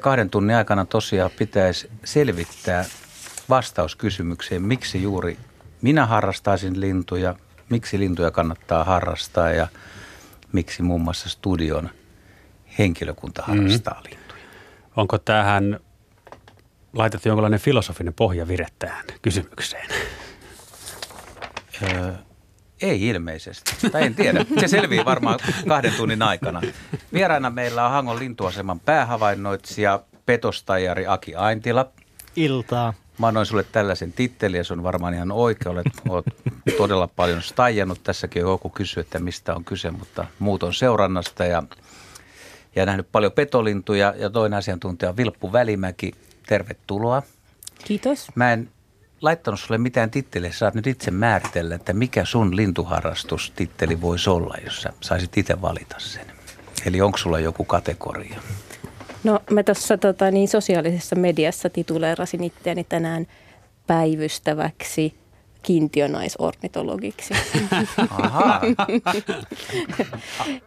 Kahden tunnin aikana tosiaan pitäisi selvittää vastaus kysymykseen, miksi juuri minä harrastaisin lintuja, miksi lintuja kannattaa harrastaa ja miksi muun muassa studion henkilökunta mhm. harrastaa mm-hmm. lintuja. Onko tähän laitettu jonkinlainen filosofinen pohjavire tähän kysymykseen? Öö, ei ilmeisesti, tai en tiedä. Se selvii varmaan kahden tunnin aikana. Vieraana meillä on Hangon lintuaseman päähavainnoitsija, petostajari Aki Aintila. Iltaa. Mä annoin sulle tällaisen tittelin ja se on varmaan ihan oikein. Olet, olet todella paljon stajannut. Tässäkin on joku kysy, että mistä on kyse, mutta muut on seurannasta ja, ja nähnyt paljon petolintuja. Ja toinen asiantuntija on Vilppu Välimäki. Tervetuloa. Kiitos. Mä en laittanut sulle mitään titteliä. Saat nyt itse määritellä, että mikä sun lintuharrastustitteli voisi olla, jos sä saisit itse valita sen. Eli onko sulla joku kategoria? No mä tuossa tota, niin sosiaalisessa mediassa tituleerasin itseäni tänään päivystäväksi kiintiönaisornitologiksi. Aha.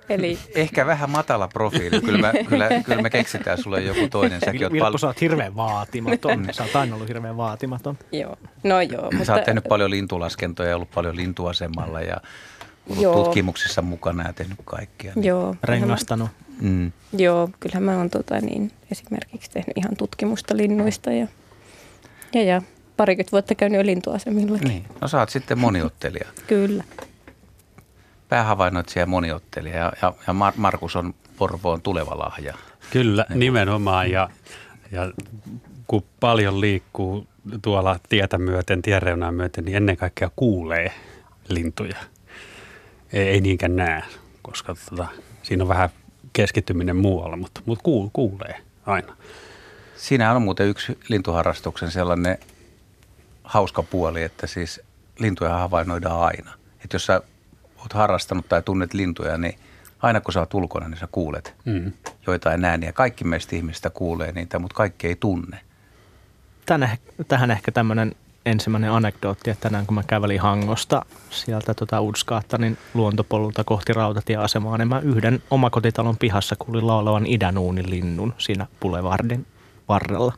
Eli... Ehkä vähän matala profiili. Kyllä, mä, kyllä, kyllä me keksitään sulle joku toinen. Säkin Vilppu, pal- sä oot hirveän vaatimaton. sä oot aina ollut hirveän vaatimaton. Joo, no joo. Mutta... Sä oot tehnyt paljon lintulaskentoja ja ollut paljon lintuasemalla ja ollut joo. tutkimuksissa mukana ja tehnyt kaikkia. Niin. Joo. Rengastanut. Mm. Joo, kyllähän mä oon tota, niin, esimerkiksi tehnyt ihan tutkimusta linnuista ja, ja, ja parikymmentä vuotta käynyt jo lintuasemillakin. Niin, no sä oot sitten moniottelija. Kyllä. Päähavainnoitsija ja moniottelija ja, ja, ja Mar- Markus on Porvoon tuleva lahja. Kyllä, niin. nimenomaan ja, ja kun paljon liikkuu tuolla tietä myöten, tienreunaa myöten, niin ennen kaikkea kuulee lintuja. Ei, ei niinkään näe, koska tota, siinä on vähän keskittyminen muualla, mutta, mutta kuulee aina. Siinä on muuten yksi lintuharrastuksen sellainen hauska puoli, että siis lintuja havainnoidaan aina. Että jos sä oot harrastanut tai tunnet lintuja, niin aina kun sä oot ulkona, niin sä kuulet mm. joitain ääniä. Kaikki meistä ihmistä kuulee niitä, mutta kaikki ei tunne. Tänne, tähän ehkä tämmöinen ensimmäinen anekdootti, että tänään kun mä kävelin Hangosta sieltä tota Udskaattanin luontopolulta kohti rautatieasemaa, niin mä yhden omakotitalon pihassa kuulin laulavan idänuunin linnun siinä Boulevardin varrella.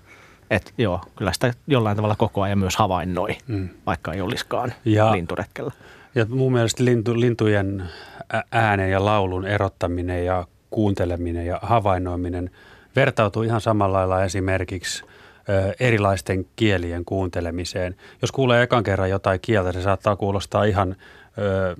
Että joo, kyllä sitä jollain tavalla koko ajan myös havainnoi, mm. vaikka ei olisikaan ja, linturetkellä. Ja mun mielestä lintu, lintujen äänen ja laulun erottaminen ja kuunteleminen ja havainnoiminen vertautuu ihan samalla lailla esimerkiksi erilaisten kielien kuuntelemiseen. Jos kuulee ekan kerran jotain kieltä, se saattaa kuulostaa ihan ö,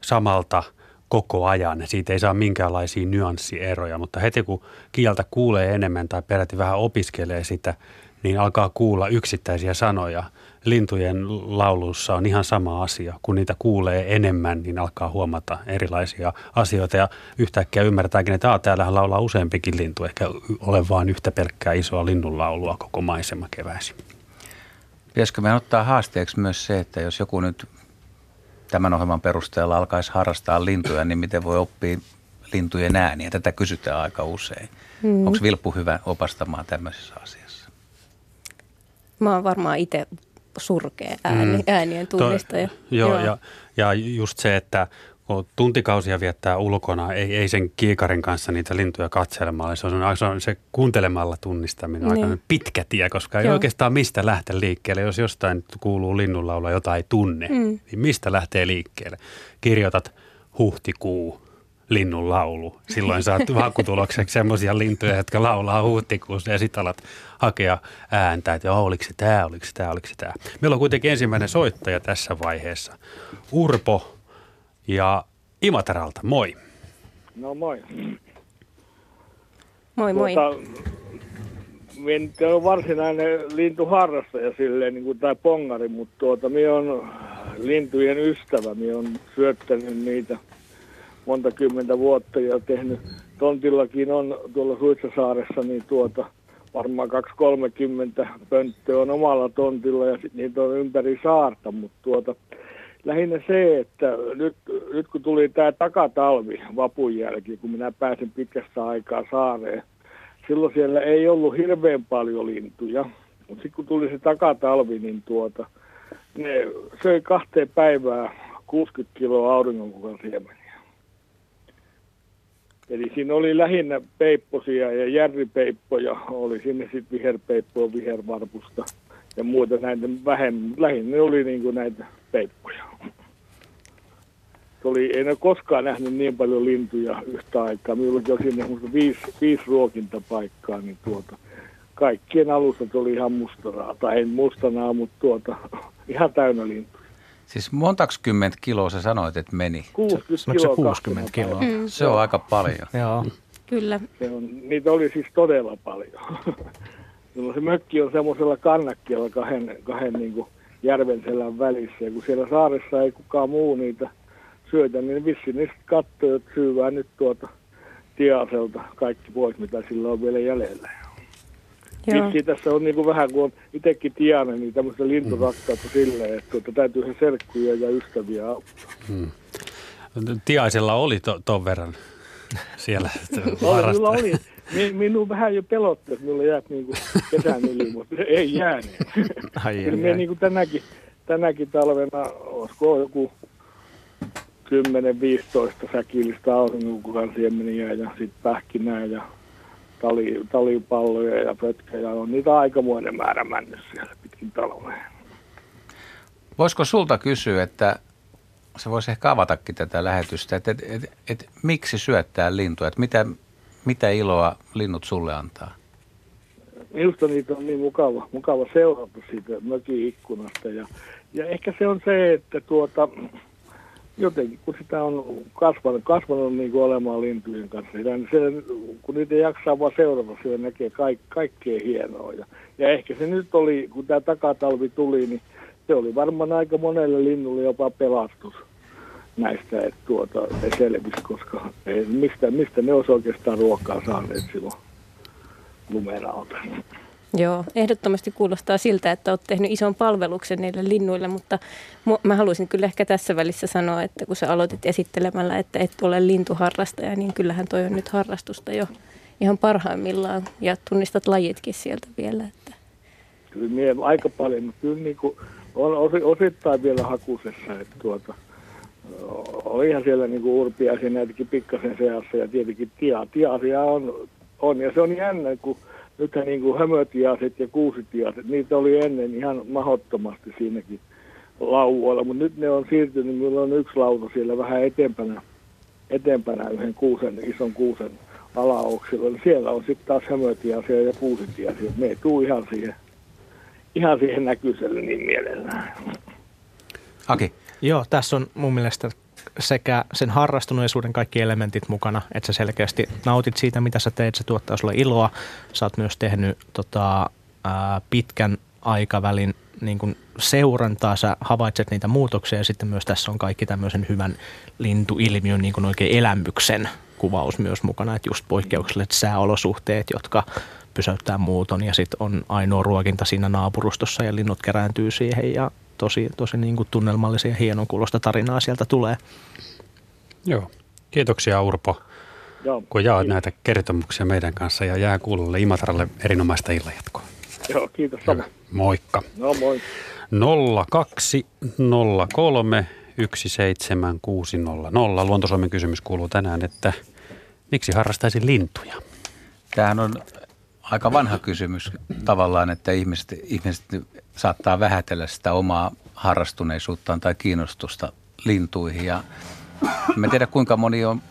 samalta – koko ajan. Siitä ei saa minkäänlaisia nyanssieroja, mutta heti kun kieltä kuulee enemmän tai peräti vähän opiskelee sitä, niin alkaa kuulla yksittäisiä sanoja. Lintujen laulussa on ihan sama asia. Kun niitä kuulee enemmän, niin alkaa huomata erilaisia asioita ja yhtäkkiä ymmärtääkin, että täällähän laulaa useampikin lintu, ehkä ole vain yhtä pelkkää isoa linnunlaulua koko maisema keväisin. Pitäisikö me ottaa haasteeksi myös se, että jos joku nyt tämän ohjelman perusteella alkaisi harrastaa lintuja, niin miten voi oppia lintujen ääniä? Tätä kysytään aika usein. Mm. Onko Vilppu hyvä opastamaan tämmöisessä asiassa? Mä oon varmaan itse surkea ääni, mm. äänien tunnistaja. To, joo, joo. Ja, ja just se, että kun tuntikausia viettää ulkona, ei, ei sen kiikarin kanssa niitä lintuja katselemalla. Se on, se, on se kuuntelemalla tunnistaminen niin. aika pitkä tie, koska ei Joo. oikeastaan mistä lähteä liikkeelle. Jos jostain kuuluu linnunlaula, jota ei tunne, mm. niin mistä lähtee liikkeelle? Kirjoitat huhtikuu, linnun laulu. Silloin saat hakutulokseksi semmoisia lintuja, jotka laulaa huhtikuussa ja sitten alat hakea ääntä, että joo, oliko se tämä, oliko se tämä, oliko se tämä. Meillä on kuitenkin ensimmäinen soittaja tässä vaiheessa. Urpo ja Imateralta. Moi. No moi. Moi moi. Tuota, minä on varsinainen lintuharrastaja silleen, niin kuin tämä pongari, mutta tuota, minä on lintujen ystävä. Minä on syöttänyt niitä monta kymmentä vuotta ja tehnyt. Tontillakin on tuolla Suitsasaaressa niin tuota, varmaan 2-30 pönttöä on omalla tontilla ja niitä on ympäri saarta, mutta tuota, lähinnä se, että nyt, nyt kun tuli tämä takatalvi vapun jälkeen, kun minä pääsin pitkästä aikaa saareen, silloin siellä ei ollut hirveän paljon lintuja. Mutta sitten kun tuli se takatalvi, niin tuota, ne söi kahteen päivään 60 kiloa auringonkukan siemeniä. Eli siinä oli lähinnä peipposia ja järvipeippoja, oli sinne sitten viherpeippoa, vihervarpusta ja muuta näitä vähemmän. Lähinnä oli niin kuin näitä peippoja. Oli, en ole koskaan nähnyt niin paljon lintuja yhtä aikaa. Minullakin oli sinne viisi, viisi ruokintapaikkaa, niin tuota, kaikkien alustat oli ihan mustanaa, tai en mustanaa, mutta tuota, ihan täynnä lintuja. Siis montaks kymmentä kiloa sä sanoit, että meni? 60 Oliko se kiloa 60 kahtena kiloa? Mm, Se on aika paljon. Joo. kyllä. Se on, niitä oli siis todella paljon. no se mökki on semmoisella kannakkeella kahden, kahden niin kuin järven selän välissä. Ja kun siellä saaressa ei kukaan muu niitä syötä, niin vissi niistä katsoo, että syyvää nyt tuota tieaselta kaikki pois, mitä sillä on vielä jäljellä. Joo. Vissi tässä on niin kuin vähän, kun on itsekin tiainen, niin tämmöistä linturakkautta silleen, että tuota, täytyy se serkkuja ja ystäviä auttaa. Tiaisella oli to, ton verran siellä Oli, oli. Mi- minun vähän jo pelotti, että minulla jäät niin kesän yli, mutta ei jäänyt. Ai, Kyllä ai. niin kuin tänäkin, tänäkin talvena, olisiko joku 10-15 säkillistä auringonkukansiemeniä ja sitten pähkinää ja tali, talipalloja ja pötköjä. On niitä aikamoinen määrä männyt siellä pitkin talvea. Voisiko sulta kysyä, että se voisi ehkä avatakin tätä lähetystä, että, että, että, että miksi syöttää lintuja, että mitä, mitä iloa linnut sulle antaa? Minusta niitä on niin mukava, mukava seurata siitä mökin ikkunasta. Ja, ja ehkä se on se, että tuota, jotenkin kun sitä on kasvanut, kasvanut niin kuin olemaan lintujen kanssa, niin se, kun niitä jaksaa vaan seurata, siellä näkee kaik, kaikkea hienoa. Ja, ja ehkä se nyt oli, kun tämä takatalvi tuli, niin se oli varmaan aika monelle linnulle jopa pelastus näistä, että tuota, ne selvisi, koska ei, mistä, mistä ne olisi oikeastaan ruokaa saaneet silloin lumen alta. Joo, ehdottomasti kuulostaa siltä, että olet tehnyt ison palveluksen niille linnuille, mutta mu- mä haluaisin kyllä ehkä tässä välissä sanoa, että kun sä aloitit esittelemällä, että et ole lintuharrastaja, niin kyllähän toi on nyt harrastusta jo ihan parhaimmillaan ja tunnistat lajitkin sieltä vielä. Että. Kyllä mie aika paljon, mutta kyllä niin kuin on osi, osittain vielä hakusessa, että tuota, olihan siellä niin kuin urpiaisia näitäkin pikkasen seassa ja tietenkin tia, tiasia on, on, ja se on jännä, kun nythän niin kuin hömötiaset ja kuusitiaset, niitä oli ennen ihan mahdottomasti siinäkin lauvoilla, mutta nyt ne on siirtynyt, minulla on yksi lauta siellä vähän eteenpänä, eteenpänä yhden kuusen, ison kuusen alaoksilla, siellä on sitten taas hömötiasia ja kuusitiasia, me ei tuu ihan siihen, ihan siihen näkyiselle niin mielellään. Aki, Joo, tässä on mun mielestä sekä sen harrastuneisuuden kaikki elementit mukana, että sä selkeästi nautit siitä, mitä sä teet, se tuottaa sulle iloa. Sä oot myös tehnyt tota, ää, pitkän aikavälin niin kun seurantaa, sä havaitset niitä muutoksia ja sitten myös tässä on kaikki tämmöisen hyvän lintuilmiön niin kuin oikein elämyksen kuvaus myös mukana, että just poikkeukselliset sääolosuhteet, jotka pysäyttää muuton ja sitten on ainoa ruokinta siinä naapurustossa ja linnut kerääntyy siihen ja tosi, tosi niin kuin tunnelmallisia ja hienon kuulosta tarinaa sieltä tulee. Joo. Kiitoksia Urpo, Joo, kun jaoit näitä kertomuksia meidän kanssa ja jää kuulolle Imatralle erinomaista illanjatkoa. Joo, kiitos sama. Moikka. No moi. 0203 17600. Luontosuomen kysymys kuuluu tänään, että miksi harrastaisin lintuja? tämähän on aika vanha kysymys tavallaan, että ihmiset, ihmiset saattaa vähätellä sitä omaa harrastuneisuuttaan tai kiinnostusta lintuihin. Ja en tiedä kuinka moni on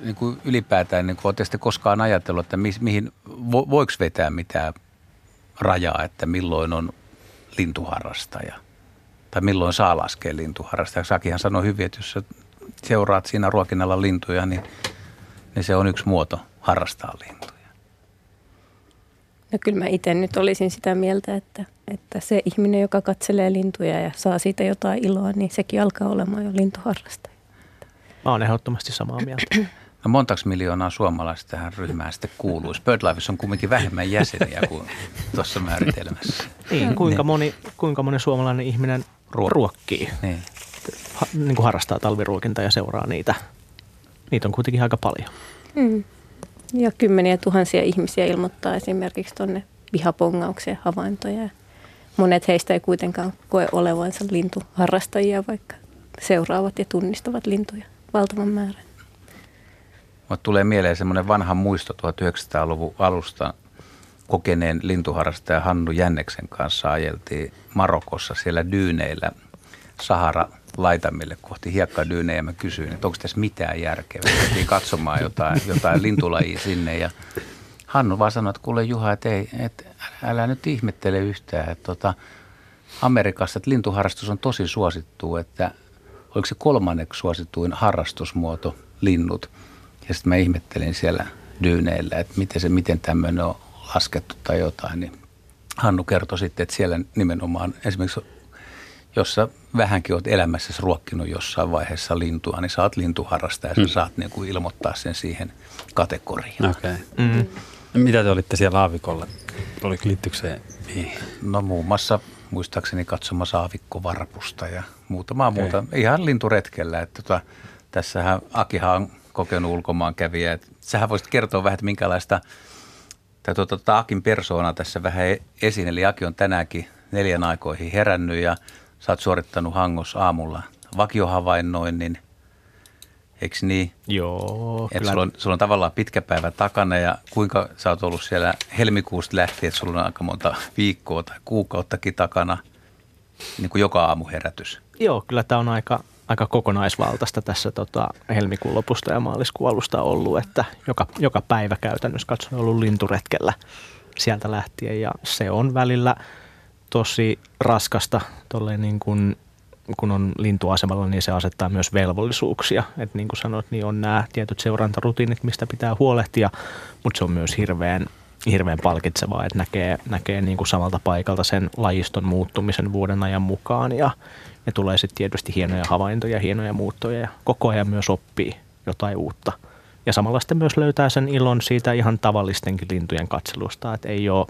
niin kuin ylipäätään, niin kuin olette koskaan ajatellut, että mi, mihin, vo, voiko vetää mitään rajaa, että milloin on lintuharrastaja tai milloin saa laskea lintuharrastaja. Sakihan sanoi hyvin, että jos seuraat siinä ruokinnalla lintuja, niin, niin se on yksi muoto harrastaa lintuja. No kyllä mä itse nyt olisin sitä mieltä, että, että se ihminen, joka katselee lintuja ja saa siitä jotain iloa, niin sekin alkaa olemaan jo lintuharrastaja. Mä oon ehdottomasti samaa mieltä. No montaks miljoonaa suomalaista tähän ryhmään sitten kuuluisi? BirdLifeissa on kuitenkin vähemmän jäseniä kuin tuossa määritelmässä. Niin, kuinka moni, kuinka moni suomalainen ihminen Ruok- ruokkii, Niin. ha, niin kuin harrastaa talviruokintaa ja seuraa niitä. Niitä on kuitenkin aika paljon. Mm. Ja kymmeniä tuhansia ihmisiä ilmoittaa esimerkiksi tuonne vihapongauksien havaintoja. Ja Monet heistä ei kuitenkaan koe olevansa lintuharrastajia, vaikka seuraavat ja tunnistavat lintuja valtavan määrän. Mulle tulee mieleen semmoinen vanha muisto 1900-luvun alusta kokeneen lintuharrastaja Hannu Jänneksen kanssa ajeltiin Marokossa siellä dyyneillä Sahara laitamille kohti hiekkadyynejä. Mä kysyin, että onko tässä mitään järkeä. Me katsomaan jotain, jotain lintulajia sinne ja Hannu vaan sanoi, että kuule Juha, että ei, että älä nyt ihmettele yhtään, että tota, Amerikassa että lintuharrastus on tosi suosittu, että oliko se kolmanneksi suosituin harrastusmuoto linnut. Ja sitten mä ihmettelin siellä dyyneillä, että miten, se, miten tämmöinen on laskettu tai jotain. Niin Hannu kertoi sitten, että siellä nimenomaan esimerkiksi jos sä vähänkin oot elämässäsi ruokkinut jossain vaiheessa lintua, niin saat lintuharrastaja ja mm. saat niin kuin ilmoittaa sen siihen kategoriaan. Okay. Mm. Mitä te olitte siellä aavikolla? Oliko liittyykö se niin? No muun muassa muistaakseni katsomassa aavikkovarpusta ja muutamaa okay. muuta. Ihan linturetkellä. Että tota, tässähän Akihan on kokenut ulkomaan kävijä. Että sähän voisit kertoa vähän, että minkälaista tuota, tota, Akin persoona tässä vähän e- esiin. Eli Aki on tänäänkin neljän aikoihin herännyt ja sä oot suorittanut Hangos aamulla vakiohavainnoinnin. Eikö niin? Joo. Että sulla, on, sulla on tavallaan pitkä päivä takana ja kuinka sä oot ollut siellä helmikuusta lähtien, että sulla on aika monta viikkoa tai kuukauttakin takana, niin kuin joka aamu herätys. Joo, kyllä tämä on aika, aika kokonaisvaltaista tässä tota, helmikuun lopusta ja maaliskuun alusta ollut, että joka, joka päivä käytännössä katsoen ollut linturetkellä sieltä lähtien ja se on välillä tosi raskasta niin kuin kun on lintuasemalla, niin se asettaa myös velvollisuuksia. Et niin kuin sanoit, niin on nämä tietyt seurantarutiinit, mistä pitää huolehtia, mutta se on myös hirveän, hirveän palkitsevaa, että näkee, näkee niin kuin samalta paikalta sen lajiston muuttumisen vuoden ajan mukaan ja, ja tulee sitten tietysti hienoja havaintoja, hienoja muuttoja ja koko ajan myös oppii jotain uutta. Ja samalla sitten myös löytää sen ilon siitä ihan tavallistenkin lintujen katselusta, että ei ole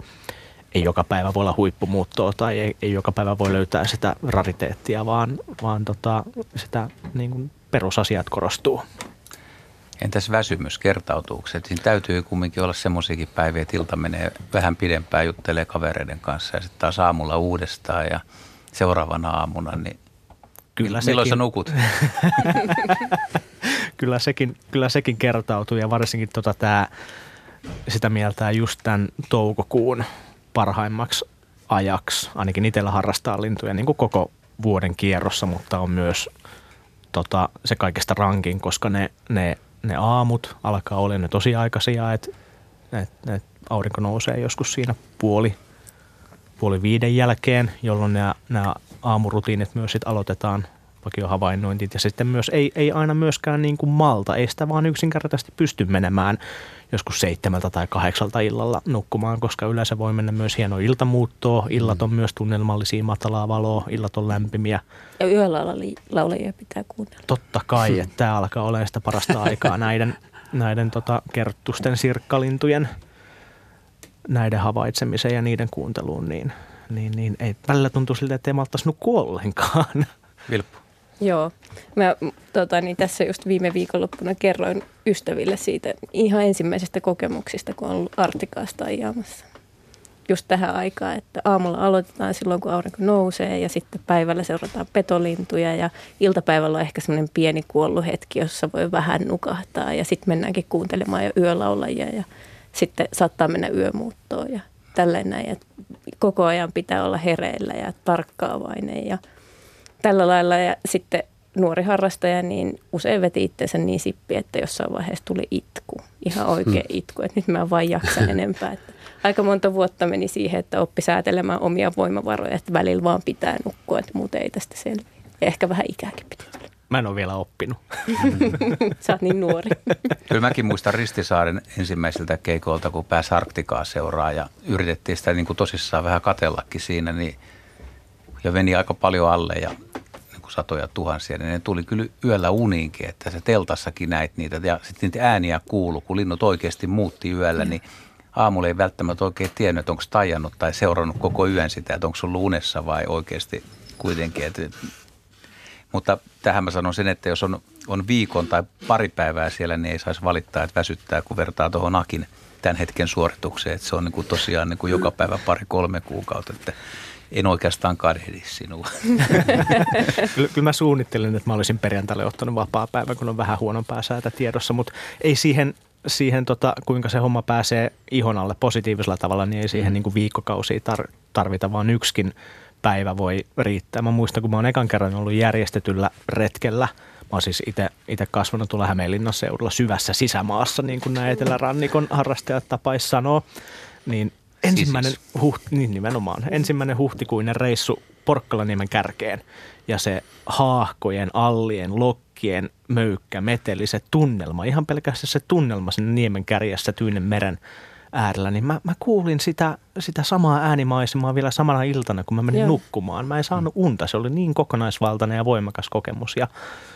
ei joka päivä voi olla huippumuuttoa tai ei, ei joka päivä voi löytää sitä rariteettia, vaan, vaan tota, sitä niin kuin perusasiat korostuu. Entäs väsymys, kertautuukset? Siinä täytyy kumminkin olla semmoisiakin päiviä, että ilta menee vähän pidempään, juttelee kavereiden kanssa ja sitten taas aamulla uudestaan ja seuraavana aamuna, niin Kyllä Milloin sekin, sä nukut? kyllä, sekin, kyllä sekin kertautuu ja varsinkin tota tää, sitä mieltä just tämän toukokuun parhaimmaksi ajaksi. Ainakin itsellä harrastaa lintuja niin kuin koko vuoden kierrossa, mutta on myös tota, se kaikesta rankin, koska ne, ne, ne aamut alkaa olla ne tosi aikaisia, että et, et aurinko nousee joskus siinä puoli, puoli viiden jälkeen, jolloin nämä, nämä aamurutiinit myös sit aloitetaan vakiohavainnointit ja sitten myös ei, ei aina myöskään niin kuin malta, ei sitä vaan yksinkertaisesti pysty menemään joskus seitsemältä tai kahdeksalta illalla nukkumaan, koska yleensä voi mennä myös hieno iltamuuttoa. Illat on mm. myös tunnelmallisia, matalaa valoa, illat on lämpimiä. Ja yöllä laulajia pitää kuunnella. Totta kai, hmm. että tämä alkaa olla sitä parasta aikaa näiden, näiden tota, kerttusten sirkkalintujen näiden havaitsemiseen ja niiden kuunteluun, niin, niin, niin ei välillä tuntuu siltä, että ei malttaisi nukkua ollenkaan. Vilppu. Joo. Mä tota, niin tässä just viime viikonloppuna kerroin ystäville siitä ihan ensimmäisestä kokemuksista, kun on ollut Artikaasta ajamassa. Just tähän aikaan, että aamulla aloitetaan silloin, kun aurinko nousee ja sitten päivällä seurataan petolintuja ja iltapäivällä on ehkä semmoinen pieni kuollut hetki, jossa voi vähän nukahtaa ja sitten mennäänkin kuuntelemaan jo yölaulajia ja sitten saattaa mennä yömuuttoon ja tälleen näin. Ja koko ajan pitää olla hereillä ja tarkkaavainen ja – tällä lailla ja sitten nuori harrastaja niin usein veti itsensä niin sippi, että jossain vaiheessa tuli itku, ihan oikea hmm. itku, että nyt mä en vaan jaksa enempää. Että aika monta vuotta meni siihen, että oppi säätelemään omia voimavaroja, että välillä vaan pitää nukkua, että muuten ei tästä selviä. Ja ehkä vähän ikääkin piti Mä en ole vielä oppinut. Sä oot niin nuori. Kyllä mäkin muistan Ristisaaren ensimmäisiltä keikoilta, kun pääsi Arktikaa seuraa ja yritettiin sitä niin kuin tosissaan vähän katellakin siinä, niin ja veni aika paljon alle ja kuin satoja tuhansia, niin ne tuli kyllä yöllä uniinkin, että se teltassakin näit niitä ja sitten niitä ääniä kuulu, kun linnut oikeasti muutti yöllä, niin aamulla ei välttämättä oikein tiennyt, että onko tajannut tai seurannut koko yön sitä, että onko se ollut unessa vai oikeasti kuitenkin. Että, mutta tähän mä sanon sen, että jos on, on viikon tai pari päivää siellä, niin ei saisi valittaa, että väsyttää, kun vertaa tuohon Akin tämän hetken suoritukseen. Että se on niin kuin tosiaan niin kuin joka päivä pari-kolme kuukautta. Että en oikeastaan kadehdi sinua. kyllä, kyllä mä suunnittelin, että mä olisin perjantaille ottanut vapaa päivä, kun on vähän huonompaa säätä tiedossa, mutta ei siihen, siihen tota, kuinka se homma pääsee ihon alle positiivisella tavalla, niin ei siihen mm. niin kuin viikkokausia tar- tarvita, vaan yksikin päivä voi riittää. Mä muistan, kun mä oon ekan kerran ollut järjestetyllä retkellä – Mä oon siis itse kasvanut tuolla Hämeenlinnan seudulla syvässä sisämaassa, niin kuin nämä Etelärannikon harrastajat tapais sanoa. Niin ensimmäinen, huht, niin nimenomaan, ensimmäinen huhtikuinen reissu Porkkalaniemen kärkeen. Ja se haahkojen, allien, lokkien, möykkä, meteli, se tunnelma, ihan pelkästään se tunnelma sen niemen kärjessä Tyynen meren äärellä, niin mä, mä kuulin sitä, sitä samaa äänimaisemaa vielä samana iltana, kun mä menin Joo. nukkumaan. Mä en saanut unta, se oli niin kokonaisvaltainen ja voimakas kokemus. Ja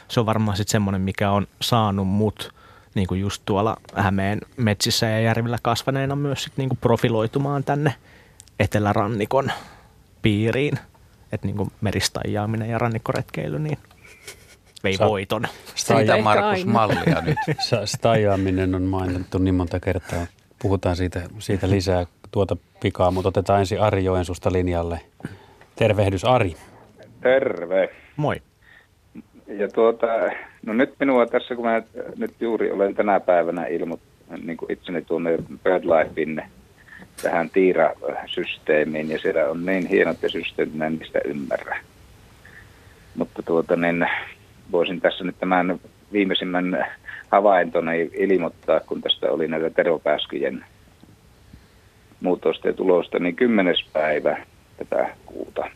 se on varmaan sitten semmoinen, mikä on saanut mut niin kuin just tuolla Hämeen metsissä ja järvillä kasvaneena myös sit niin kuin profiloitumaan tänne etelärannikon piiriin. Että niin kuin meristajaaminen ja rannikkoretkeily, niin vei Sa- voiton. Siitä Markus Mallia nyt. Stajaaminen on mainittu niin monta kertaa. Puhutaan siitä, siitä lisää tuota pikaa, mutta otetaan ensin Ari Joensusta linjalle. Tervehdys Ari. Terve. Moi. Ja tuota, no nyt minua tässä, kun mä nyt juuri olen tänä päivänä ilmoit, niin kuin itseni tuonne BirdLifein tähän Tiira-systeemiin, ja siellä on niin hienot ja systeemit, en niistä ymmärrä. Mutta tuota, niin voisin tässä nyt tämän viimeisimmän havaintoni ilmoittaa, kun tästä oli näitä tervopääskyjen muutosta ja tulosta, niin kymmenes päivä tätä kuuta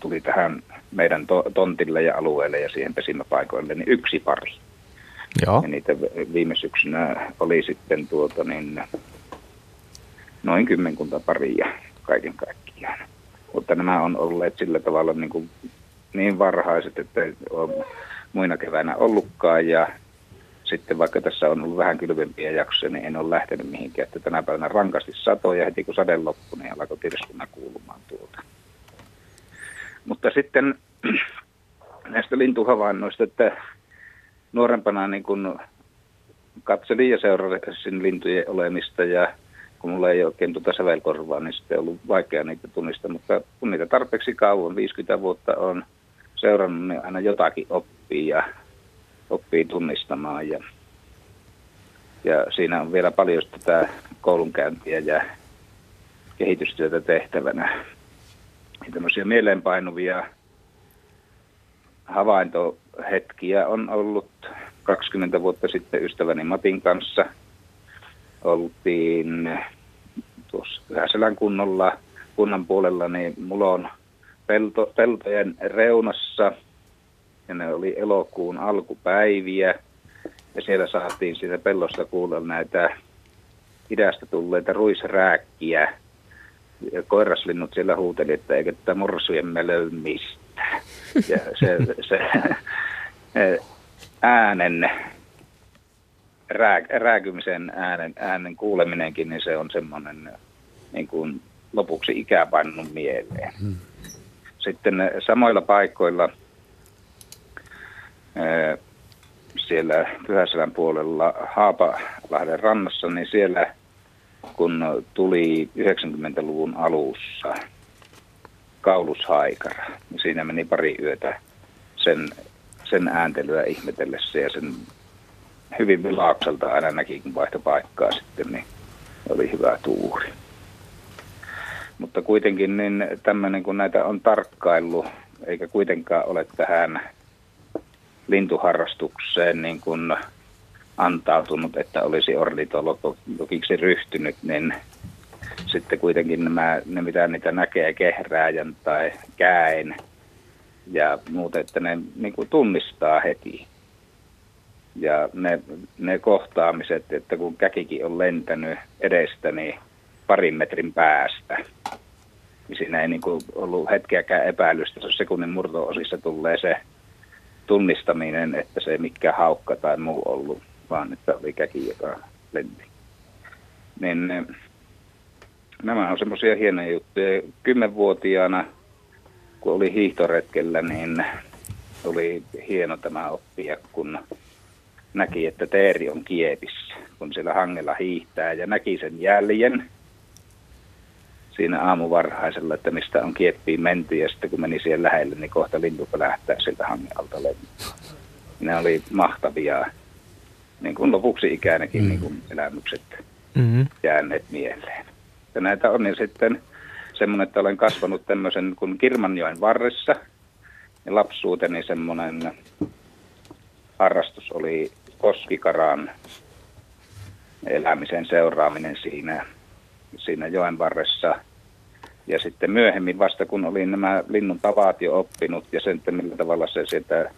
tuli tähän meidän to- tontille ja alueelle ja siihen pesimäpaikoille niin yksi pari. Joo. Ja niitä viime syksynä oli sitten tuota niin, noin kymmenkunta paria kaiken kaikkiaan. Mutta nämä on olleet sillä tavalla niin, kuin, niin varhaiset, että ei ole muina keväänä ollutkaan ja sitten vaikka tässä on ollut vähän kylvempiä jaksoja, niin en ole lähtenyt mihinkään. Että tänä päivänä rankasti satoja heti kun sade loppui, niin alkoi tirskuna kuulumaan tuolta. Mutta sitten näistä lintuhavainnoista, että nuorempana niin kun katselin ja seurasin lintujen olemista ja kun mulla ei oikein tuota sävelkorvaa, niin sitten on ollut vaikea niitä tunnistaa, mutta kun niitä tarpeeksi kauan, 50 vuotta on seurannut, niin aina jotakin oppii ja oppii tunnistamaan. Ja, ja siinä on vielä paljon tätä koulunkäyntiä ja kehitystyötä tehtävänä tämmöisiä mieleenpainuvia havaintohetkiä on ollut 20 vuotta sitten ystäväni Matin kanssa. Oltiin tuossa kunnolla, kunnan puolella, niin mulla on pelto, peltojen reunassa ja ne oli elokuun alkupäiviä. Ja siellä saatiin siitä pellosta kuulla näitä idästä tulleita ruisrääkkiä koiraslinnut siellä huuteli, että eikö tätä morsuemme löy mistään. Ja se, se äänen, rää, rääkymisen äänen, äänen kuuleminenkin, niin se on semmoinen niin kuin lopuksi ikäpannun mieleen. Hmm. Sitten samoilla paikoilla siellä Pyhäselän puolella Haapalahden rannassa, niin siellä kun tuli 90-luvun alussa kaulushaikara. Siinä meni pari yötä sen, sen ääntelyä ihmetellessä ja sen hyvin vilaukselta aina näki, kun vaihto paikkaa sitten, niin oli hyvä tuuri. Mutta kuitenkin niin tämmöinen, kun näitä on tarkkaillut, eikä kuitenkaan ole tähän lintuharrastukseen niin kuin antautunut, että olisi ornitologiksi ryhtynyt, niin sitten kuitenkin nämä, ne mitä niitä näkee kehrääjän tai käin ja muuta, että ne niin kuin tunnistaa heti. Ja ne, ne kohtaamiset, että kun käkikin on lentänyt edestäni niin parin metrin päästä, niin siinä ei niin kuin ollut hetkeäkään epäilystä, jos sekunnin murto-osissa tulee se tunnistaminen, että se mikä haukka tai muu ollut vaan että oli käki, joka lenti. Niin nämä on semmoisia hienoja juttuja. Kymmenvuotiaana, kun oli hiihtoretkellä, niin oli hieno tämä oppia, kun näki, että teeri on kiepissä, kun siellä hangella hiihtää ja näki sen jäljen. siinä aamuvarhaisella, että mistä on kieppiin menty ja sitten kun meni siihen lähelle, niin kohta lintu lähtää sieltä hangen alta lentoon. Ne oli mahtavia, niin kuin lopuksi ikänäkin mm. niin kuin elämykset mm-hmm. jääneet mieleen. Ja näitä on niin sitten semmoinen, että olen kasvanut tämmöisen kuin Kirmanjoen varressa. Ja lapsuuteni semmoinen harrastus oli koskikaran elämisen seuraaminen siinä, siinä joen varressa. Ja sitten myöhemmin vasta kun olin nämä linnun tavat jo oppinut ja sen, että millä tavalla se sieltä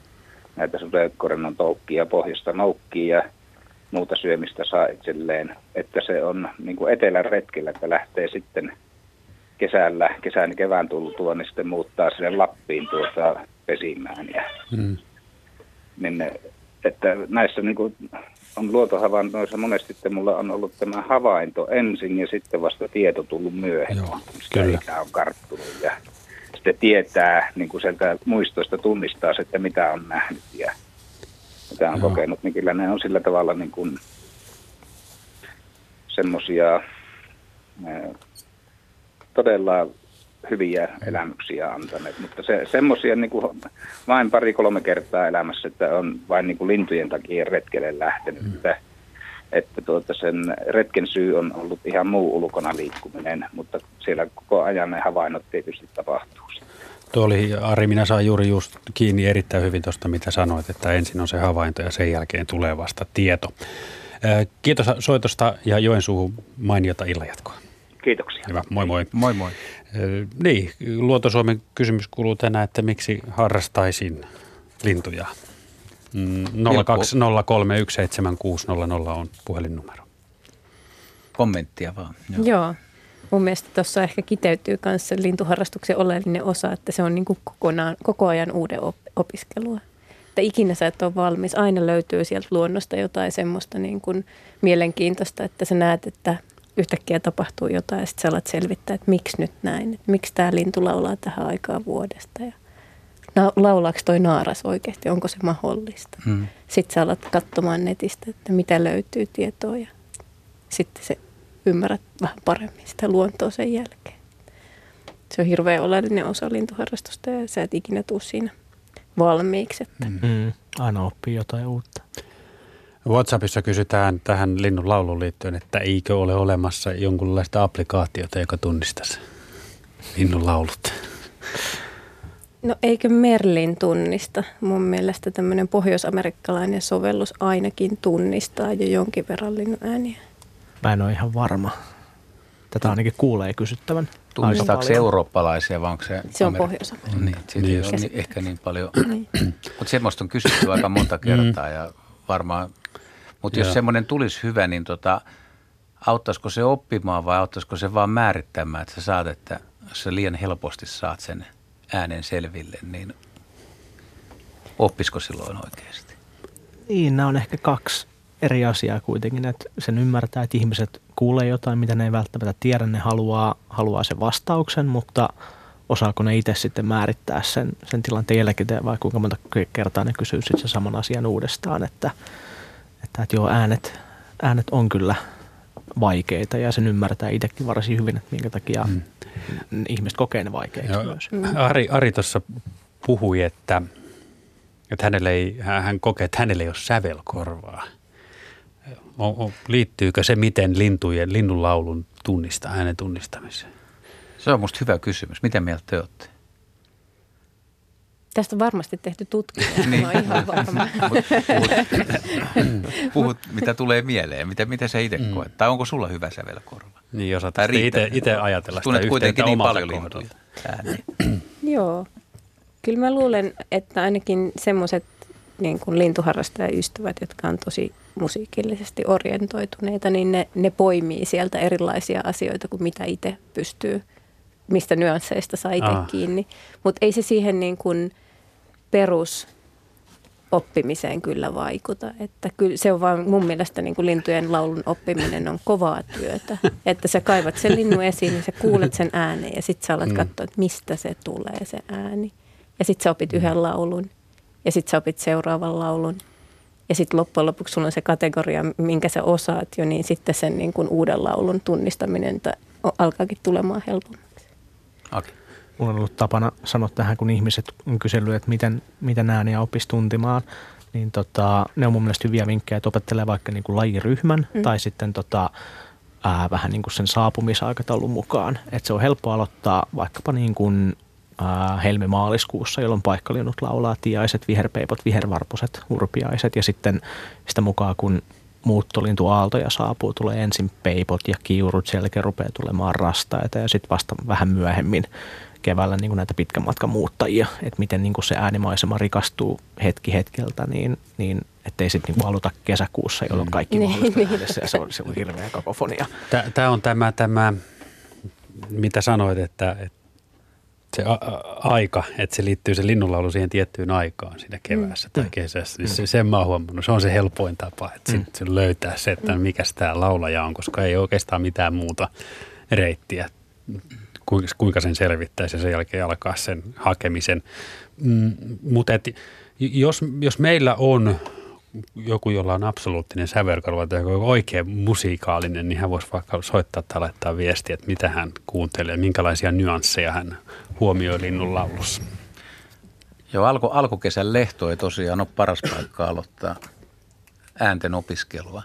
näitä sudenkorennon toukkia pohjasta noukkii ja muuta syömistä saa itselleen, että se on niin kuin etelän retkellä, että lähtee sitten kesällä, kesän kevään tultua, niin sitten muuttaa sinne Lappiin tuota pesimään. Ja, mm. niin, että näissä niin kuin on luontohavainnoissa monesti, että mulla on ollut tämä havainto ensin ja sitten vasta tieto tullut myöhemmin, Joo, kyllä. on karttunut. Ja sitten tietää niin kuin sieltä muistoista tunnistaa että mitä on nähnyt ja mitä on Joo. kokenut, niin kyllä ne on sillä tavalla niin kuin semmoisia todella hyviä elämyksiä antaneet, mutta se, semmoisia niin vain pari-kolme kertaa elämässä, että on vain niin kuin lintujen takia retkelle lähtenyt, mm. että, että tuota sen retken syy on ollut ihan muu ulkona liikkuminen, mutta siellä koko ajan ne havainnot tietysti tapahtuu. Tuo oli, Ari, minä saan juuri just kiinni erittäin hyvin tuosta, mitä sanoit, että ensin on se havainto ja sen jälkeen tulee vasta tieto. Kiitos soitosta ja Joensuuhun mainiota illanjatkoa. Kiitoksia. Hyvä, moi moi. Moi moi. Niin, Luontosuomen kysymys kuuluu tänään, että miksi harrastaisin lintuja? 020317600 mm, on puhelinnumero. Kommenttia vaan. Joo. Joo. Mun mielestä tuossa ehkä kiteytyy myös lintuharrastuksen oleellinen osa, että se on niin kuin kokonaan, koko ajan uuden op- opiskelua. Että ikinä sä et ole valmis. Aina löytyy sieltä luonnosta jotain semmoista niin kuin mielenkiintoista, että sä näet, että yhtäkkiä tapahtuu jotain ja sitten sä alat selvittää, että miksi nyt näin, että miksi tämä lintu laulaa tähän aikaan vuodesta ja laulaako toi naaras oikeasti, onko se mahdollista. Hmm. Sitten sä alat katsomaan netistä, että mitä löytyy tietoa ja sitten se ymmärrät vähän paremmin sitä luontoa sen jälkeen. Se on hirveän oleellinen osa lintuharrastusta ja sä et ikinä tuu siinä valmiiksi. Että. Mm. Aina oppii jotain uutta. WhatsAppissa kysytään tähän linnun lauluun liittyen, että eikö ole olemassa jonkunlaista applikaatiota, joka tunnistaisi linnun laulut? No eikö Merlin tunnista? Mun mielestä tämmöinen pohjoisamerikkalainen sovellus ainakin tunnistaa jo jonkin verran linnun ääniä. Mä en ole ihan varma. Tätä ainakin kuulee kysyttävän. Tunnistaako se eurooppalaisia vai onko se Se on pohjois Niin, siitä niin, ei ole ehkä niin paljon. niin. Mutta semmoista on kysytty aika monta kertaa ja varmaan mutta jos semmoinen tulisi hyvä, niin tota, auttaisiko se oppimaan vai auttaisiko se vaan määrittämään, että sä saat, että jos sä liian helposti saat sen äänen selville, niin oppisiko silloin oikeasti? Niin, nämä on ehkä kaksi eri asiaa kuitenkin, että sen ymmärtää, että ihmiset kuulee jotain, mitä ne ei välttämättä tiedä, ne haluaa, haluaa sen vastauksen, mutta osaako ne itse sitten määrittää sen, sen tilanteen jälkeen vai kuinka monta kertaa ne kysyy sitten sen saman asian uudestaan, että – että, että joo, äänet, äänet on kyllä vaikeita ja sen ymmärtää itsekin varsin hyvin, että minkä takia mm. ihmiset kokee ne vaikeiksi joo, myös. Ari, Ari tuossa puhui, että, että hänelle ei, hän kokee, että hänelle ei ole sävelkorvaa. O, o, liittyykö se miten lintujen, linnun laulun tunnistaa, äänen tunnistamiseen? Se on musta hyvä kysymys. Miten mieltä te olette? Tästä on varmasti tehty tutkimus, niin. ihan varma. puhut, puhut, mitä tulee mieleen, mitä, mitä sä itse mm. koet? Tai onko sulla hyvä sävelkorva? Niin, jos itse ajatella sitä kuitenkin niin paljon lintuja. Joo. Kyllä mä luulen, että ainakin semmoiset niin kuin lintuharrastajaystävät, jotka on tosi musiikillisesti orientoituneita, niin ne, ne poimii sieltä erilaisia asioita kuin mitä itse pystyy, mistä nyansseista saa itse kiinni. Mutta ei se siihen niin kuin – perus oppimiseen kyllä vaikuta. Että kyllä se on vaan mun mielestä niin kuin lintujen laulun oppiminen on kovaa työtä. Että sä kaivat sen linnun esiin, niin sä kuulet sen äänen ja sitten sä alat mm. katsoa, että mistä se tulee se ääni. Ja sitten sä opit yhden laulun ja sitten sä opit seuraavan laulun. Ja sitten loppujen lopuksi sulla on se kategoria, minkä sä osaat jo, niin sitten sen niin kuin uuden laulun tunnistaminen alkaakin tulemaan helpommaksi. Aki. Mulla on ollut tapana sanoa tähän, kun ihmiset on kysellyt, että miten, miten ääniä oppisi tuntimaan, niin tota, ne on mun mielestä hyviä vinkkejä, että opettelee vaikka niin kuin lajiryhmän mm. tai sitten tota, ää, vähän niin kuin sen saapumisaikataulun mukaan. Että se on helppo aloittaa vaikkapa niin kuin helmimaaliskuussa, jolloin paikkalinnut laulaa tiaiset, viherpeipot, vihervarpuset, urpiaiset ja sitten sitä mukaan, kun muuttolintuaaltoja saapuu, tulee ensin peipot ja kiurut, sen jälkeen rupeaa tulemaan rastaita ja sitten vasta vähän myöhemmin keväällä niin kuin näitä pitkän matkan muuttajia, että miten niin kuin se äänimaisema rikastuu hetki hetkeltä, niin, niin ettei sitten niin aluta kesäkuussa, jolloin kaikki Niin, mahdollista niin. yhdessä ja se on, se on hirveä kakofonia. Tämä on tämä, tämä, mitä sanoit, että, että se a- a- aika, että se liittyy se linnunlaulu siihen tiettyyn aikaan siinä keväässä tai kesässä. Niin se, sen mä oon huomannut. Se on se helpoin tapa, että mm. sit löytää se, että mikä tämä laulaja on, koska ei oikeastaan mitään muuta reittiä, kuinka, kuinka sen selvittäisi ja sen jälkeen alkaa sen hakemisen. Mm, mutta et, jos, jos meillä on joku, jolla on absoluuttinen sävelkorva tai joku oikein musiikaalinen, niin hän voisi vaikka soittaa tai laittaa viestiä, että mitä hän kuuntelee, minkälaisia nyansseja hän huomioi linnun laulussa. Joo, alku, alkukesän lehto ei tosiaan ole paras paikka aloittaa äänten opiskelua.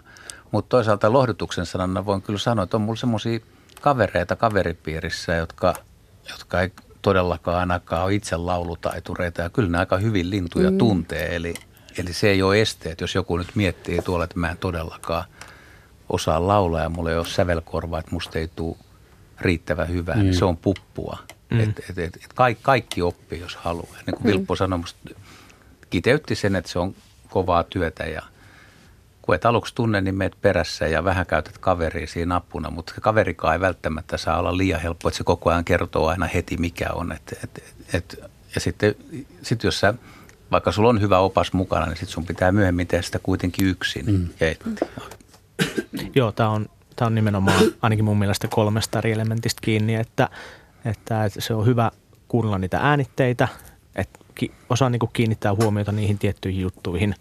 Mutta toisaalta lohdutuksen sanana voin kyllä sanoa, että on mulla semmoisia kavereita kaveripiirissä, jotka, jotka ei todellakaan ainakaan ole itse laulutaitureita ja kyllä ne aika hyvin lintuja mm. tuntee. Eli, eli se ei ole este, että jos joku nyt miettii tuolla, että mä en todellakaan osaa laulaa ja mulla ei ole sävelkorvaa, että musta ei tule riittävän hyvää, mm. niin se on puppua. Mm. Et, et, et, et kaikki, kaikki oppii, jos haluaa. Niin kuin Vilppo sanoi, musta kiteytti sen, että se on kovaa työtä ja kun et aluksi tunne, niin meet perässä ja vähän käytät kaveria siinä apuna, mutta se kaverikaan ei välttämättä saa olla liian helppo, että se koko ajan kertoo aina heti mikä on. Et, et, et, ja sitten sit jos sä, vaikka sulla on hyvä opas mukana, niin sitten sun pitää myöhemmin tehdä sitä kuitenkin yksin. Mm. Ja Joo, tämä on, tää on nimenomaan ainakin mun mielestä kolmesta eri elementistä kiinni, että, että se on hyvä kuunnella niitä äänitteitä, että osaa niinku kiinnittää huomiota niihin tiettyihin juttuihin.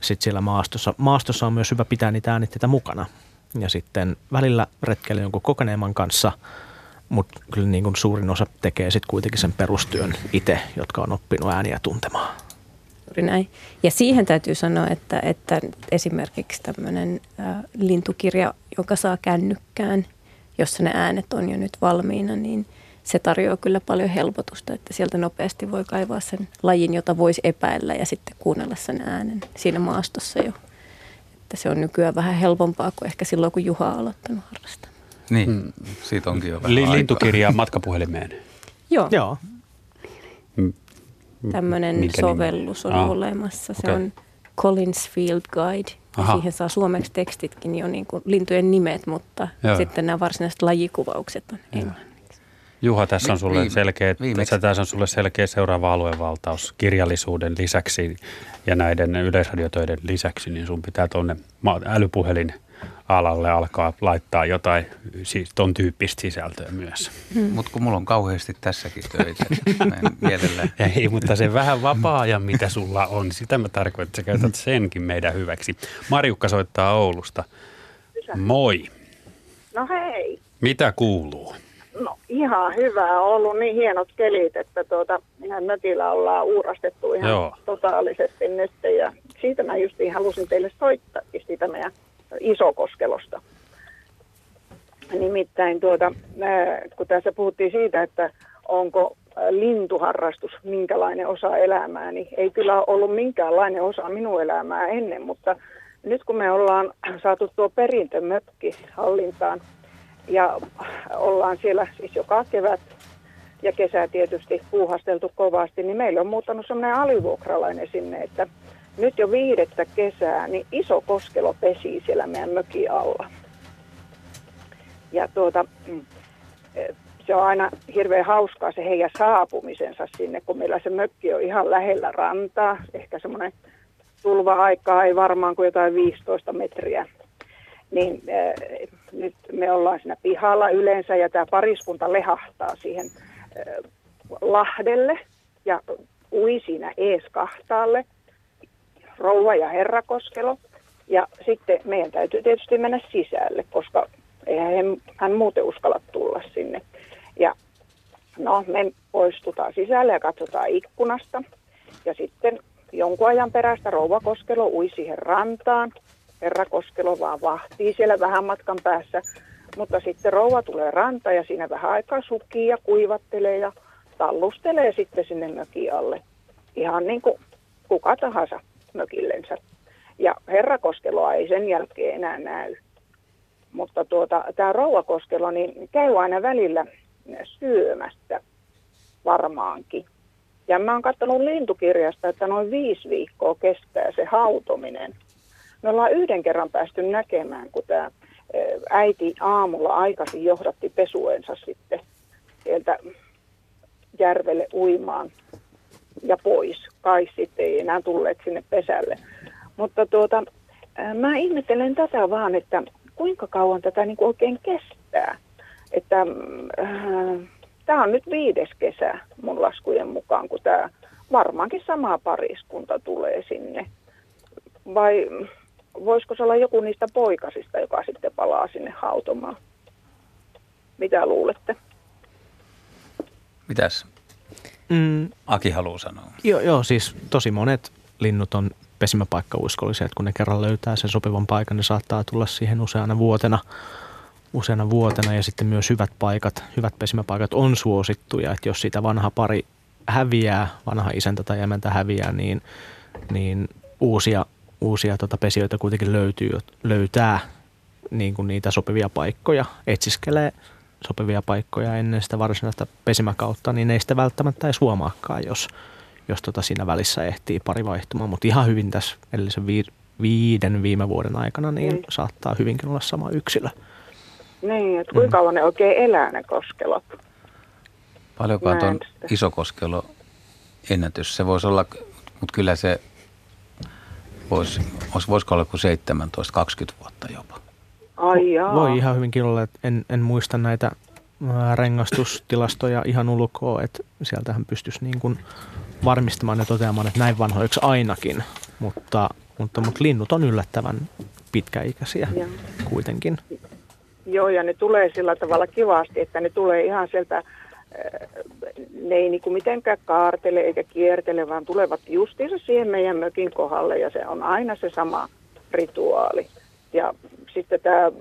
Sitten siellä maastossa, maastossa on myös hyvä pitää niitä äänitteitä mukana. Ja sitten välillä retkellä jonkun kokeneemman kanssa, mutta kyllä niin kuin suurin osa tekee sitten kuitenkin sen perustyön itse, jotka on oppinut ääniä tuntemaan. Juuri näin. Ja siihen täytyy sanoa, että, että esimerkiksi tämmöinen lintukirja, joka saa kännykkään, jossa ne äänet on jo nyt valmiina, niin se tarjoaa kyllä paljon helpotusta, että sieltä nopeasti voi kaivaa sen lajin, jota voisi epäillä ja sitten kuunnella sen äänen siinä maastossa jo. Että se on nykyään vähän helpompaa kuin ehkä silloin, kun Juha on aloittanut harrastaa. niin, mm. siitä onkin jo vähän Li, aikaa. lintukirja matkapuhelimeen. Joo, Joo, tämmöinen Minkä sovellus on? Ah, olemassa. Se okei. on Collins Field Guide. Ja Aha. siihen saa suomeksi tekstitkin jo niin kuin lintujen nimet, mutta Joo. sitten nämä varsinaiset lajikuvaukset on englanniksi. Juha, tässä on sulle viime- selkeä, viimeksi- tässä, tässä on sulle selkeä seuraava aluevaltaus kirjallisuuden lisäksi ja näiden yleisradiotöiden lisäksi, niin sun pitää tuonne älypuhelin alalle alkaa laittaa jotain siis ton tyyppistä sisältöä myös. Mutta kun mulla on kauheasti tässäkin töitä, niin mä en mielellään. Ei, mutta se vähän vapaa-ajan, mitä sulla on, sitä mä tarkoitan, että sä käytät senkin meidän hyväksi. Marjukka soittaa Oulusta. Moi. No hei. Mitä kuuluu? No ihan hyvä. On ollut niin hienot kelit, että tuota, ihan mökillä ollaan uurastettu ihan Joo. Totaalisesti nyt. Ja siitä mä justiin halusin teille soittaa siitä meidän isokoskelosta. Nimittäin tuota, kun tässä puhuttiin siitä, että onko lintuharrastus minkälainen osa elämää, niin ei kyllä ole ollut minkäänlainen osa minun elämää ennen, mutta nyt kun me ollaan saatu tuo perintömökki hallintaan ja ollaan siellä siis joka kevät ja kesä tietysti puuhasteltu kovasti, niin meillä on muuttanut semmoinen alivuokralainen sinne, että nyt jo viidettä kesää, niin iso koskelo pesii siellä meidän mökin alla. Ja tuota, mm, eh, se on aina hirveän hauskaa se heidän saapumisensa sinne, kun meillä se mökki on ihan lähellä rantaa. Ehkä semmoinen tulva-aikaa ei varmaan kuin jotain 15 metriä. Niin äh, nyt me ollaan siinä pihalla yleensä ja tämä pariskunta lehahtaa siihen äh, lahdelle ja ui siinä ees kahtaalle, rouva ja herrakoskelo. Ja sitten meidän täytyy tietysti mennä sisälle, koska eihän hän, hän muuten uskalla tulla sinne. Ja no, me poistutaan sisälle ja katsotaan ikkunasta. Ja sitten jonkun ajan perästä rouva Koskelo ui siihen rantaan. Herra Koskelo vaan vahtii siellä vähän matkan päässä. Mutta sitten rouva tulee ranta ja siinä vähän aikaa sukii ja kuivattelee ja tallustelee sitten sinne mökin alle. Ihan niin kuin kuka tahansa mökillensä. Ja Herra Koskeloa ei sen jälkeen enää näy. Mutta tuota, tämä Rouva Koskelo niin käy aina välillä syömästä varmaankin. Ja mä oon katsonut lintukirjasta, että noin viisi viikkoa kestää se hautominen. Me ollaan yhden kerran päästy näkemään, kun tämä äiti aamulla aikaisin johdatti pesuensa sitten sieltä järvelle uimaan ja pois. Kai sitten ei enää tulleet sinne pesälle. Mutta tuota, mä ihmettelen tätä vaan, että kuinka kauan tätä niin kuin oikein kestää. Että äh, tämä on nyt viides kesä mun laskujen mukaan, kun tämä varmaankin sama pariskunta tulee sinne. Vai voisiko se olla joku niistä poikasista, joka sitten palaa sinne hautomaan? Mitä luulette? Mitäs mm. Aki haluaa sanoa? Joo, joo, siis tosi monet linnut on pesimäpaikkauskollisia, että kun ne kerran löytää sen sopivan paikan, ne saattaa tulla siihen useana vuotena, useana vuotena ja sitten myös hyvät paikat, hyvät pesimäpaikat on suosittuja, että jos sitä vanha pari häviää, vanha isäntä tai emäntä häviää, niin, niin uusia, uusia tota pesijöitä kuitenkin löytyy, löytää niin kuin niitä sopivia paikkoja, etsiskelee sopivia paikkoja ennen sitä varsinaista pesimäkautta, niin ei sitä välttämättä edes huomaakaan, jos, jos tota siinä välissä ehtii pari vaihtumaan. Mutta ihan hyvin tässä edellisen vi- viiden viime vuoden aikana niin mm. saattaa hyvinkin olla sama yksilö. Niin, että kuinka mm. kauan mm. ne oikein elää ne koskelot? Paljonko on tuon isokoskelo ennätys? Se voisi olla, mutta kyllä se voisi, voisiko olla kuin 17-20 vuotta jopa. Ai jaa. Voi ihan hyvinkin olla, että en, en muista näitä rengastustilastoja ihan ulkoa, että sieltähän pystyisi niin kuin varmistamaan ja toteamaan, että näin vanhoiksi ainakin, mutta, mutta, mutta linnut on yllättävän pitkäikäisiä ja. kuitenkin. Joo, ja ne tulee sillä tavalla kivasti, että ne tulee ihan sieltä, ne ei niin kuin mitenkään kaartele eikä kiertele, vaan tulevat justiinsa siihen meidän mökin kohdalle, ja se on aina se sama rituaali. Ja sitten tämä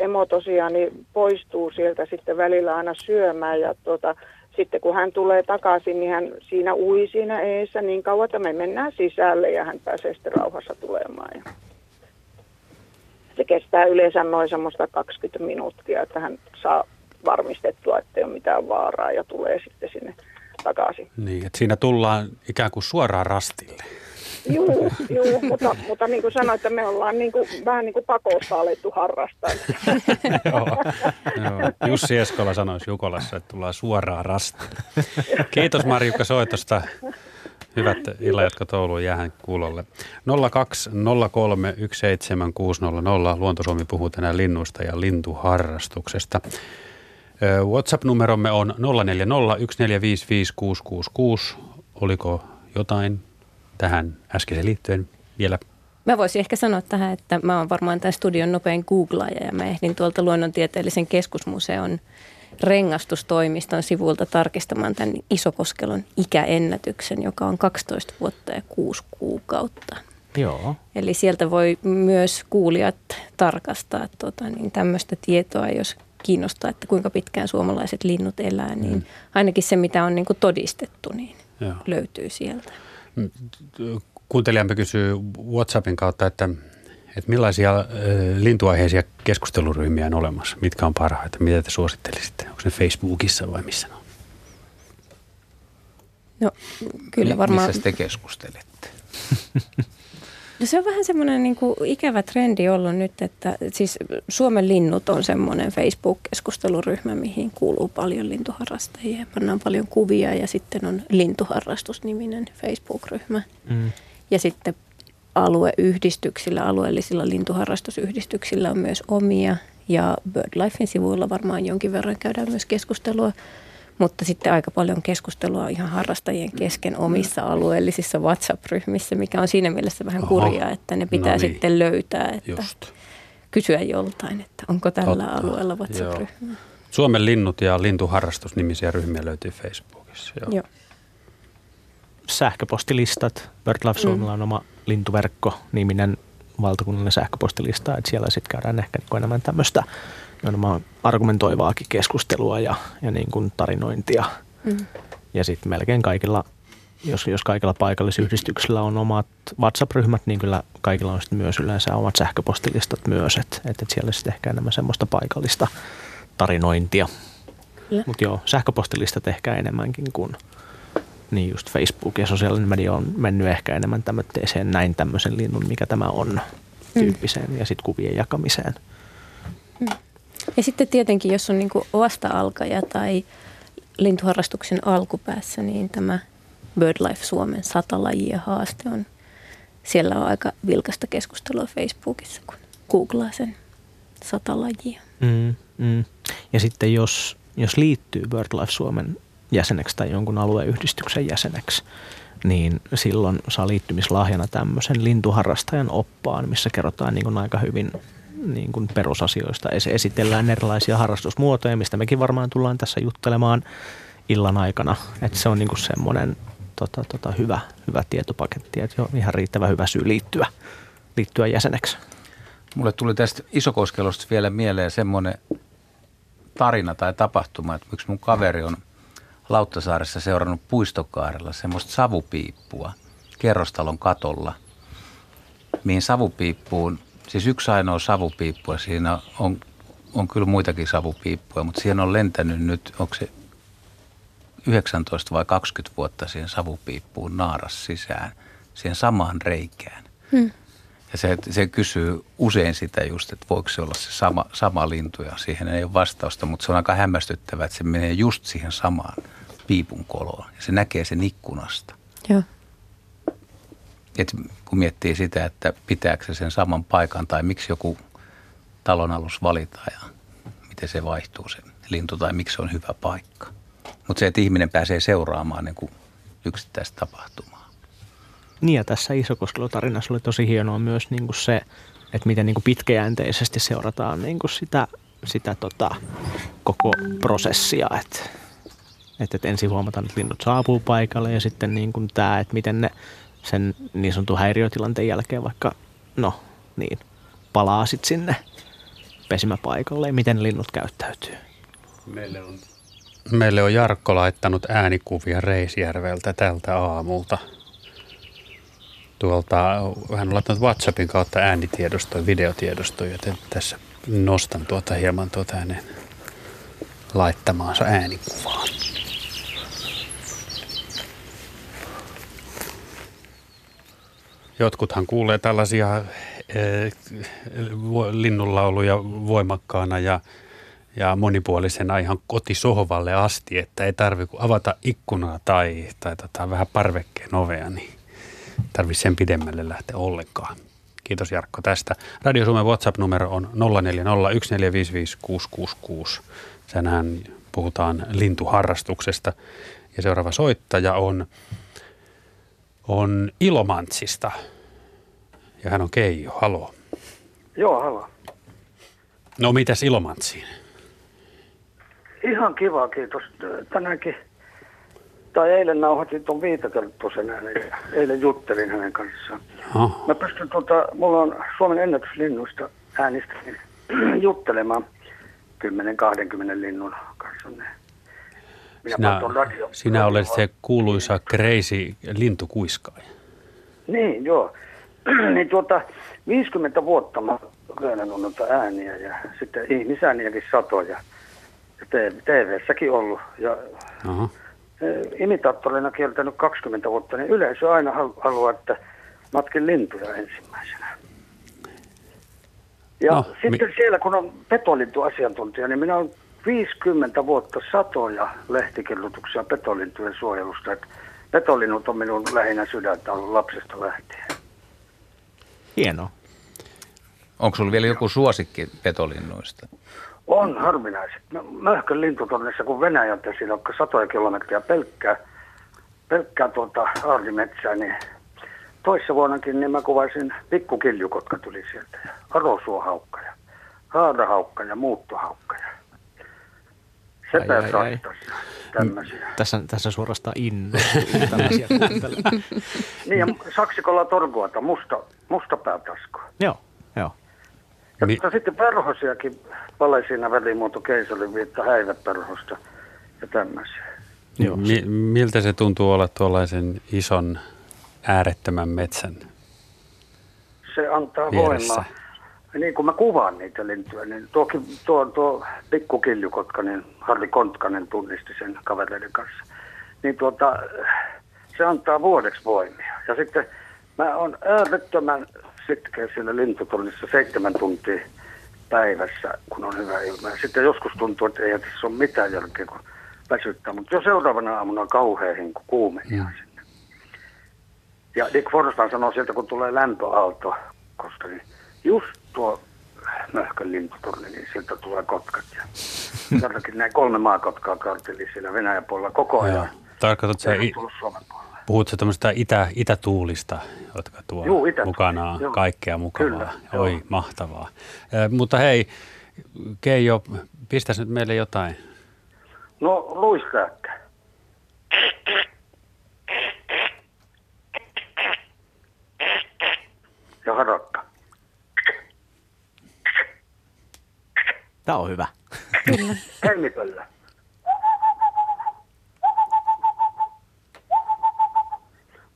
emo tosiaan niin poistuu sieltä sitten välillä aina syömään ja tuota, sitten kun hän tulee takaisin, niin hän siinä ui siinä eessä niin kauan, että me mennään sisälle ja hän pääsee sitten rauhassa tulemaan. Ja se kestää yleensä noin semmoista 20 minuuttia, että hän saa varmistettua, että ei ole mitään vaaraa ja tulee sitten sinne takaisin. Niin, että siinä tullaan ikään kuin suoraan rastille. Joo, joo mutta, mutta niin kuin sanoin, että me ollaan niin kuin, vähän niin kuin pakosta alettu harrastaa. joo, joo. Jussi Eskola sanoisi Jukolassa, että tullaan suoraan rastiin. Kiitos Marjukka soitosta. Hyvät illanjatkot Ouluun jäähän kuulolle. 0203 17600. Luontosuomi puhuu tänään linnuista ja lintuharrastuksesta. WhatsApp-numeromme on 0401455666. Oliko jotain tähän äskeiseen liittyen vielä Mä voisin ehkä sanoa tähän, että mä oon varmaan tämän studion nopein googlaaja ja mä ehdin tuolta luonnontieteellisen keskusmuseon rengastustoimiston sivuilta tarkistamaan tämän Isokoskelon ikäennätyksen, joka on 12 vuotta ja 6 kuukautta. Joo. Eli sieltä voi myös kuulijat tarkastaa tuota, niin tämmöistä tietoa, jos kiinnostaa, että kuinka pitkään suomalaiset linnut elää, niin mm. ainakin se, mitä on niin kuin todistettu, niin Joo. löytyy sieltä. Kuuntelijamme kysyy WhatsAppin kautta, että, että millaisia lintuaiheisia keskusteluryhmiä on olemassa? Mitkä on parhaita? Mitä te suosittelisitte? Onko ne Facebookissa vai missä ne on? No kyllä varmaan. Missä te keskustelette? No se on vähän semmoinen niin kuin ikävä trendi ollut nyt, että siis Suomen linnut on semmoinen Facebook-keskusteluryhmä, mihin kuuluu paljon lintuharrastajia. Pannaan paljon kuvia ja sitten on lintuharrastusniminen Facebook-ryhmä. Mm. Ja sitten alueyhdistyksillä, alueellisilla lintuharrastusyhdistyksillä on myös omia. Ja BirdLifein sivuilla varmaan jonkin verran käydään myös keskustelua mutta sitten aika paljon keskustelua ihan harrastajien kesken omissa alueellisissa WhatsApp-ryhmissä, mikä on siinä mielessä vähän kurjaa, että ne pitää no niin. sitten löytää. Että Just. kysyä joltain, että onko tällä Ottaa. alueella WhatsApp-ryhmä. Suomen linnut ja lintuharrastusnimisiä ryhmiä löytyy Facebookissa. Joo. Joo. Sähköpostilistat. BirdLife Suomella mm. on oma lintuverkko-niminen valtakunnallinen sähköpostilista, että siellä sitten käydään ehkä niin enemmän tämmöistä argumentoivaakin keskustelua ja, ja niin kuin tarinointia. Mm. Ja sitten melkein kaikilla, jos, jos kaikilla paikallisyhdistyksillä on omat WhatsApp-ryhmät, niin kyllä kaikilla on sitten myös yleensä omat sähköpostilistat myös, että et, et siellä sitten ehkä enemmän semmoista paikallista tarinointia. Mutta joo, sähköpostilistat ehkä enemmänkin kuin niin just Facebook ja sosiaalinen media on mennyt ehkä enemmän tämmöiseen näin tämmöisen linnun, mikä tämä on mm. tyyppiseen mm. ja sitten kuvien jakamiseen. Mm. Ja sitten tietenkin, jos on niinku vasta-alkaja tai lintuharrastuksen alkupäässä, niin tämä BirdLife Suomen sata lajia haaste on, siellä on aika vilkasta keskustelua Facebookissa, kun googlaa sen sata lajia. Mm, mm. Ja sitten jos, jos liittyy BirdLife Suomen jäseneksi tai jonkun alueyhdistyksen jäseneksi, niin silloin saa liittymislahjana tämmöisen lintuharrastajan oppaan, missä kerrotaan niin kuin aika hyvin niin kuin perusasioista. Esitellään erilaisia harrastusmuotoja, mistä mekin varmaan tullaan tässä juttelemaan illan aikana. Että se on niin semmoinen tota, tota, hyvä, hyvä tietopaketti, että jo ihan riittävän hyvä syy liittyä, liittyä jäseneksi. Mulle tuli tästä Isokoskelosta vielä mieleen semmoinen tarina tai tapahtuma, että yksi mun kaveri on Lauttasaaressa seurannut puistokaarella semmoista savupiippua kerrostalon katolla, mihin savupiippuun Siis yksi ainoa savupiippu ja siinä on, on kyllä muitakin savupiippuja, mutta siihen on lentänyt nyt, onko se 19 vai 20 vuotta siihen savupiippuun naaras sisään, siihen samaan reikään. Hmm. Ja se, se kysyy usein sitä just, että voiko se olla se sama, sama lintu ja siihen ei ole vastausta, mutta se on aika hämmästyttävää, että se menee just siihen samaan piipun koloon ja se näkee sen ikkunasta. Joo. Et kun miettii sitä, että pitääkö se sen saman paikan tai miksi joku talon alus valitaan ja miten se vaihtuu se lintu tai miksi se on hyvä paikka. Mutta se, että ihminen pääsee seuraamaan niin yksittäistä tapahtumaa. Niin ja tässä Isokoskelo-tarinassa oli tosi hienoa myös niin kuin se, että miten niin kuin pitkäjänteisesti seurataan niin kuin sitä, sitä tota, koko prosessia. Että että, että ensin huomataan, että linnut saapuu paikalle ja sitten niin kuin tämä, että miten ne sen niin sanotun häiriötilanteen jälkeen vaikka, no niin, palaa sitten sinne pesimäpaikalle ja miten linnut käyttäytyy. Meille on, meille on Jarkko laittanut äänikuvia Reisjärveltä tältä aamulta. Tuolta, hän on laittanut WhatsAppin kautta äänitiedostoja, videotiedostoja, joten tässä nostan tuota hieman tuota hänen laittamaansa äänikuvaa. Jotkuthan kuulee tällaisia eh, linnunlauluja voimakkaana ja, ja monipuolisena ihan kotisohvalle asti, että ei tarvitse avata ikkunaa tai, tai tota, vähän parvekkeen ovea, niin tarvitse sen pidemmälle lähteä ollenkaan. Kiitos Jarkko tästä. Radio Suomen WhatsApp-numero on 0401455666. Senhän puhutaan lintuharrastuksesta. Ja seuraava soittaja on on Ilomantsista. Ja hän on Keijo. Halo. Joo, halo. No mitäs Ilomantsiin? Ihan kiva, kiitos. Tänäänkin, tai eilen nauhoitin tuon viitakelpposen äänen ja eilen juttelin hänen kanssaan. Oh. Mä pystyn tuota, mulla on Suomen ennätyslinnuista äänistä juttelemaan 10-20 linnun kanssa. Minä sinä, radio, sinä olet se kuuluisa crazy lintukuiskaaja. Niin, joo. niin tuota, 50 vuotta mä olen noita ääniä ja sitten ihmisääniäkin satoja. Ja TV-säkin ollut. Ja uh-huh. imitaattorina kieltänyt 20 vuotta, niin yleisö aina haluaa, että matkin lintuja ensimmäisenä. Ja no, sitten mi- siellä, kun on petolintuasiantuntija, niin minä olen 50 vuotta satoja lehtikirjoituksia petolintujen suojelusta. Et petolinnut on minun lähinnä sydäntä ollut lapsesta lähtien. Hienoa. Onko sinulla vielä joku suosikki petolinnuista? On harvinaiset. Möhkön lintutonnissa, kun Venäjältä siinä on satoja kilometriä pelkkää, pelkkää tuota aarimetsää, niin toissa vuonnakin niin mä kuvasin pikkukiljukotka tuli sieltä ja arosuohaukka. Ja haarahaukka ja muuttohaukka. Ja sepä Ai, ai, ai. sattas ja tämmöisiä. Tässä, tässä suorastaan innostui tällaisia. Niin ja saksikolla torkuata, musta, musta päätasku. Joo, joo. Ja Mi- mutta sitten perhosiakin pale siinä välimuoto keisarin viitta häiväperhosta ja tämmöisiä. Joo. Mi- miltä se tuntuu olla tuollaisen ison äärettömän metsän Se antaa vieressä? voimaa. Niin kun mä kuvaan niitä lintuja, niin tuokin, tuo, tuo pikku kiljukotka, niin Harri Kontkanen tunnisti sen kavereiden kanssa. Niin tuota, se antaa vuodeksi voimia. Ja sitten mä oon äärettömän sitkeä siellä lintutunnissa seitsemän tuntia päivässä, kun on hyvä ilma. Ja sitten joskus tuntuu, että ei tässä ole mitään järkeä, kun väsyttää. Mutta jo seuraavana aamuna on kauhea hinku, kuume sinne. Ja Dick Forsman sanoo sieltä, kun tulee lämpöaalto, koska niin just tuo möhkön lintutorni, niin sieltä tulee kotkat. Ja jotakin näin kolme maakotkaa karteli siellä Venäjän puolella koko ajan. Joo. Tarkoitatko sä, i- puhutko tämmöistä itä, itätuulista, jotka tuo Juu, itätuuli, mukanaan joo. kaikkea mukavaa? Kyllä, Oi, joo. mahtavaa. Eh, mutta hei, Keijo, pistäs nyt meille jotain. No, luiskääkkä. Ja harakka. Tämä on hyvä. Helmipöllä.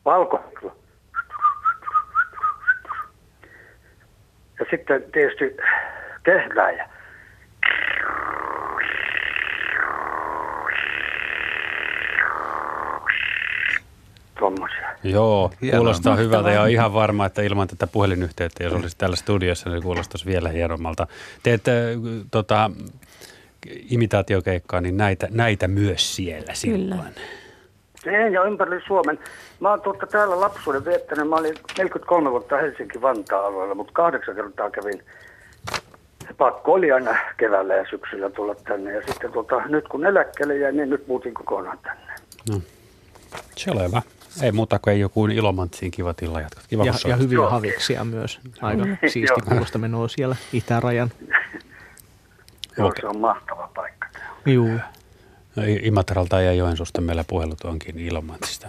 Valkohikla. Ja sitten tietysti kehrääjä. Tuommoisia. Joo, Hienoa. kuulostaa Mahtavaa. hyvältä ja on ihan varma, että ilman tätä puhelinyhteyttä, jos olisi täällä studiossa, niin kuulostaisi vielä hienommalta. Teet äh, tota, imitaatiokeikkaa, niin näitä, näitä myös siellä silloin. Teen ja ympäri Suomen. Mä oon tuota täällä lapsuuden viettänyt. Mä olin 43 vuotta Helsinki-Vantaan alueella, mutta kahdeksan kertaa kävin. Pakko oli aina keväällä ja syksyllä tulla tänne. Ja sitten tuota, nyt kun eläkkeelle jäin, niin nyt muutin kokonaan tänne. Selvä. Ei muuta kuin ei joku Ilomantsiin kiva tila jatkat. Kiva, Ja, ja hyviä Joo. haviksia myös. Aika siisti Joo. kuulosta menoa siellä itärajan. Joo, se on mahtava paikka. tää. Juu. I- Imatralta ja Joensuusta meillä puhelut onkin Ilomantsista.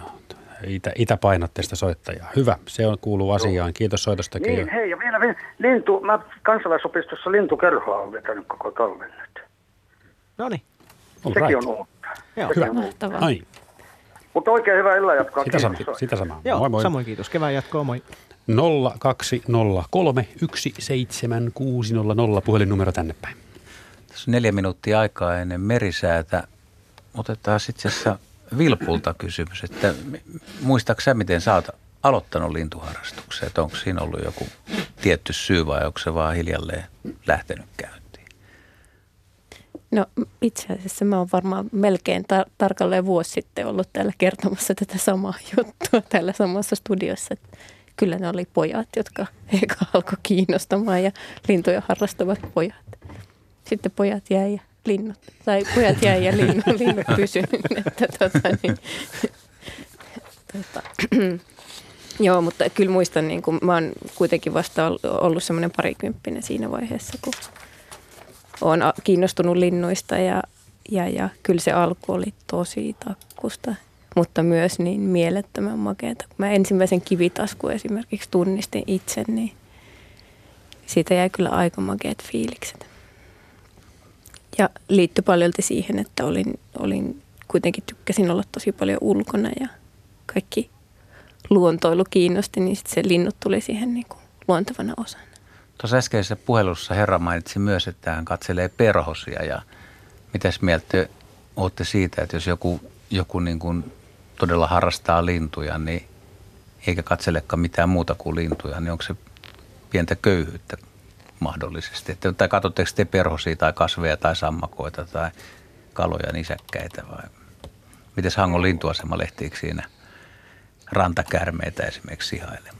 Itä, itäpainotteista soittajaa. Hyvä, se on, kuuluu asiaan. Kiitos soitosta. Niin, hei, ja vielä vi- lintu, mä kansalaisopistossa lintukerhoa on vetänyt koko talven nyt. No niin. Sekin right. on uutta. Joo. Sekin Hyvä. on uutta. Mahtavaa. Ai, Mutta oikein hyvää illan jatkoa. sitä, sama, Kiitos. sitä samaa. Joo, moi moi. samoin kiitos. Kevään jatkoa, moi. 0203 17600 puhelinnumero tänne päin. Tässä on neljä minuuttia aikaa ennen merisäätä. Otetaan itse asiassa Vilpulta kysymys, että muistaaks sä, miten sä oot aloittanut lintuharrastuksen? Että onko siinä ollut joku tietty syy vai onko se vaan hiljalleen lähtenyt käyntiin? No itse asiassa mä oon varmaan melkein tar- tarkalleen vuosi sitten ollut täällä kertomassa tätä samaa juttua täällä samassa studiossa. Että kyllä ne oli pojat, jotka eka alkoi kiinnostamaan ja lintuja harrastavat pojat. Sitten pojat jäi ja linnut, tai pojat jäi ja linnut, linnut pysynyt. Että tota, niin, tota, Joo, mutta kyllä muistan, niin kun mä oon kuitenkin vasta ol- ollut semmoinen parikymppinen siinä vaiheessa, kun olen kiinnostunut linnuista ja, ja, ja kyllä se alku oli tosi takkusta, mutta myös niin mielettömän makeata. Kun mä ensimmäisen kivitasku esimerkiksi tunnistin itse, niin siitä jäi kyllä aika makeat fiilikset. Ja liittyi paljolti siihen, että olin, olin kuitenkin tykkäsin olla tosi paljon ulkona ja kaikki luontoilu kiinnosti, niin sitten se linnut tuli siihen niin kuin luontevana osana. Tuossa äskeisessä puhelussa herra mainitsi myös, että hän katselee perhosia ja mitäs mieltä te olette siitä, että jos joku, joku niin kuin todella harrastaa lintuja, niin eikä katselekaan mitään muuta kuin lintuja, niin onko se pientä köyhyyttä mahdollisesti? Että, tai katsotteko te perhosia tai kasveja tai sammakoita tai kaloja, nisäkkäitä vai miten Hangon lintuasema lehtiikö siinä rantakärmeitä esimerkiksi sihailemaan?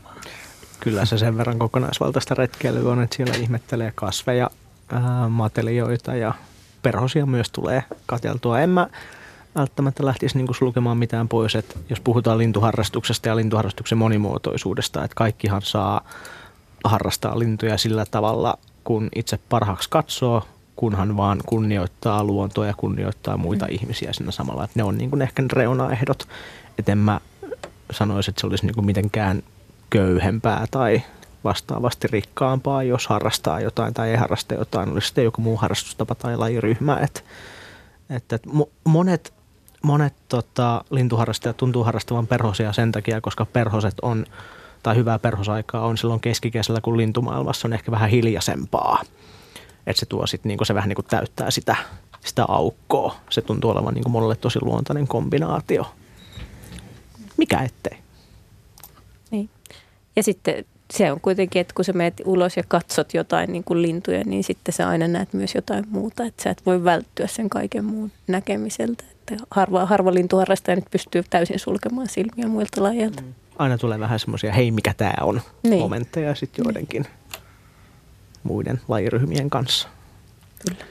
Kyllä se sen verran kokonaisvaltaista retkeilyä on, että siellä ihmettelee kasveja, ää, matelioita ja perhosia myös tulee katseltua. En mä välttämättä lähtisi niinku sulkemaan mitään pois, että jos puhutaan lintuharrastuksesta ja lintuharrastuksen monimuotoisuudesta, että kaikkihan saa harrastaa lintuja sillä tavalla kun itse parhaaksi katsoo, kunhan vaan kunnioittaa luontoa ja kunnioittaa muita mm. ihmisiä siinä samalla. Että ne on niin kuin ehkä ne reunaehdot. Että en mä sanoisi, että se olisi niin kuin mitenkään köyhempää tai vastaavasti rikkaampaa, jos harrastaa jotain tai ei harrasta jotain, olisi sitten joku muu harrastustapa tai lajiryhmä. Että, että monet, monet tota, lintuharrastajat tuntuu harrastavan perhosia sen takia, koska perhoset on, tai hyvää perhosaikaa on silloin keskikesällä, kun lintumaailmassa on ehkä vähän hiljaisempaa. Että se tuo sitten, niin se vähän niin kuin täyttää sitä, sitä aukkoa. Se tuntuu olevan niin monelle tosi luontainen kombinaatio. Mikä ettei? Niin. Ja sitten se on kuitenkin, että kun sä menet ulos ja katsot jotain niin kuin lintuja, niin sitten sä aina näet myös jotain muuta. Että sä et voi välttyä sen kaiken muun näkemiseltä. Että harva, harva lintuharrastaja nyt pystyy täysin sulkemaan silmiä muilta lajeilta. Mm. Aina tulee vähän semmoisia, hei mikä tämä on, niin. momentteja sitten joidenkin niin. muiden lajiryhmien kanssa. Kyllä.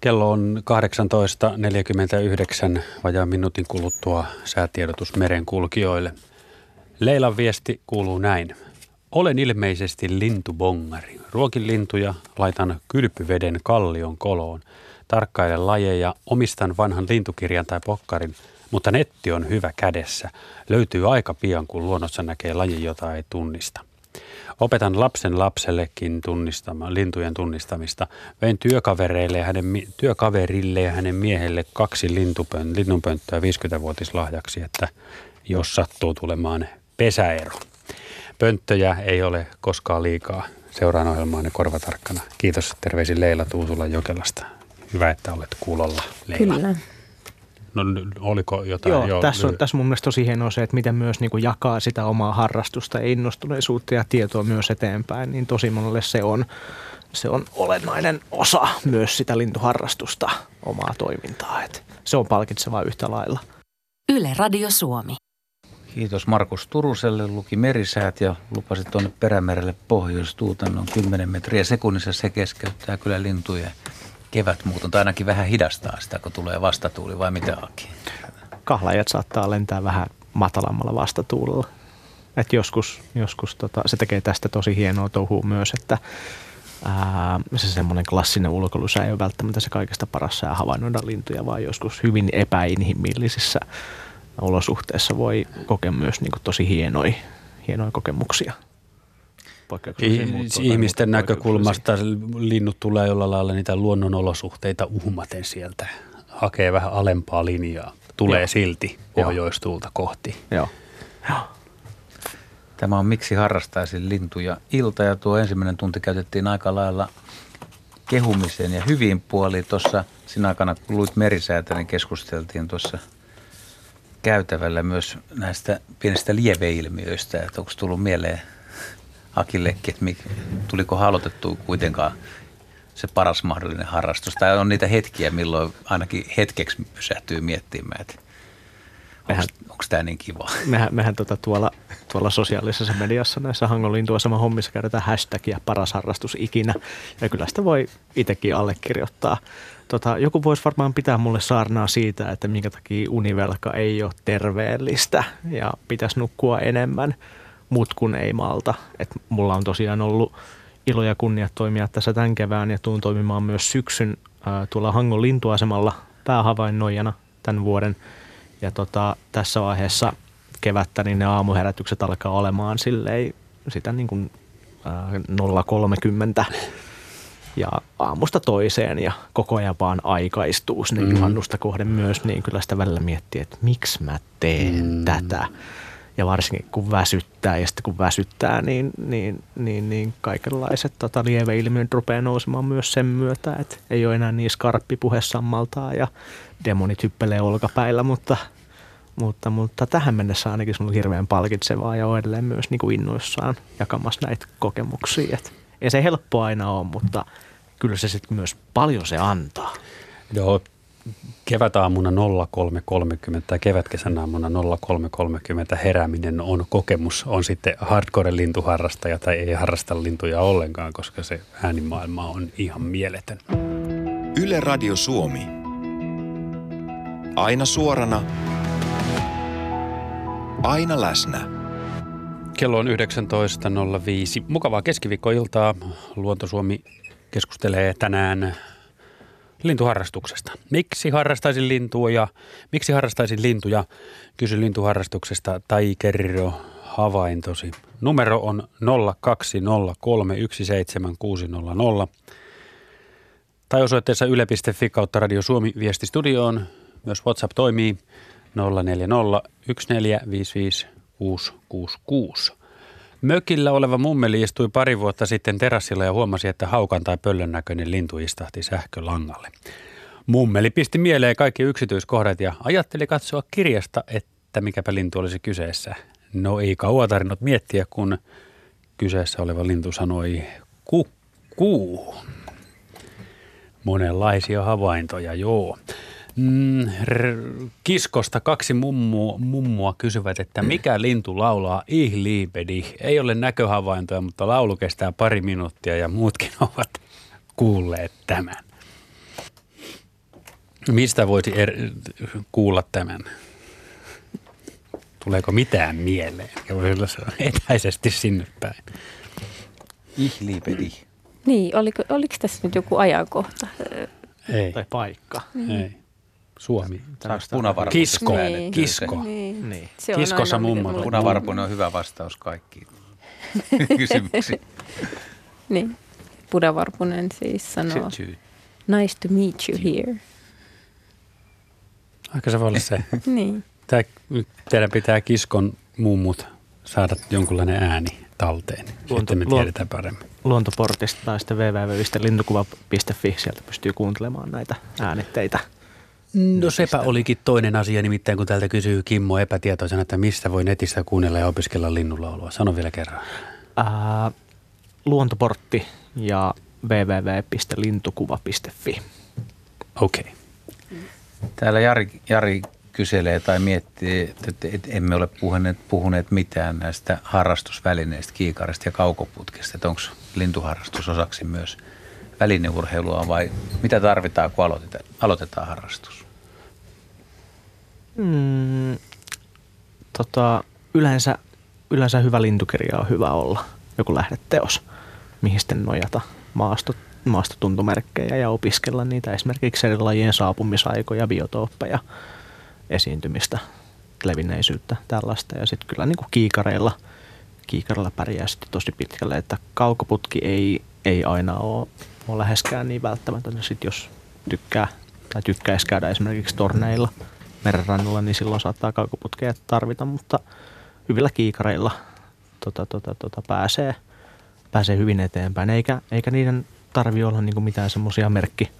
Kello on 18.49 vajaan minuutin kuluttua säätiedotus merenkulkijoille. Leilan viesti kuuluu näin. Olen ilmeisesti lintubongari. Ruokin lintuja, laitan kylpyveden kallion koloon. Tarkkailen lajeja, omistan vanhan lintukirjan tai pokkarin, mutta netti on hyvä kädessä. Löytyy aika pian, kun luonnossa näkee laji, jota ei tunnista. Opetan lapsen lapsellekin tunnistama, lintujen tunnistamista. Vein työkavereille ja hänen, työkaverille ja hänen miehelle kaksi lintupön, linnunpönttöä 50-vuotislahjaksi, että jos sattuu tulemaan pesäero. Pönttöjä ei ole koskaan liikaa. Seuraan ohjelmaanne korvatarkkana. Kiitos terveisin Leila Tuusula Jokelasta. Hyvä, että olet kuulolla, Leila. Kyllä. No oliko jotain? Joo, joo tässä, on, tässä mun mielestä tosi hienoa se, että miten myös niin kuin jakaa sitä omaa harrastusta ja innostuneisuutta ja tietoa myös eteenpäin, niin tosi monelle se on, se on olennainen osa myös sitä lintuharrastusta, omaa toimintaa. Et se on palkitsevaa yhtä lailla. Yle Radio Suomi. Kiitos Markus Turuselle, luki merisäät ja lupasi tuonne perämerelle pohjoistuutannon 10 metriä sekunnissa. Se keskeyttää kyllä lintujen kevätmuuton, tai ainakin vähän hidastaa sitä, kun tulee vastatuuli, vai mitä Aki? Kahlajat saattaa lentää vähän matalammalla vastatuulella. Et joskus joskus tota, se tekee tästä tosi hienoa touhua myös, että ää, se semmoinen klassinen ulkoilusä ei ole välttämättä se kaikesta paras sää havainnoida lintuja, vaan joskus hyvin epäinhimillisissä olosuhteissa voi kokea myös niin kuin tosi hienoja, hienoja kokemuksia. Ihmisten näkökulmasta linnut tulee jollain lailla niitä luonnonolosuhteita uhmaten sieltä. Hakee vähän alempaa linjaa. Tulee Joo. silti pohjoistuulta kohti. Joo. Joo. Tämä on Miksi harrastaisin lintuja ilta ja tuo ensimmäinen tunti käytettiin aika lailla kehumiseen ja hyvin puoliin. Tuossa siinä aikana, kun luit merisäätä, niin keskusteltiin tuossa – käytävällä myös näistä pienistä lieveilmiöistä, että onko tullut mieleen Akillekin, että tuliko halotettu kuitenkaan se paras mahdollinen harrastus. Tai on niitä hetkiä, milloin ainakin hetkeksi pysähtyy miettimään, että onko tämä niin kiva. Mehän, mehän tota tuolla, tuolla sosiaalisessa mediassa näissä Hangolin sama hommissa käytetään hashtagia paras harrastus ikinä. Ja kyllä sitä voi itsekin allekirjoittaa. Tota, joku voisi varmaan pitää mulle saarnaa siitä, että minkä takia univelka ei ole terveellistä ja pitäisi nukkua enemmän, mut kun ei malta. Et mulla on tosiaan ollut ilo ja kunnia toimia tässä tämän kevään ja tuun toimimaan myös syksyn ää, tuolla Hangon lintuasemalla päähavainnoijana tämän vuoden. Ja tota, tässä vaiheessa kevättä niin ne aamuherätykset alkaa olemaan silleen sitä niin kuin ää, 030 ja aamusta toiseen ja koko ajan vaan aikaistuu sinne mm. juhannusta kohden myös, niin kyllä sitä välillä miettii, että miksi mä teen mm. tätä. Ja varsinkin kun väsyttää ja sitten kun väsyttää, niin, niin, niin, niin kaikenlaiset tota, lieveilmiöt rupeaa nousemaan myös sen myötä, että ei ole enää niin skarppi puhe sammaltaa ja demonit hyppelee olkapäillä, mutta, mutta, mutta tähän mennessä ainakin se on hirveän palkitsevaa ja on edelleen myös niin kuin innoissaan jakamassa näitä kokemuksia. Et ei se helppo aina ole, mutta – kyllä se sitten myös paljon se antaa. Joo, kevätaamuna 03.30 tai kevätkesän aamuna 03.30 herääminen on kokemus, on sitten hardcore lintuharrastaja tai ei harrasta lintuja ollenkaan, koska se äänimaailma on ihan mieletön. Yle Radio Suomi. Aina suorana. Aina läsnä. Kello on 19.05. Mukavaa keskiviikkoiltaa. Luontosuomi keskustelee tänään lintuharrastuksesta. Miksi harrastaisin lintua ja miksi harrastaisin lintuja? Kysy lintuharrastuksesta tai kerro havaintosi. Numero on 020317600 tai osoitteessa yle.fi kautta Radio Suomi viesti studioon. Myös WhatsApp toimii 0401455666. Mökillä oleva mummeli istui pari vuotta sitten terassilla ja huomasi, että haukan tai pöllön näköinen lintu istahti sähkölangalle. Mummeli pisti mieleen kaikki yksityiskohdat ja ajatteli katsoa kirjasta, että mikäpä lintu olisi kyseessä. No ei kauan tarvinnut miettiä, kun kyseessä oleva lintu sanoi kukkuu. Monenlaisia havaintoja, joo. Mm, kiskosta kaksi mummua, mummua kysyvät, että mikä lintu laulaa ihliipedi. Ei ole näköhavaintoja, mutta laulu kestää pari minuuttia ja muutkin ovat kuulleet tämän. Mistä voisi er- kuulla tämän? Tuleeko mitään mieleen? Ja voi olla etäisesti sinne päin. Ihliipedi. Niin, oliko, oliko tässä nyt joku ajankohta? Ei. Tai paikka. Ei. Suomi. Punavarpu? Kisko. Niin. Kisko. Niin. Niin. Se on Kiskossa mummo. Punavarpunen on hyvä vastaus kaikkiin kysymyksiin. Niin. Punavarpunen siis sanoo, nice to meet you here. Aika se voi olla se. Niin. Tää, nyt teidän pitää kiskon mummut saada jonkunlainen ääni talteen. Luonto- Sitten me tiedetään paremmin. Luontoportista tai sitten www.lintukuva.fi, sieltä pystyy kuuntelemaan näitä äänitteitä. No sepä olikin toinen asia, nimittäin kun täältä kysyy Kimmo epätietoisena, että mistä voi netistä kuunnella ja opiskella linnunlaulua. Sano vielä kerran. Ää, luontoportti ja www.lintukuva.fi. Okei. Okay. Täällä Jari, Jari kyselee tai miettii, että että emme ole puhuneet, puhuneet mitään näistä harrastusvälineistä, kiikarista ja kaukoputkista. Että onko lintuharrastus osaksi myös välineurheilua vai mitä tarvitaan, kun aloitetaan, aloitetaan harrastus? Mm, tota, yleensä, yleensä hyvä lintukirja on hyvä olla, joku lähdeteos, mihin sitten nojata maasto, maastotuntomerkkejä ja opiskella niitä esimerkiksi eri lajien saapumisaikoja, biotooppeja, esiintymistä, levinneisyyttä, tällaista. Ja sitten kyllä niin kuin kiikareilla, kiikareilla pärjää sitten tosi pitkälle, että kaukoputki ei, ei aina ole, ole läheskään niin välttämätöntä. Sitten jos tykkää tai tykkäisi käydä esimerkiksi torneilla merenrannalla, niin silloin saattaa kaukoputkeja tarvita, mutta hyvillä kiikareilla tota, tota, tota, pääsee, pääsee hyvin eteenpäin, eikä, eikä niiden tarvi olla niin mitään semmoisia merkki,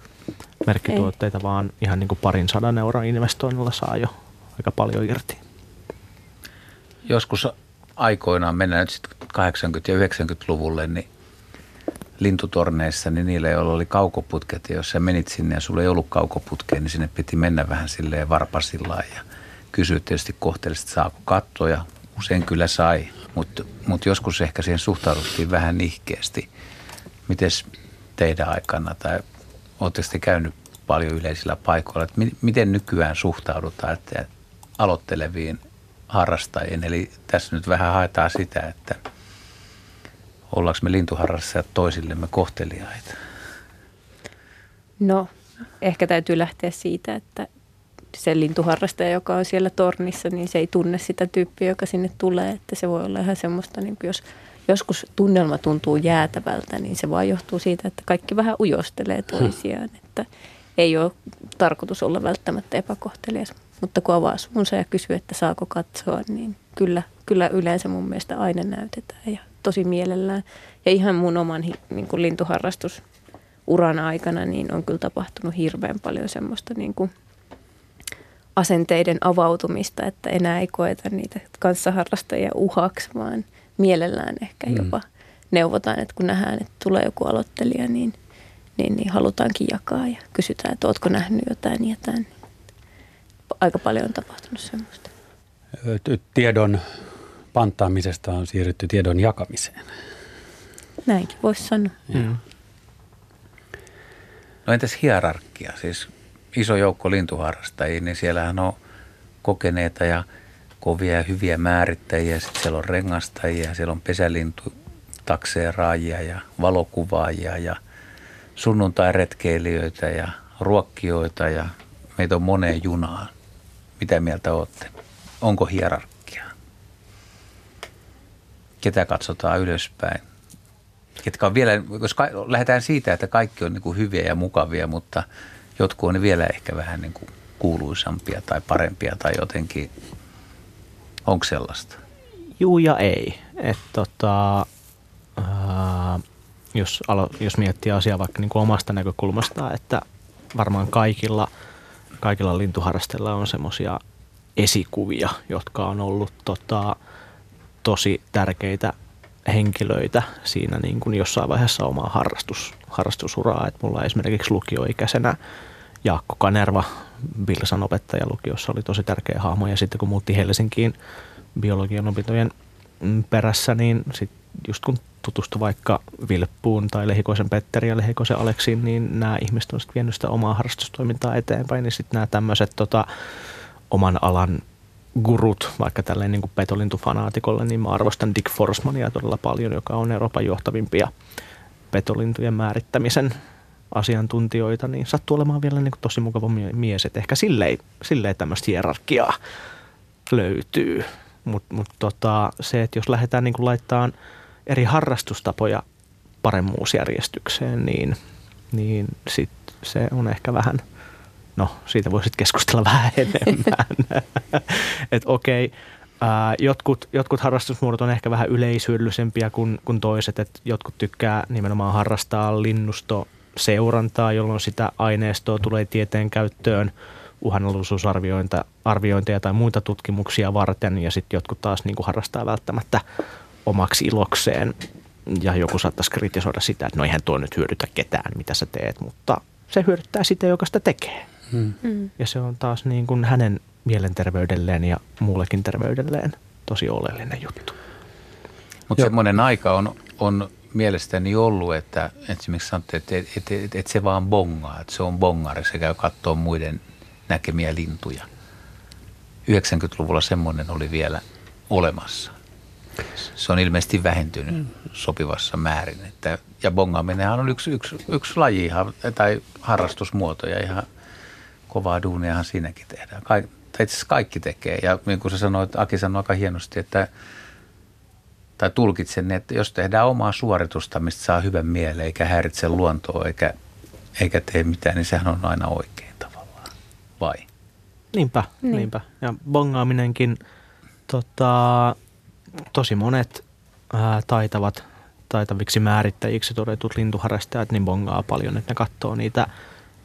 merkkituotteita, Ei. vaan ihan niin kuin parin sadan euron investoinnilla saa jo aika paljon irti. Joskus aikoinaan, mennään nyt sitten 80- ja 90-luvulle, niin lintutorneissa, niin niillä, joilla oli kaukoputket, ja jos sä menit sinne ja sulla ei ollut kaukoputkea, niin sinne piti mennä vähän silleen varpasillaan ja kysyä tietysti kohteellisesti, saako kattoja. Usein kyllä sai, mutta mut joskus ehkä siihen suhtauduttiin vähän nihkeästi. Mites teidän aikana, tai oletteko te käynyt paljon yleisillä paikoilla, että mi- miten nykyään suhtaudutaan että aloitteleviin harrastajien. Eli tässä nyt vähän haetaan sitä, että ollaanko me lintuharrastajat toisillemme kohteliaita. No, ehkä täytyy lähteä siitä, että se lintuharrastaja, joka on siellä tornissa, niin se ei tunne sitä tyyppiä, joka sinne tulee. Että se voi olla ihan semmoista, niin jos joskus tunnelma tuntuu jäätävältä, niin se vaan johtuu siitä, että kaikki vähän ujostelee toisiaan. Että ei ole tarkoitus olla välttämättä epäkohtelias. Mutta kun avaa suunsa ja kysyy, että saako katsoa, niin kyllä, kyllä yleensä mun mielestä aina näytetään ja tosi mielellään. Ja ihan mun oman niin kuin lintuharrastusuran aikana niin on kyllä tapahtunut hirveän paljon semmoista niin kuin asenteiden avautumista, että enää ei koeta niitä kanssaharrastajia uhaksi, vaan mielellään ehkä jopa mm. neuvotaan, että kun nähdään, että tulee joku aloittelija, niin, niin, niin halutaankin jakaa ja kysytään, että ootko nähnyt jotain ja jotain. Aika paljon on tapahtunut semmoista. Tiedon panttaamisesta on siirrytty tiedon jakamiseen. Näinkin voisi sanoa. Mm. No entäs hierarkia, siis iso joukko lintuharrastajia, niin siellähän on kokeneita ja kovia ja hyviä määrittäjiä. Sitten siellä on rengastajia, siellä on pesälintu, takseeraajia ja valokuvaajia ja sunnuntai-retkeilijöitä ja ruokkijoita ja meitä on moneen junaan. Mitä mieltä olette? Onko hierarkiaa? Ketä katsotaan ylöspäin? Ketkä on vielä, jos lähdetään siitä, että kaikki on niin kuin hyviä ja mukavia, mutta jotkut on vielä ehkä vähän niin kuin kuuluisampia tai parempia tai jotenkin, onko sellaista? Juu ja ei. Et tota, ää, jos, alo, jos miettii asiaa vaikka niin kuin omasta näkökulmasta, että varmaan kaikilla, kaikilla lintuharrastajilla on semmoisia esikuvia, jotka on ollut tota, tosi tärkeitä henkilöitä siinä niin kuin jossain vaiheessa omaa harrastus, harrastusuraa. Et mulla esimerkiksi lukioikäisenä Jaakko Kanerva, Vilsan opettaja lukiossa, oli tosi tärkeä hahmo. Ja sitten kun muutti Helsinkiin biologian opintojen perässä, niin sit just kun tutustui vaikka Vilppuun tai Lehikoisen Petteri ja Lehikoisen Aleksiin, niin nämä ihmiset on sitten vienyt sitä omaa harrastustoimintaa eteenpäin. Niin sitten nämä tämmöiset tota, oman alan gurut, vaikka tälleen niin petolintufanaatikolle, niin mä arvostan Dick Forsmania todella paljon, joka on Euroopan johtavimpia petolintujen määrittämisen asiantuntijoita, niin sattuu olemaan vielä niin kuin tosi mukava mies, että ehkä silleen, silleen tämmöistä hierarkiaa löytyy. Mutta mut tota, se, että jos lähdetään niin laittamaan eri harrastustapoja paremmuusjärjestykseen, niin, niin sit se on ehkä vähän, no siitä voisit keskustella vähän enemmän. että okei, okay, jotkut, jotkut harrastusmuodot on ehkä vähän yleishyödyllisempiä kuin, kuin toiset, että jotkut tykkää nimenomaan harrastaa linnusto seurantaa, jolloin sitä aineistoa tulee tieteen käyttöön uhanalaisuusarviointeja tai muita tutkimuksia varten ja sitten jotkut taas niin kuin harrastaa välttämättä omaksi ilokseen ja joku saattaisi kritisoida sitä, että no eihän tuo nyt hyödytä ketään, mitä sä teet, mutta se hyödyttää sitä, joka sitä tekee. Hmm. hmm. Ja se on taas niin kuin hänen mielenterveydelleen ja muullekin terveydelleen tosi oleellinen juttu. Mutta semmoinen aika on, on mielestäni ollut, että esimerkiksi sanotte, että, että, että, että, että se vaan bongaa, että se on bongari, se käy katsoa muiden näkemiä lintuja. 90-luvulla semmoinen oli vielä olemassa. Se on ilmeisesti vähentynyt mm. sopivassa määrin. Että, ja bongaaminenhan on yksi, yksi, yksi laji ihan, tai harrastusmuoto ja ihan kovaa duuniahan siinäkin tehdään. Kaik, tai itse asiassa kaikki tekee. Ja niin kuin sä sanoit, Aki sanoi aika hienosti, että tai tulkitsen, että jos tehdään omaa suoritusta, mistä saa hyvän mieleen, eikä häiritse luontoa, eikä, eikä tee mitään, niin sehän on aina oikein tavallaan. Vai? Niinpä, niin. niinpä. Ja bongaaminenkin, tota, tosi monet ää, taitavat, taitaviksi määrittäjiksi todetut lintuharrastajat, niin bongaa paljon, että ne katsoo niitä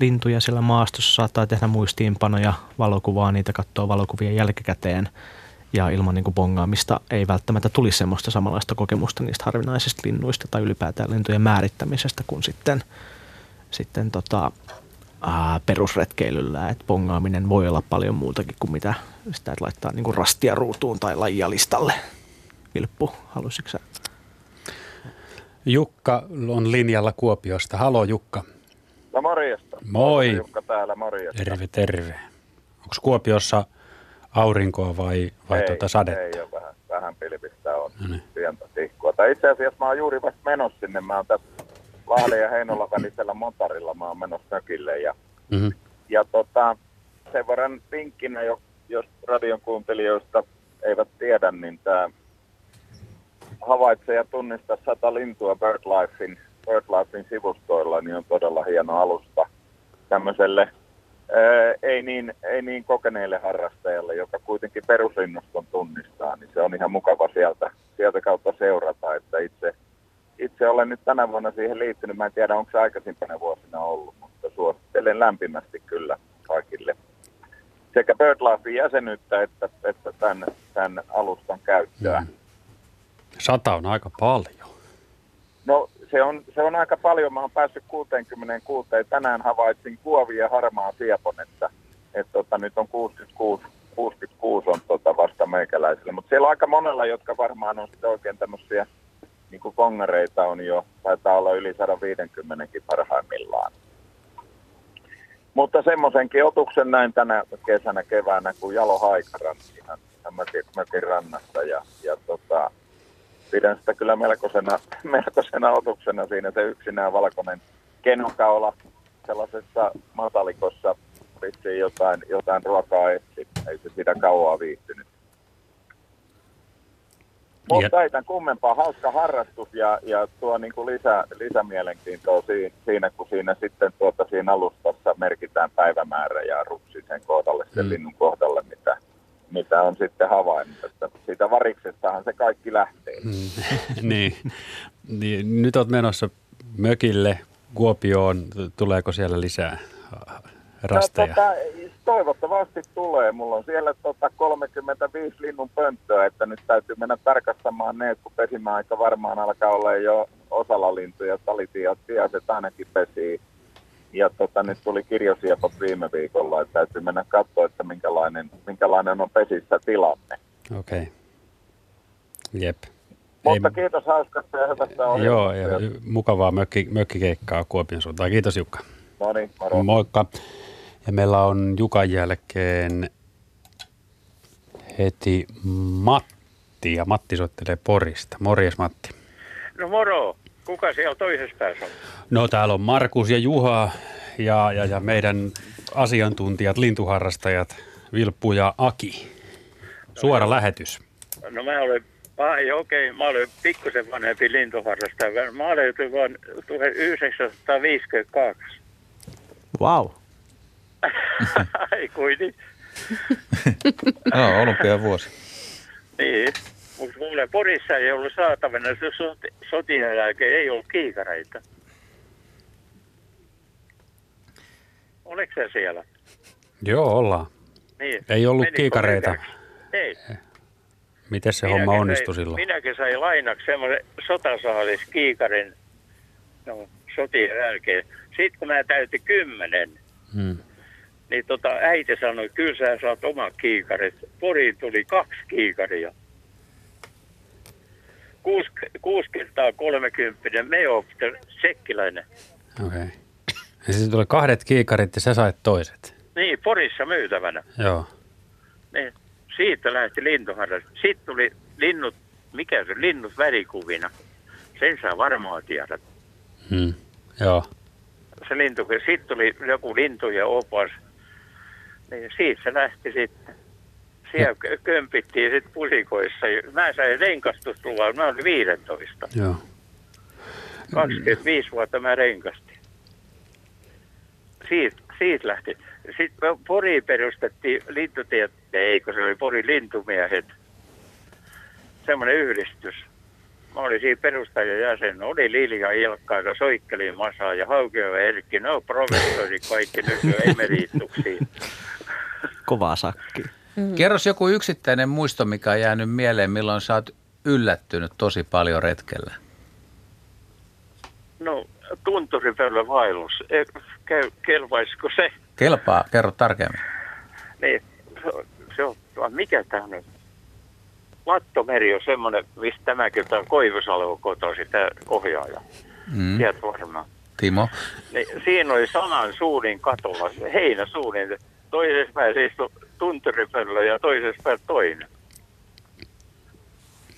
lintuja siellä maastossa, saattaa tehdä muistiinpanoja, valokuvaa, niitä katsoo valokuvien jälkikäteen – ja ilman niin kuin bongaamista ei välttämättä tulisi semmoista samanlaista kokemusta niistä harvinaisista linnuista tai ylipäätään lintujen määrittämisestä kuin sitten, sitten tota, ää, perusretkeilyllä. Et bongaaminen voi olla paljon muutakin kuin mitä sitä, että laittaa niin kuin rastia ruutuun tai lajia listalle. Vilppu, halusitko sä? Jukka on linjalla Kuopiosta. Halo Jukka. No morjesta. Moi. Jukka täällä, morjesta. Terve, terve. Onko Kuopiossa aurinkoa vai, vai ei, tuota sadetta? Ei ole vähän, vähän pilvistä on no niin. pientä tihkua. Tai itse asiassa mä oon juuri vasta menossa sinne. Mä oon tässä Lahden ja Heinolan välisellä motorilla. Mä oon menossa mökille. Ja, mm-hmm. ja tota, sen verran vinkkinä, jos radion kuuntelijoista eivät tiedä, niin tämä havaitse ja tunnista sata lintua BirdLifein, BirdLifein sivustoilla, niin on todella hieno alusta tämmöiselle ei niin, ei niin kokeneille harrastajalle, joka kuitenkin perusinnuston tunnistaa, niin se on ihan mukava sieltä, sieltä kautta seurata, että itse, itse olen nyt tänä vuonna siihen liittynyt. Mä en tiedä, onko se aikaisempana vuosina ollut, mutta suosittelen lämpimästi kyllä kaikille sekä BirdLifein jäsenyyttä että, että tämän, tämän alustan käyttöä. Mm. Sata on aika paljon. No se on, se on aika paljon. Mä oon päässyt 66. Tänään havaitsin kuovi ja harmaa siepon, että, tota, nyt on 66, 66 on tota vasta meikäläisille. Mutta siellä on aika monella, jotka varmaan on sitten oikein tämmöisiä niin kuin kongareita on jo, taitaa olla yli 150 parhaimmillaan. Mutta semmoisenkin otuksen näin tänä kesänä keväänä kuin Jalo Haikaran ihan, mökin, mökin rannassa ja, ja tota, pidän sitä kyllä melkoisena, melkoisena otuksena siinä se yksinään valkoinen kenokaula sellaisessa matalikossa vissiin jotain, jotain ruokaa etsi. Ei se sitä kauaa viihtynyt. Mutta ei tämän kummempaa, hauska harrastus ja, ja tuo niin kuin lisä, lisämielenkiintoa siinä, siinä, kun siinä sitten tuota, siinä alustassa merkitään päivämäärä ja rupsi sen kohdalle, sen mm. linnun kohdalle, mitä, mitä on sitten havainnut. Että siitä variksestahan se kaikki lähtee. Mm. niin. niin. Nyt olet menossa mökille Kuopioon. Tuleeko siellä lisää rasteja? No, tota, toivottavasti tulee. Mulla on siellä tota 35 linnun pönttöä, että nyt täytyy mennä tarkastamaan ne, kun pesimäaika varmaan alkaa olla jo osalla lintuja. Talitiat sijaset ainakin pesii. Ja tota, nyt tuli kirjosiepot viime viikolla, että täytyy mennä katsoa, että minkälainen, minkälainen on pesissä tilanne. Okei. Okay. Jep. Mutta Ei... kiitos hauskasta ja hyvästä ohjelmasta. Joo, ja mukavaa mökki, mökkikeikkaa Kuopion suuntaan. Kiitos Jukka. No niin, moro. Moikka. Ja meillä on Jukan jälkeen heti Matti, ja Matti soittelee Porista. Morjes Matti. No moro. Kuka siellä toisessa päässä on? No täällä on Markus ja Juha ja, ja, ja meidän asiantuntijat, lintuharrastajat Vilppu ja Aki. Suora no, lähetys. No mä olen Ai okei, okay. mä olen pikkusen vanhempi lintuharrastaja. Mä olen vuonna 1952. Wow. Ai kuin no, olympia vuosi. Niin, mutta mulle Porissa ei ollut saatavana sotien jälkeen, ei ollut kiikareita. Oliko se siellä? Joo, ollaan. Niin. Ei ollut Menit kiikareita. Ei. Miten se minäkin homma onnistui silloin? Minäkin sain lainaksi semmoisen sotasaalis kiikarin no, sotien jälkeen. Sitten kun mä täytin kymmenen, hmm niin tota, äiti sanoi, kyllä sä saat omat kiikarit. Poriin tuli kaksi kiikaria. 6 kertaa 30 meopter sekkiläinen. Okei. Okay. Ja sitten tuli kahdet kiikarit ja sä sait toiset. Niin, Porissa myytävänä. Joo. Niin, siitä lähti lintuharras. Sitten tuli linnut, mikä se, linnut värikuvina. Sen sä varmaan tiedät. Hmm. Joo. Se lintu, sitten tuli joku lintujen opas niin siitä se lähti sitten. Siellä no. kömpittiin sitten pusikoissa. Mä sain renkastusluvan, mä olin 15. Joo. 25 vuotta mä renkastin. Siitä, siitä lähti. Sitten Pori perustettiin lintutiet, eikö se oli Pori lintumiehet. Semmoinen yhdistys. Mä olin siinä perustajan jäsen. Oli Lilja Ilkka, joka soikkeli Masaa ja Haukio Erkki. No professori kaikki nykyään emeriituksiin. Kovaa sakki. Mm. Kerros joku yksittäinen muisto, mikä on jäänyt mieleen, milloin sä oot yllättynyt tosi paljon retkellä. No, tunturipöllö vaellus. Käy, kelpaisiko se? Kelpaa, kerro tarkemmin. Niin, se on, mikä tämä on Lattomeri on semmoinen, mistä tämäkin on Koivusalon kotoisin, tämä ohjaaja. Mm. Tiedät varmaan. Timo. Niin, siinä oli sanan suunin katolla, heinäsuunin toisessa päässä istui tunturipöllö ja toisessa päässä toinen.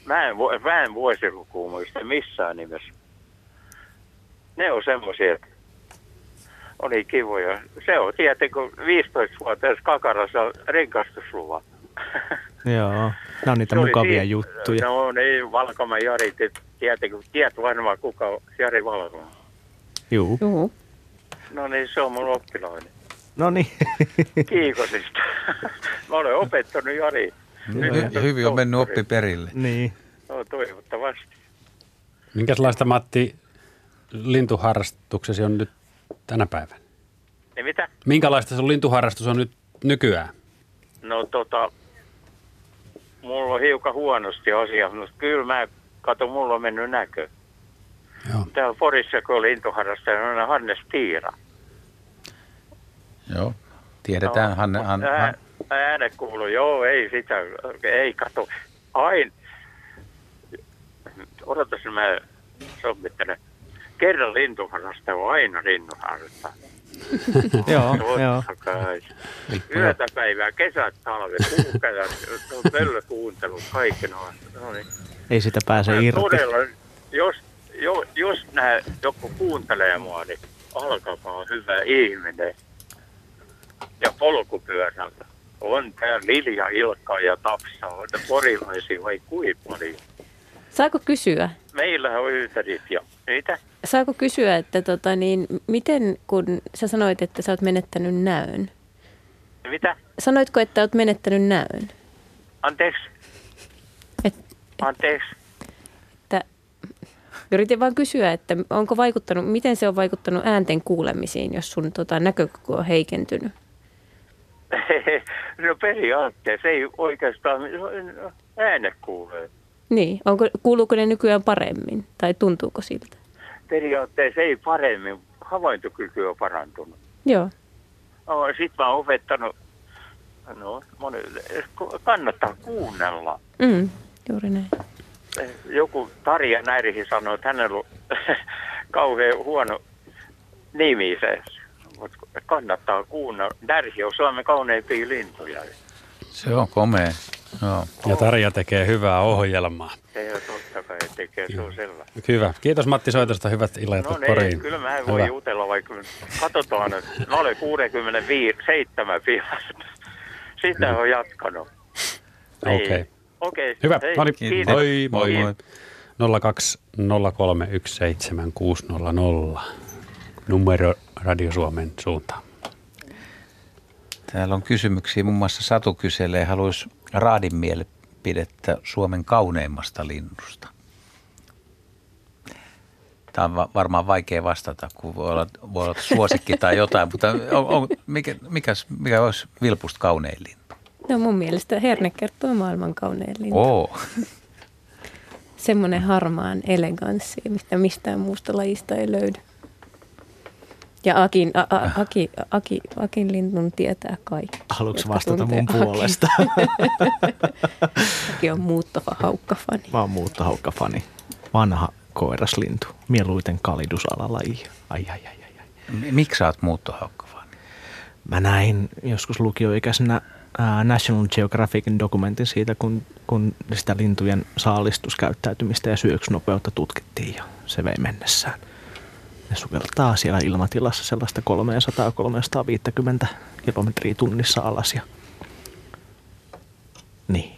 Mä en, mä en vuosilukua muista missään nimessä. Ne on semmoisia, että oli kivoja. Se on tietenkin, kun 15 vuotta kakarassa renkastusluva. Joo, ne on niitä mukavia siinä, juttuja. No niin, Valkama Jari, tietenkin, tiedät varmaan kuka on Jari Valkama. Juu. Juu. No niin, se on mun oppilainen. No niin. Kiikosista. Mä olen opettanut Jari. ja hyvin on mennyt oppi perille. Niin. No toivottavasti. Minkälaista Matti lintuharrastuksesi on nyt tänä päivänä? Niin mitä? Minkälaista sun lintuharrastus on nyt nykyään? No tota, mulla on hiukan huonosti asia, mutta kyllä mä kato, mulla on mennyt näkö. Joo. Täällä Porissa, kun on lintuharrastaja, on Hannes Tiira. Joo, tiedetään. No, Hanne, han, ää, ääne kuuluu, joo, ei sitä, ei kato. Ain, odotas mä sommittelen. Kerran lintuharrasta on aina lintuharrasta. Joo, joo. Yötä päivää, kesät, talvet, kuukajat, pöllö kuuntelut, kaikki noin. No niin. Ei sitä pääse Mä irti. Todella, jos, jo, jos nää joku kuuntelee mua, niin alkakaa hyvä ihminen. Ja polkupyörällä. On tää Lilja, Ilkka ja Tapsa, on ne porilaisia vai kuinka paljon. Saako kysyä? Meillä on ympärit ja mitä? Saako kysyä, että tota, niin, miten kun sä sanoit, että sä oot menettänyt näön? Mitä? Sanoitko, että oot menettänyt näön? Anteeksi? Et, Anteeksi? että, yritin vaan kysyä, että onko vaikuttanut, miten se on vaikuttanut äänten kuulemisiin, jos sun tota, näkökyky on heikentynyt? no periaatteessa ei oikeastaan ääne kuulee. Niin, onko, kuuluuko ne nykyään paremmin tai tuntuuko siltä? Periaatteessa ei paremmin. Havaintokyky on parantunut. Joo. No, Sitten mä oon opettanut, no moni, kannattaa kuunnella. Mm, juuri näin. Joku Tarja Näirihin sanoi, että hänellä on kauhean huono nimi se. Mutta kannattaa kuunnella. Närhi on Suomen kauneimpia lintuja. Se on komea. Joo. Ja Tarja tekee hyvää ohjelmaa. Se on totta kai tekee, se on sellainen. Hyvä. Kiitos Matti soitosta. Hyvät illat No niin, poriin. kyllä mä en voi jutella, vaikka katsotaan, että mä olen 65, 7 pihasta. Sitä on jatkanut. Niin. Okei. Okei. Hyvä. Hei, No niin, kiitos. moi moi. Kiitos. moi. 020317600. Numero Radio Suomen suuntaan. Täällä on kysymyksiä. Muun muassa Satu kyselee, haluaisi raadin mielipidettä Suomen kauneimmasta linnusta. Tämä on va- varmaan vaikea vastata, kun voi olla, voi olla suosikki tai jotain, mutta on, on, mikä, mikäs, mikä olisi Vilpusta kaunein lintu? No mun mielestä herne kertoo maailman kaunein lintu. Oo, Semmoinen harmaan eleganssi, mistä mistään muusta lajista ei löydy. Ja Akin, a, a, Aki, Aki, Akin linnun tietää kaikki. Haluatko vastata mun puolesta? Aki on muuttava haukkafani. Mä oon muuttohaukkafani. Vanha koiraslintu. Mieluiten kalidusalalaji. Ai, ai, ai, ai, ai. Miksi sä oot muuttohaukkafani? Mä näin joskus lukioikäisenä National Geographicin dokumentin siitä, kun, kun sitä lintujen saalistuskäyttäytymistä ja syöksnopeutta tutkittiin ja se vei mennessään. Ne sukeltaa siellä ilmatilassa sellaista 300-350 kilometriä tunnissa alas. Ja... Niin.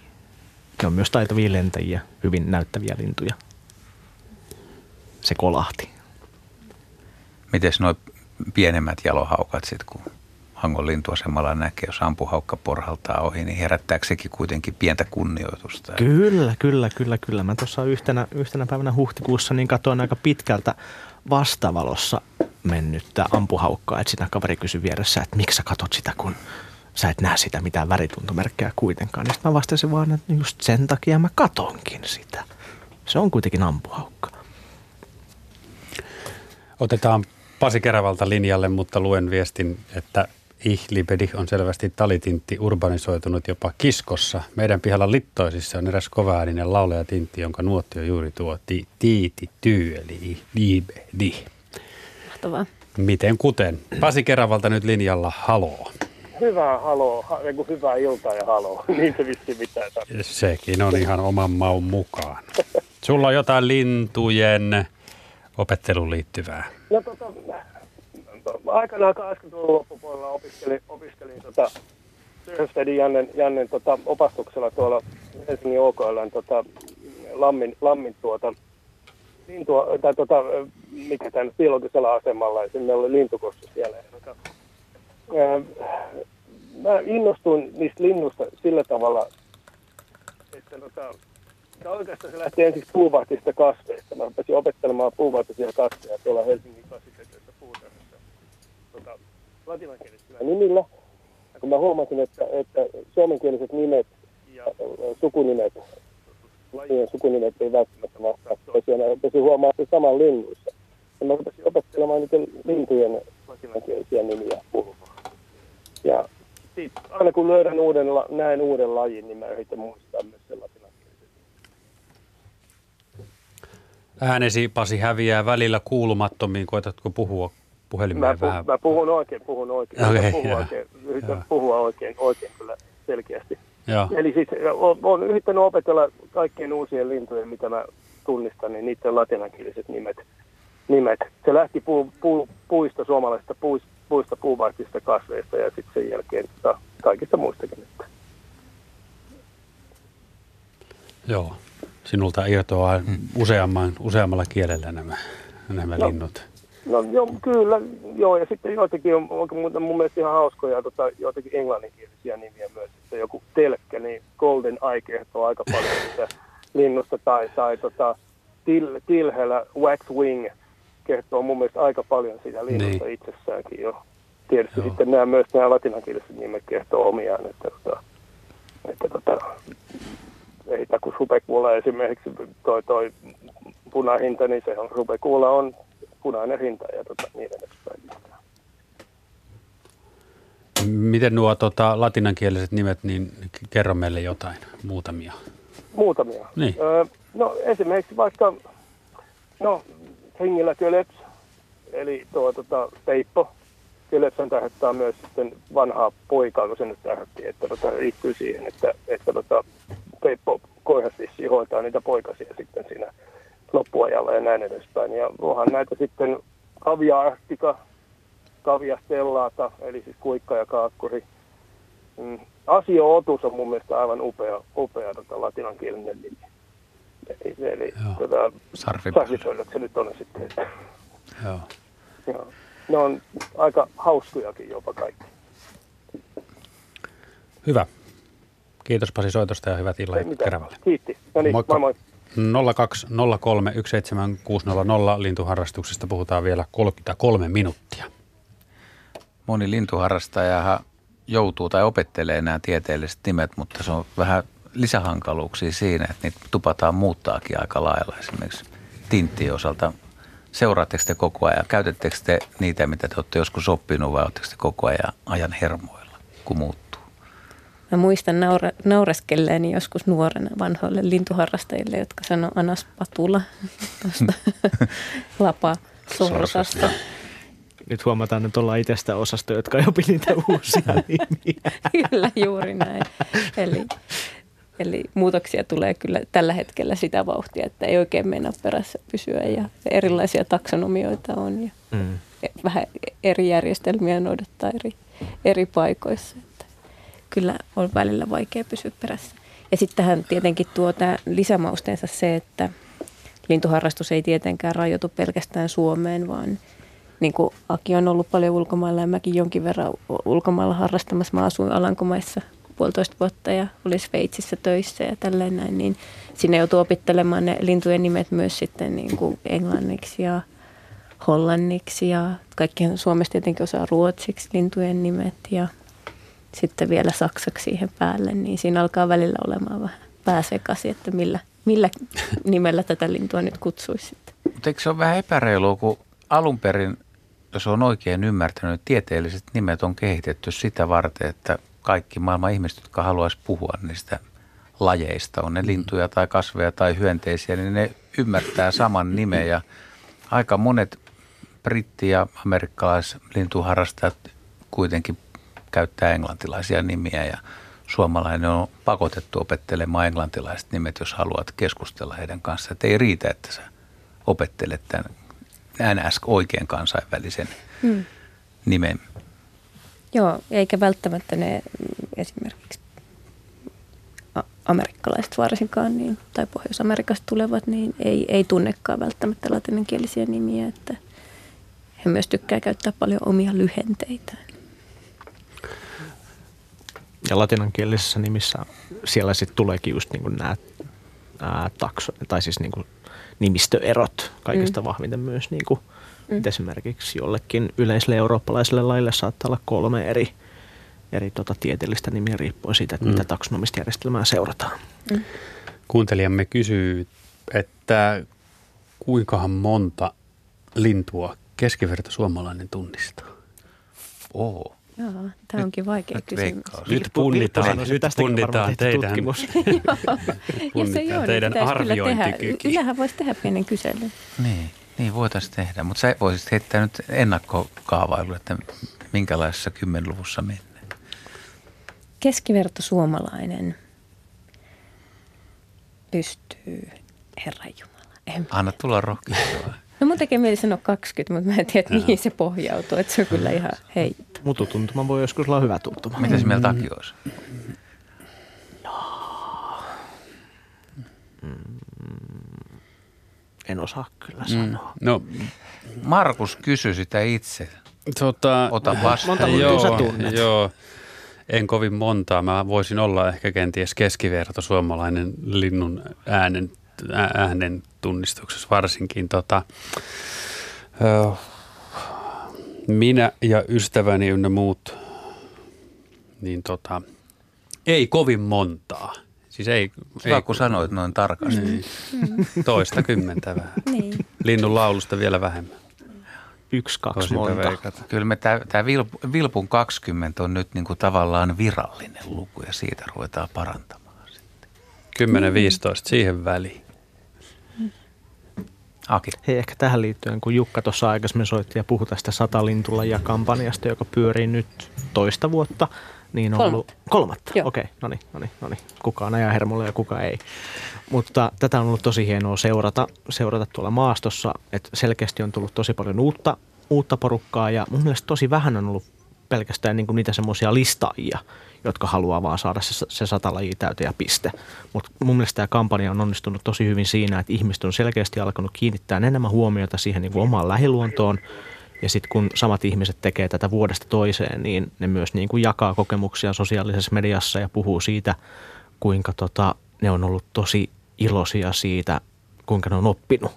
Ne on myös taitavia lentäjiä, hyvin näyttäviä lintuja. Se kolahti. Mites nuo pienemmät jalohaukat sitten, kun Hangon lintuasemalla näkee, jos ampuhaukka porhaltaa ohi, niin herättääkö sekin kuitenkin pientä kunnioitusta? Kyllä, kyllä, kyllä, kyllä. Mä tuossa yhtenä, yhtenä päivänä huhtikuussa niin katsoin aika pitkältä vastavalossa mennyttä ampuhaukkaa, että siinä kaveri kysyi vieressä, että miksi sä katot sitä, kun sä et näe sitä mitään värituntomerkkejä kuitenkaan. Niin mä vastasin vaan, että just sen takia mä katonkin sitä. Se on kuitenkin ampuhaukka. Otetaan Pasi Kerävalta linjalle, mutta luen viestin, että Ihlibedi on selvästi talitintti urbanisoitunut jopa kiskossa. Meidän pihalla Littoisissa on eräs kovaääninen laulaja tintti, jonka nuotti on juuri tuo ti, tiiti tyy, eli Ihlibedi. Mahtavaa. Miten kuten? Pasi Kerävalta nyt linjalla, haloo. Hyvää haloo, ha, eiku hyvää iltaa ja haloo. Niin se vissiin pitää sanoa. Sekin on ihan oman maun mukaan. Sulla on jotain lintujen opetteluun liittyvää. No tota, aikanaan 80-luvun loppupuolella opiskelin, opiskelin tota, Sörstedin Jannen, Jannen tota, opastuksella tuolla Helsingin OKLn tota, Lammin, Lammin tuota, lintua, tai tota, mikä tämän biologisella asemalla, ja sinne oli lintukossu siellä. Ja, tota, ää, mä innostuin niistä linnusta sillä tavalla, että tota, ja oikeastaan se lähti ensiksi puuvahtisista kasveista. Mä rupesin opettelemaan puuvahtisia kasveja tuolla Helsingin puutarhassa tota, latinankielisillä nimillä. Ja kun mä huomasin, että, että suomenkieliset nimet ja sukunimet, lajien sukunimet ei välttämättä vastaa toisiaan, mä rupesin huomaamaan sen saman linnuissa. Ja mä rupesin opettelemaan niiden lintujen latinankielisiä nimiä puhumaan. Ja sit, aina kun löydän uuden, näen uuden lajin, niin mä yritän muistaa myös sen latinankielisen. Äänesi, Pasi, häviää välillä kuulumattomiin. Koetatko puhua puhelimeen Mä, vähän. pu, mä puhun oikein, puhun oikein. Yritän puhua joo. oikein, yritän Joo. puhua oikein, oikein kyllä selkeästi. Joo. Eli siis on yrittänyt opetella kaikkien uusien lintujen, mitä mä tunnistan, niin niiden latinankieliset nimet. nimet. Se lähti puu, puu, puista, suomalaisista puista, puista puuvaihtisista kasveista ja sitten sen jälkeen tota, kaikista muistakin. Että. Joo. Sinulta irtoaa useamman, useammalla kielellä nämä, nämä No. linnut. No joo, kyllä, joo, ja sitten joitakin on, on mun, mun mielestä ihan hauskoja, tota, joitakin englanninkielisiä nimiä myös, että joku telkkä, niin Golden Eye kertoo aika paljon sitä linnusta, tai, tai tota, til, tilhellä Waxwing kertoo mun mielestä aika paljon siitä linnusta niin. itsessäänkin jo. Tietysti joo. sitten nämä myös nämä latinankieliset nimet kertoo omiaan, että, tota, että tota, ei kun supekuula esimerkiksi toi, toi punahinta, niin se on, supekuula on punainen hinta ja tota, niin edespäin. Miten nuo tota, latinankieliset nimet, niin kerro meille jotain, muutamia. Muutamia. Niin. Öö, no esimerkiksi vaikka, no hengillä köleps, eli tuo tota, peippo. Kölepsän tähdättää myös sitten vanhaa poikaa, kun se nyt tähdätti, että tota, liittyy siihen, että, että tota, peippo koirasvissi hoitaa niitä poikasia sitten siinä loppuajalla ja näin edespäin. Ja onhan näitä sitten kaviaartika, kaviastellaata, eli siis kuikka ja kaakkuri. Mm. Asio-otus on mun mielestä aivan upea, upea tota, latinankielinen nimi. Eli, eli tota, sarvipöllöt se nyt on sitten. Joo. joo. Ne on aika hauskojakin jopa kaikki. Hyvä. Kiitos Pasi soitosta ja hyvät mitään. Keravalle. Kiitti. No niin, Moikka. moi moi. 0203 17600 lintuharrastuksesta puhutaan vielä 33 minuuttia. Moni lintuharrastajahan joutuu tai opettelee nämä tieteelliset nimet, mutta se on vähän lisähankaluuksia siinä, että niitä tupataan muuttaakin aika lailla. Esimerkiksi tinttien osalta seuraatteko te koko ajan? Käytettekö te niitä, mitä te olette joskus oppinut vai oletteko te koko ajan ajan hermoilla, kun muuttuu? Mä muistan naura, naureskelleeni joskus nuorena vanhoille lintuharrastajille, jotka sanoo anas patula tuosta lapa sorsasta. Nyt huomataan, että ollaan itsestä osasto, jotka ei opi niitä uusia nimiä. kyllä, juuri näin. Eli, eli muutoksia tulee kyllä tällä hetkellä sitä vauhtia, että ei oikein mennä perässä pysyä ja erilaisia taksonomioita on ja Mm. vähän eri järjestelmiä noudattaa eri, eri paikoissa. Kyllä on välillä vaikea pysyä perässä. Ja sitten tähän tietenkin tuo tämä lisämausteensa se, että lintuharrastus ei tietenkään rajoitu pelkästään Suomeen, vaan niin kuin Aki on ollut paljon ulkomailla ja mäkin jonkin verran ulkomailla harrastamassa. Mä asuin Alankomaissa puolitoista vuotta ja olin Sveitsissä töissä ja tälleen näin, niin sinne joutuu opittelemaan ne lintujen nimet myös sitten niin kuin englanniksi ja hollanniksi ja kaikkihan Suomessa tietenkin osaa ruotsiksi lintujen nimet ja sitten vielä saksaksi siihen päälle, niin siinä alkaa välillä olemaan vähän pääsekasi, että millä, millä nimellä tätä lintua nyt kutsuisi sitten. Mutta eikö se ole vähän epäreilua, kun alun perin, jos on oikein ymmärtänyt, tieteelliset nimet on kehitetty sitä varten, että kaikki maailman ihmiset, jotka haluaisi puhua niistä lajeista, on ne lintuja tai kasveja tai hyönteisiä, niin ne ymmärtää saman nimen ja aika monet britti- ja amerikkalaislintuharrastajat kuitenkin käyttää englantilaisia nimiä ja suomalainen on pakotettu opettelemaan englantilaiset nimet, jos haluat keskustella heidän kanssaan. Että ei riitä, että sä opettelet tämän NS oikein kansainvälisen Hmm. nimen. Joo, eikä välttämättä ne esimerkiksi amerikkalaiset varsinkaan, niin, tai Pohjois-Amerikasta tulevat, niin ei, ei tunnekaan välttämättä latinankielisiä nimiä, että he myös tykkää käyttää paljon omia lyhenteitään. Ja latinankielisessä nimissä siellä sitten tuleekin just niin nämä, takso, tai siis niin nimistöerot kaikista Mm. mm. vahviten myös. Niin kuin, Mm. mm. Esimerkiksi jollekin yleiselle eurooppalaiselle lajille saattaa olla kolme eri, eri tota, tieteellistä nimiä riippuen siitä, että Mm. mm. mitä taksonomista järjestelmää seurataan. Kuuntelijamme kysyy, että kuinkahan monta lintua keskiverto suomalainen tunnistaa? Oo. Joo, tämä onkin vaikea nyt kysymys. veikkaus. Nyt punnitaan, nyt punnitaan teidän, tutkimus. Joo. Jos ei punnitaan ole, teidän arviointikyky. Ylähän voisi tehdä pienen kyselyn. Niin. Niin voitaisiin tehdä, mutta sä voisit heittää nyt ennakkokaavailu, että minkälaisessa kymmenluvussa mennään. Keskiverto suomalainen pystyy, Herran Jumala. Anna tulla rohkeasti. No mun tekee mieli sanoa 20, mutta mä en tiedä, mihin se pohjautuu. Että se on kyllä ihan heitto. Mututuntuma voi joskus olla hyvä tuntuma. Mitä se meillä Taki olisi? En osaa kyllä sanoa. No, Markus kysyi sitä itse. tota, Ota vastaan. Monta joo, tunnet? joo, en kovin montaa. Mä voisin olla ehkä kenties keskiverto suomalainen linnun äänen, ää- äänen tunnistuksessa varsinkin. Tota, minä ja ystäväni ynnä muut, niin tota, ei kovin montaa. Siis ei, Hyvä, ei kun sanoit noin tarkasti. Niin. Toista kymmentä vähän. Niin. Linnun laulusta vielä vähemmän. Yksi, kaksi monta. veikata. Kyllä me tämä Vilpun 20 on nyt niinku tavallaan virallinen luku ja siitä ruvetaan parantamaan. 10-15 siihen väliin. Aki. Hei, ehkä tähän liittyen, kun Jukka tuossa aikaisemmin soitti ja puhui tästä sata lintulajia kampanjasta, joka pyörii nyt toista vuotta, niin on ollut kolmatta. Okei, no niin, no niin, no niin. Kukaan ajaa hermolle ja kuka ei. Mutta tätä on ollut tosi hienoa seurata, seurata tuolla maastossa, että selkeästi on tullut tosi paljon uutta, uutta porukkaa ja mun mielestä tosi vähän on ollut pelkästään niin kuin niitä semmoisia listaajia, jotka haluaa vaan saada se, se sata täyteen ja piste. Mutta mun mielestä tämä kampanja on onnistunut tosi hyvin siinä, että ihmiset on selkeästi alkanut kiinnittää enemmän huomiota siihen niin kuin omaan lähiluontoon. Ja sitten kun samat ihmiset tekee tätä vuodesta toiseen, niin ne myös niin kuin jakaa kokemuksia sosiaalisessa mediassa ja puhuu siitä, kuinka tota, ne on ollut tosi iloisia siitä, kuinka ne on oppinut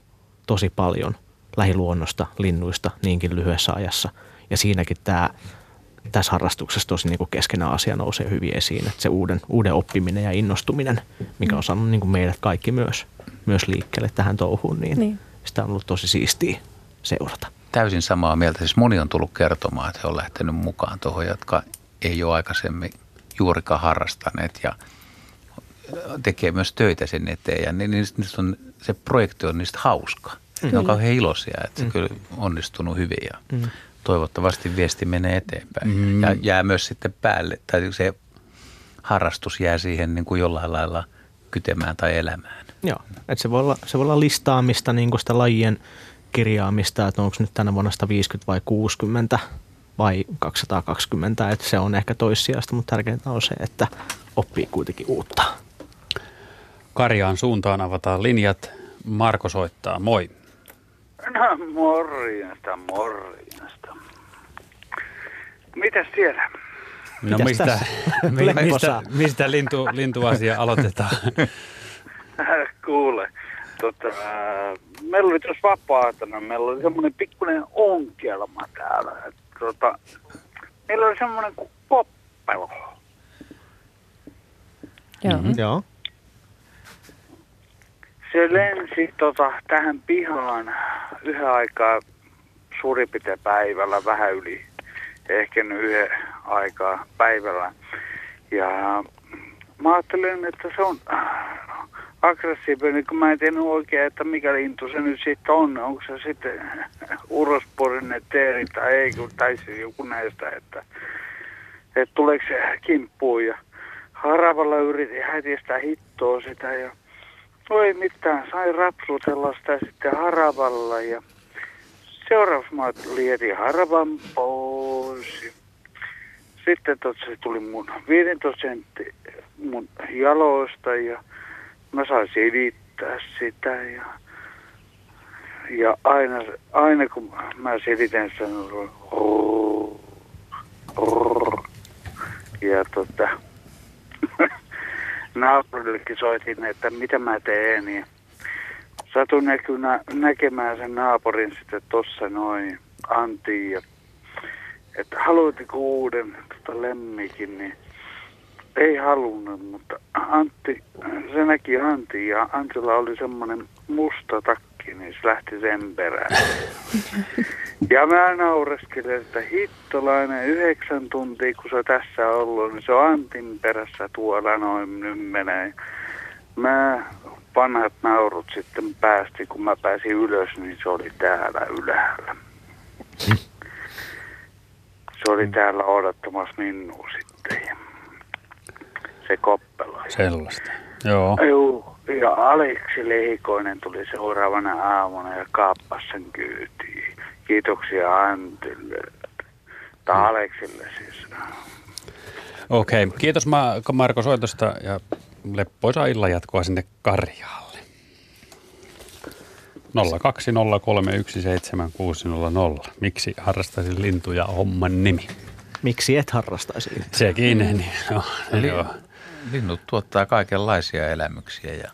tosi paljon lähiluonnosta, linnuista niinkin lyhyessä ajassa. Ja siinäkin tämä tässä harrastuksessa tosi niin kuin keskenä asia nousee hyvin esiin, että se uuden, uuden oppiminen ja innostuminen, mikä on saanut niin kuin meidät kaikki myös, myös liikkeelle tähän touhuun, niin, Niin. niin sitä on ollut tosi siistiä seurata. Täysin samaa mieltä. Siis moni on tullut kertomaan, että he on lähtenyt mukaan tuohon, jotka ei ole aikaisemmin juurikaan harrastaneet ja tekee myös töitä sen eteen. Ja niin, niistä, niistä on, se projekti on niistä hauska. Mm. Ne on kauhean iloisia, että se Mm. kyllä onnistunut hyvin ja Mm. Toivottavasti viesti menee eteenpäin. Mm. Ja jää myös sitten päälle, tai se harrastus jää siihen niin kuin jollain lailla kytemään tai elämään. Joo, että se voi olla, se voi olla listaamista, niin kuin sitä lajien kirjaamista, että onko nyt tänä vuonna 150 vai 60 vai 220, että se on ehkä toissijasta, mutta tärkeintä on se, että oppii kuitenkin uutta. Karjaan suuntaan avataan linjat. Marko soittaa. Moi. No morjesta, morjesta. Mitäs siellä? No Mitäs mistä, mi, mistä, mistä lintu, lintuasia aloitetaan? Kuule, tota, meillä oli tuossa vapaatana, meillä oli semmoinen pikkuinen onkelma täällä. Et, tota, meillä oli semmoinen kuin poppelo. Joo. Mm-hmm. Joo. Se lensi tota, tähän pihaan yhden aikaa suurin piirtein päivällä, vähän yli, ehkä nyt yhden aikaa päivällä. Ja mä ajattelin, että se on aggressiivinen, kun mä en tiennyt oikein, että mikä lintu se nyt sitten on. Onko se sitten urosporinen teeri tai ei, kun- siis joku näistä, että, että tuleeko se kimppuun. Ja haravalla yritin hätistä hittoa sitä ja No ei mitään, sain rapsutella sitä sitten haravalla ja seuraavaksi mä lietin haravan pois. Ja Sitten tot, se tuli mun 15 sentti mun jaloista ja mä sain silittää sitä ja, ja aina, aina kun mä silitän sitä, niin se oli ja tota, naapurillekin soitin, että mitä mä teen. Ja satuin näkynä, näkemään sen naapurin sitten tuossa noin Antti. Ja, että haluatteko uuden tota lemmikin, niin ei halunnut, mutta Antti, se näki Antti ja Antilla oli semmoinen musta takki, niin se lähti sen perään. Ja mä naureskelin, että hittolainen yhdeksän tuntia, kun se tässä ollut, niin se on Antin perässä tuolla noin nyt menee. Mä vanhat naurut sitten päästi, kun mä pääsin ylös, niin se oli täällä ylhäällä. Se oli täällä odottamassa minua sitten. Ja se koppelo. Sellaista. Joo. Joo. Ja Aleksi Lehikoinen tuli seuraavana aamuna ja kaappasi sen kyytiin. Kiitoksia Antille. Tai Aleksille siis. Okei, okay. kiitos Ma- Marko soitosta ja leppoisa illan jatkoa sinne Karjaalle. 020317600. Miksi harrastaisin lintuja homman nimi? Miksi et harrastaisi lintuja? Sekin, niin no, Eli joo. linnut tuottaa kaikenlaisia elämyksiä ja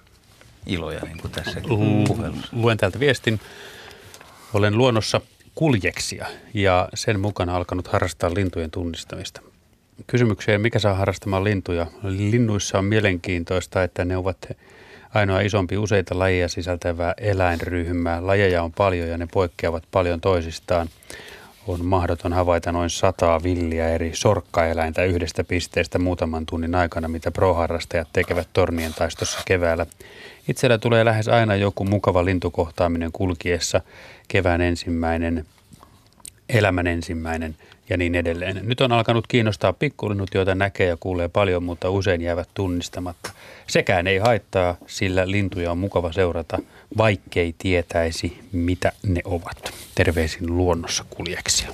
iloja, niin kuin tässä Lu- puhelussa. Luen täältä viestin. Olen luonnossa kuljeksia ja sen mukana alkanut harrastaa lintujen tunnistamista. Kysymykseen, mikä saa harrastamaan lintuja? Linnuissa on mielenkiintoista, että ne ovat ainoa isompi useita lajeja sisältävää eläinryhmää. Lajeja on paljon ja ne poikkeavat paljon toisistaan. On mahdoton havaita noin sataa villiä eri sorkkaeläintä yhdestä pisteestä muutaman tunnin aikana, mitä pro-harrastajat tekevät tornien taistossa keväällä. Itsellä tulee lähes aina joku mukava lintukohtaaminen kulkiessa, kevään ensimmäinen, elämän ensimmäinen ja niin edelleen. Nyt on alkanut kiinnostaa pikkulinnut, joita näkee ja kuulee paljon, mutta usein jäävät tunnistamatta. Sekään ei haittaa, sillä lintuja on mukava seurata, vaikkei tietäisi, mitä ne ovat. Terveisin luonnossa kuljeksia.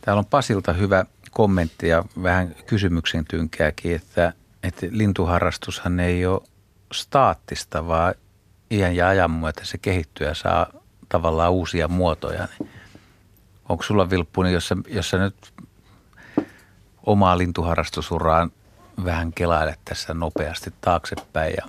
Täällä on Pasilta hyvä kommentti ja vähän kysymyksen tynkääkin, että, että lintuharrastushan ei ole staattista, vaan iän ja ajan myötä se kehittyy ja saa tavallaan uusia muotoja. Niin onko sulla Vilppuni, jos sä, jos sä nyt omaa lintuharrastusuraan vähän kelailet tässä nopeasti taaksepäin ja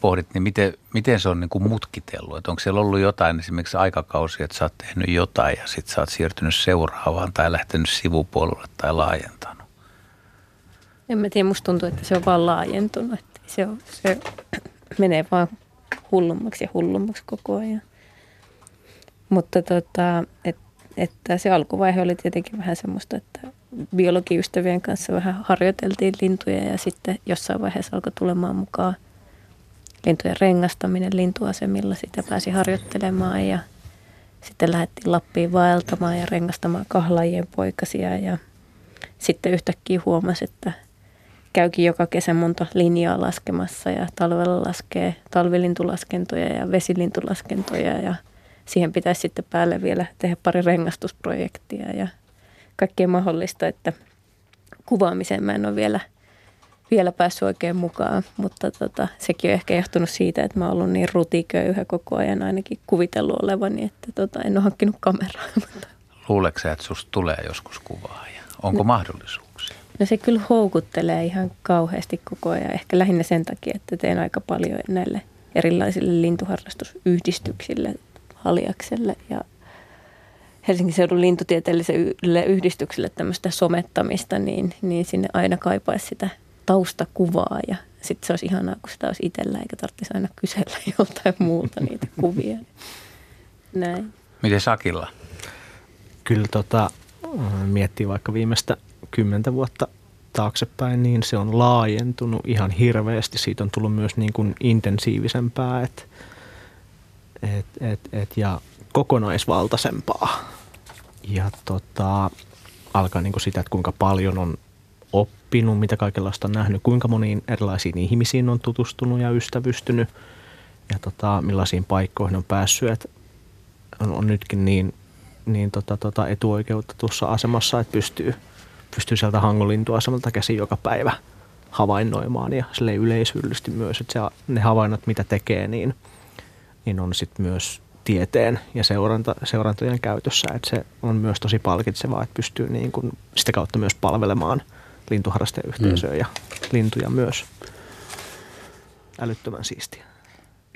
pohdit, niin miten, miten se on niin kuin mutkitellut? Että onko siellä ollut jotain esimerkiksi aikakausi, että sä oot tehnyt jotain ja sitten sä oot siirtynyt seuraavaan tai lähtenyt sivupuolelle tai laajentanut? En mä tiedä, musta tuntuu, että se on vaan laajentunut. Että se, on, se menee vaan hullummaksi ja hullummaksi koko ajan. Mutta tota, et, että se alkuvaihe oli tietenkin vähän semmoista, että biologiystävien kanssa vähän harjoiteltiin lintuja ja sitten jossain vaiheessa alkoi tulemaan mukaan lintujen rengastaminen lintuasemilla. Sitä pääsi harjoittelemaan ja sitten lähdettiin Lappiin vaeltamaan ja rengastamaan kahlajien poikasia ja sitten yhtäkkiä huomasi, että käykin joka kesä monta linjaa laskemassa ja talvella laskee talvilintulaskentoja ja vesilintulaskentoja ja siihen pitäisi sitten päälle vielä tehdä pari rengastusprojektia ja kaikkea mahdollista, että kuvaamiseen mä en ole vielä, vielä päässyt oikein mukaan, mutta tota, sekin on ehkä johtunut siitä, että mä oon ollut niin rutiköyhä koko ajan ainakin kuvitellut olevani, että tota, en ole hankkinut kameraa. Mutta Luuleeko sä, että susta tulee joskus kuvaa ja onko mahdollisuuksia? No se kyllä houkuttelee ihan kauheasti koko ajan, ehkä lähinnä sen takia, että teen aika paljon näille erilaisille lintuharrastusyhdistyksille, Haljakselle ja Helsingin seudun lintutieteelliselle yhdistykselle tämmöistä somettamista, niin, niin sinne aina kaipaisi sitä taustakuvaa ja sitten se olisi ihanaa, kun sitä olisi itsellä eikä tarvitsisi aina kysellä joltain muulta niitä kuvia. Näin. Miten Sakilla? Kyllä tota, miettii vaikka viimeistä kymmentä vuotta taaksepäin, niin se on laajentunut ihan hirveästi. Siitä on tullut myös niin kuin intensiivisempää et, et, et, et, ja kokonaisvaltaisempaa. Ja tota, alkaa niin sitä, että kuinka paljon on oppinut, mitä kaikenlaista on nähnyt, kuinka moniin erilaisiin ihmisiin on tutustunut ja ystävystynyt ja tota, millaisiin paikkoihin on päässyt. Et on, on nytkin niin, niin tota, tota etuoikeutetussa asemassa, että pystyy, pystyy sieltä hangolintuasemalta käsin joka päivä havainnoimaan ja sille yleishyllisesti myös, että se, ne havainnot, mitä tekee, niin, niin on sitten myös tieteen ja seuranta, seurantojen käytössä, että se on myös tosi palkitsevaa, että pystyy niin kuin sitä kautta myös palvelemaan lintuharrasteyhteisöä mm. ja lintuja myös. Älyttömän siistiä.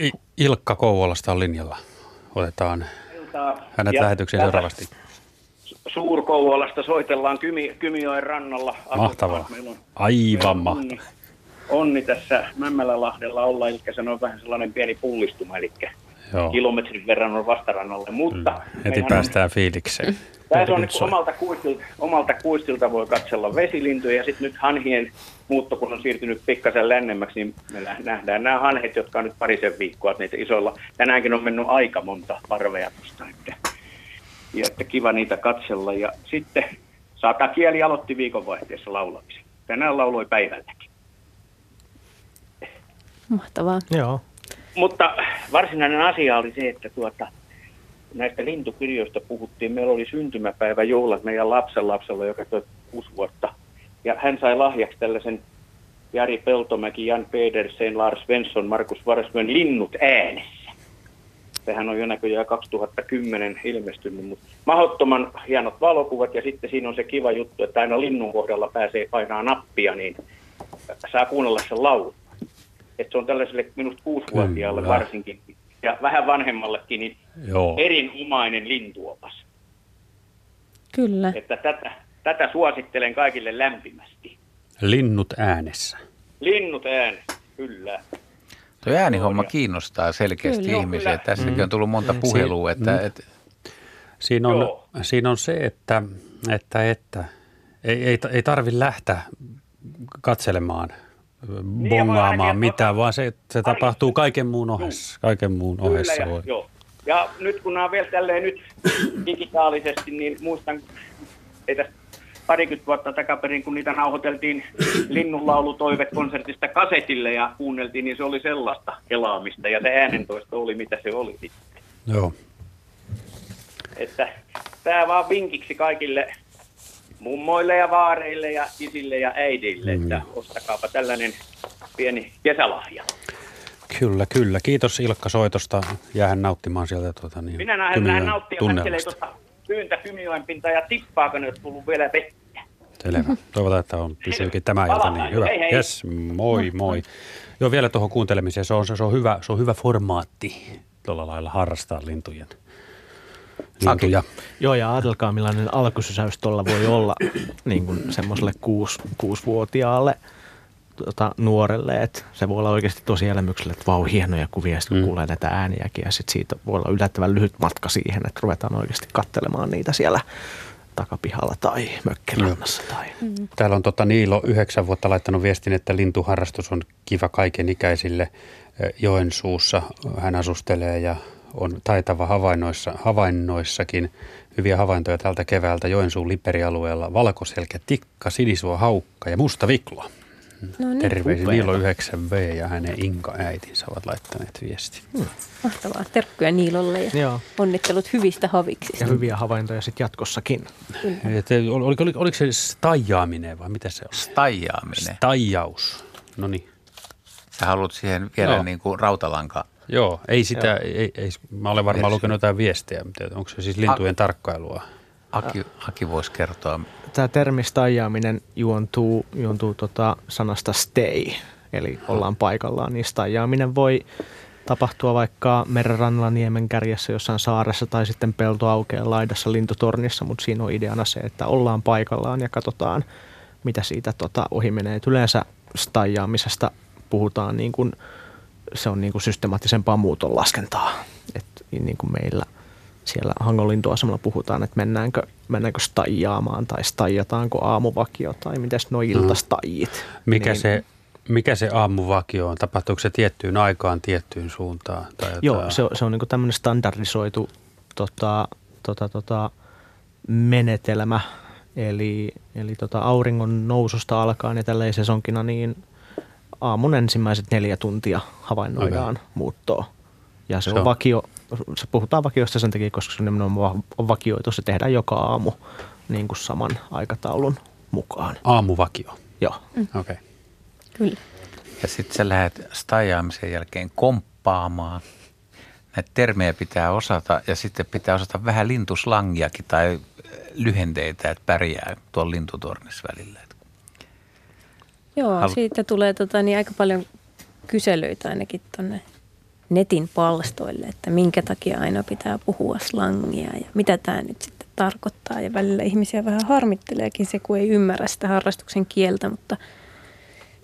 I- Ilkka Kouvolasta on linjalla. Otetaan hänet Ja lähetykseen seuraavasti. Suur-Kouvolasta soitellaan Kymi, Kymijoen rannalla. Mahtavaa. Meillä on, Aivan meillä on mahtavaa. Onni, tässä Mämmälälahdella olla, eli se on vähän sellainen pieni pullistuma, eli Joo. kilometrin verran on vastarannalle, mutta Heti meillähän on- päästään fiilikseen. Tässä on Nyt omalta, kuistilta, omalta kuistilta voi katsella vesilintuja ja sitten nyt hanhien muutto, kun on siirtynyt pikkasen lännemmäksi, niin me nä- nähdään nämä hanhet, jotka on nyt parisen viikkoa, että niitä isoilla. Tänäänkin on mennyt aika monta parvea tuosta. Että, ja että kiva niitä katsella. Ja sitten Saaka Kieli aloitti viikonvaihteessa laulamisen. Tänään lauloi päivälläkin. Mahtavaa. Joo. Mutta varsinainen asia oli se, että tuota, näistä lintukirjoista puhuttiin. Meillä oli syntymäpäiväjuhlat meidän lapsen lapsella, joka toi kuusi vuotta. Ja hän sai lahjaksi tällaisen Jari Peltomäki, Jan Pedersen, Lars Svensson, Markus Varsmön Linnut äänessä. Sehän on jo näköjään 2010 ilmestynyt, mutta mahdottoman hienot valokuvat ja sitten siinä on se kiva juttu, että aina linnun kohdalla pääsee painaa nappia, niin saa kuunnella sen laulun. Että se on tällaiselle minusta kuusivuotiaalle Kyllä. varsinkin ja vähän vanhemmallekin niin Joo. erinomainen lintuopas. Kyllä. Että tätä, tätä suosittelen kaikille lämpimästi. Linnut äänessä. Linnut äänet, kyllä. Tuo äänihomma kiinnostaa selkeästi Kyllä. ihmisiä. Kyllä. Tässäkin on tullut monta Mm. puhelua, Si- että, mm. että Siinä on, Joo. siinä on se, että, että, että ei, ei, ei tarvi lähteä katselemaan, bongaamaan mitään, vaan se, se tapahtuu kaiken muun ohessa. Kaiken muun ohessa Kyllä, ja, voi. joo. ja nyt kun nämä on vielä tälleen nyt digitaalisesti, niin muistan, ei tästä parikymmentä vuotta takaperin, kun niitä nauhoiteltiin linnunlaulutoivekonsertista kasetille ja kuunneltiin, niin se oli sellaista kelaamista ja se äänentoisto oli mitä se oli sitten. Joo. Että tämä vaan vinkiksi kaikille mummoille ja vaareille ja isille ja äidille, Mm. että ostakaapa tällainen pieni kesälahja. Kyllä, kyllä. Kiitos Ilkka soitosta. Jäähän nauttimaan sieltä tuota, niin, Minä näen, näen nauttia katselee tuota pyyntä Kymijoen pintaa ja tippaako ne, jos tullut vielä vettä. Selvä. Toivotaan, että on pysyykin tämä ilta niin hyvä. Hei, hei. Yes, moi moi. Joo, vielä tuohon kuuntelemiseen. Se on, se on, hyvä, se on hyvä formaatti tuolla lailla harrastaa lintujen. Lintuja. Joo, ja ajatelkaa millainen alkusysäys tuolla voi olla niin kuin semmoiselle kuusi, kuusivuotiaalle tota, nuorelle, että se voi olla oikeasti tosi elämykselle, että vau, hienoja kuvia, sitten kun Mm. kuulee näitä ääniäkin, ja sitten siitä voi olla yllättävän lyhyt matka siihen, että ruvetaan oikeasti katselemaan niitä siellä takapihalla tai mökkirannassa. Tai. Täällä on tota Niilo yhdeksän vuotta laittanut viestin, että lintuharrastus on kiva kaikenikäisille eh, Joensuussa. Hän asustelee ja on taitava havainnoissa, havainnoissakin. Hyviä havaintoja tältä keväältä Joensuun Liperialueella. Valkoselkä, tikka, sinisua, haukka ja musta viklo. No niin, Terveisin. Niilo 9V ja hänen Inka äitinsä ovat laittaneet viestin. Mahtavaa. Terkkuja Niilolle ja Joo. onnittelut hyvistä haviksista. Ja hyviä havaintoja sitten jatkossakin. Et, ol- oliko, oliko, oliko se stajaaminen vai mitä se on? Stajaaminen. Stajaus. No niin. Sä haluat siihen vielä Joo. niin kuin rautalanka. Joo, ei sitä, Joo. ei, ei, mä olen varmaan Versio. lukenut jotain viestejä, mutta onko se siis lintujen tarkkailua? Aki, Aki voisi kertoa. Tämä termi stajaaminen juontuu, juontuu tota sanasta stay, eli ollaan paikallaan, niin stajaaminen voi tapahtua vaikka merenrannalla niemen kärjessä jossain saaressa tai sitten peltoaukeen laidassa lintutornissa, mutta siinä on ideana se, että ollaan paikallaan ja katsotaan, mitä siitä tota ohi menee. Et yleensä stajaamisesta puhutaan niin kuin, se on niin kuin systemaattisempaa muuton laskentaa. Et niin kuin meillä siellä Hangon lintuasemalla puhutaan, että mennäänkö, mennäänkö staijaamaan tai staijataanko aamuvakio tai miten nuo iltastajit. Mikä, Niin- se, mikä se aamuvakio on? Tapahtuuko se tiettyyn aikaan, tiettyyn suuntaan? Tai jotain? Joo, se, on- se on niin tämmöinen standardisoitu tota, tota, tota, menetelmä. Eli, eli tota, auringon noususta alkaen ja tälleen sesonkina, niin aamun ensimmäiset neljä tuntia havainnoidaan muuttoa. Ja se, Se on, on- vakio, se puhutaan vakiosta sen takia, koska se on nimenomaan on vakioitu. Se tehdään joka aamu niin kuin saman aikataulun mukaan. Aamuvakio. Joo. Okei. Okay. Kyllä. Ja sitten sä lähdet stajaamisen jälkeen komppaamaan. Näitä termejä pitää osata ja sitten pitää osata vähän lintuslangiakin tai lyhenteitä, että pärjää tuolla lintutornissa välillä. Joo, Halu- siitä tulee tota, niin aika paljon kyselyitä ainakin tuonne netin palstoille, että minkä takia aina pitää puhua slangia ja mitä tämä nyt sitten tarkoittaa. Ja välillä ihmisiä vähän harmitteleekin se, kun ei ymmärrä sitä harrastuksen kieltä, mutta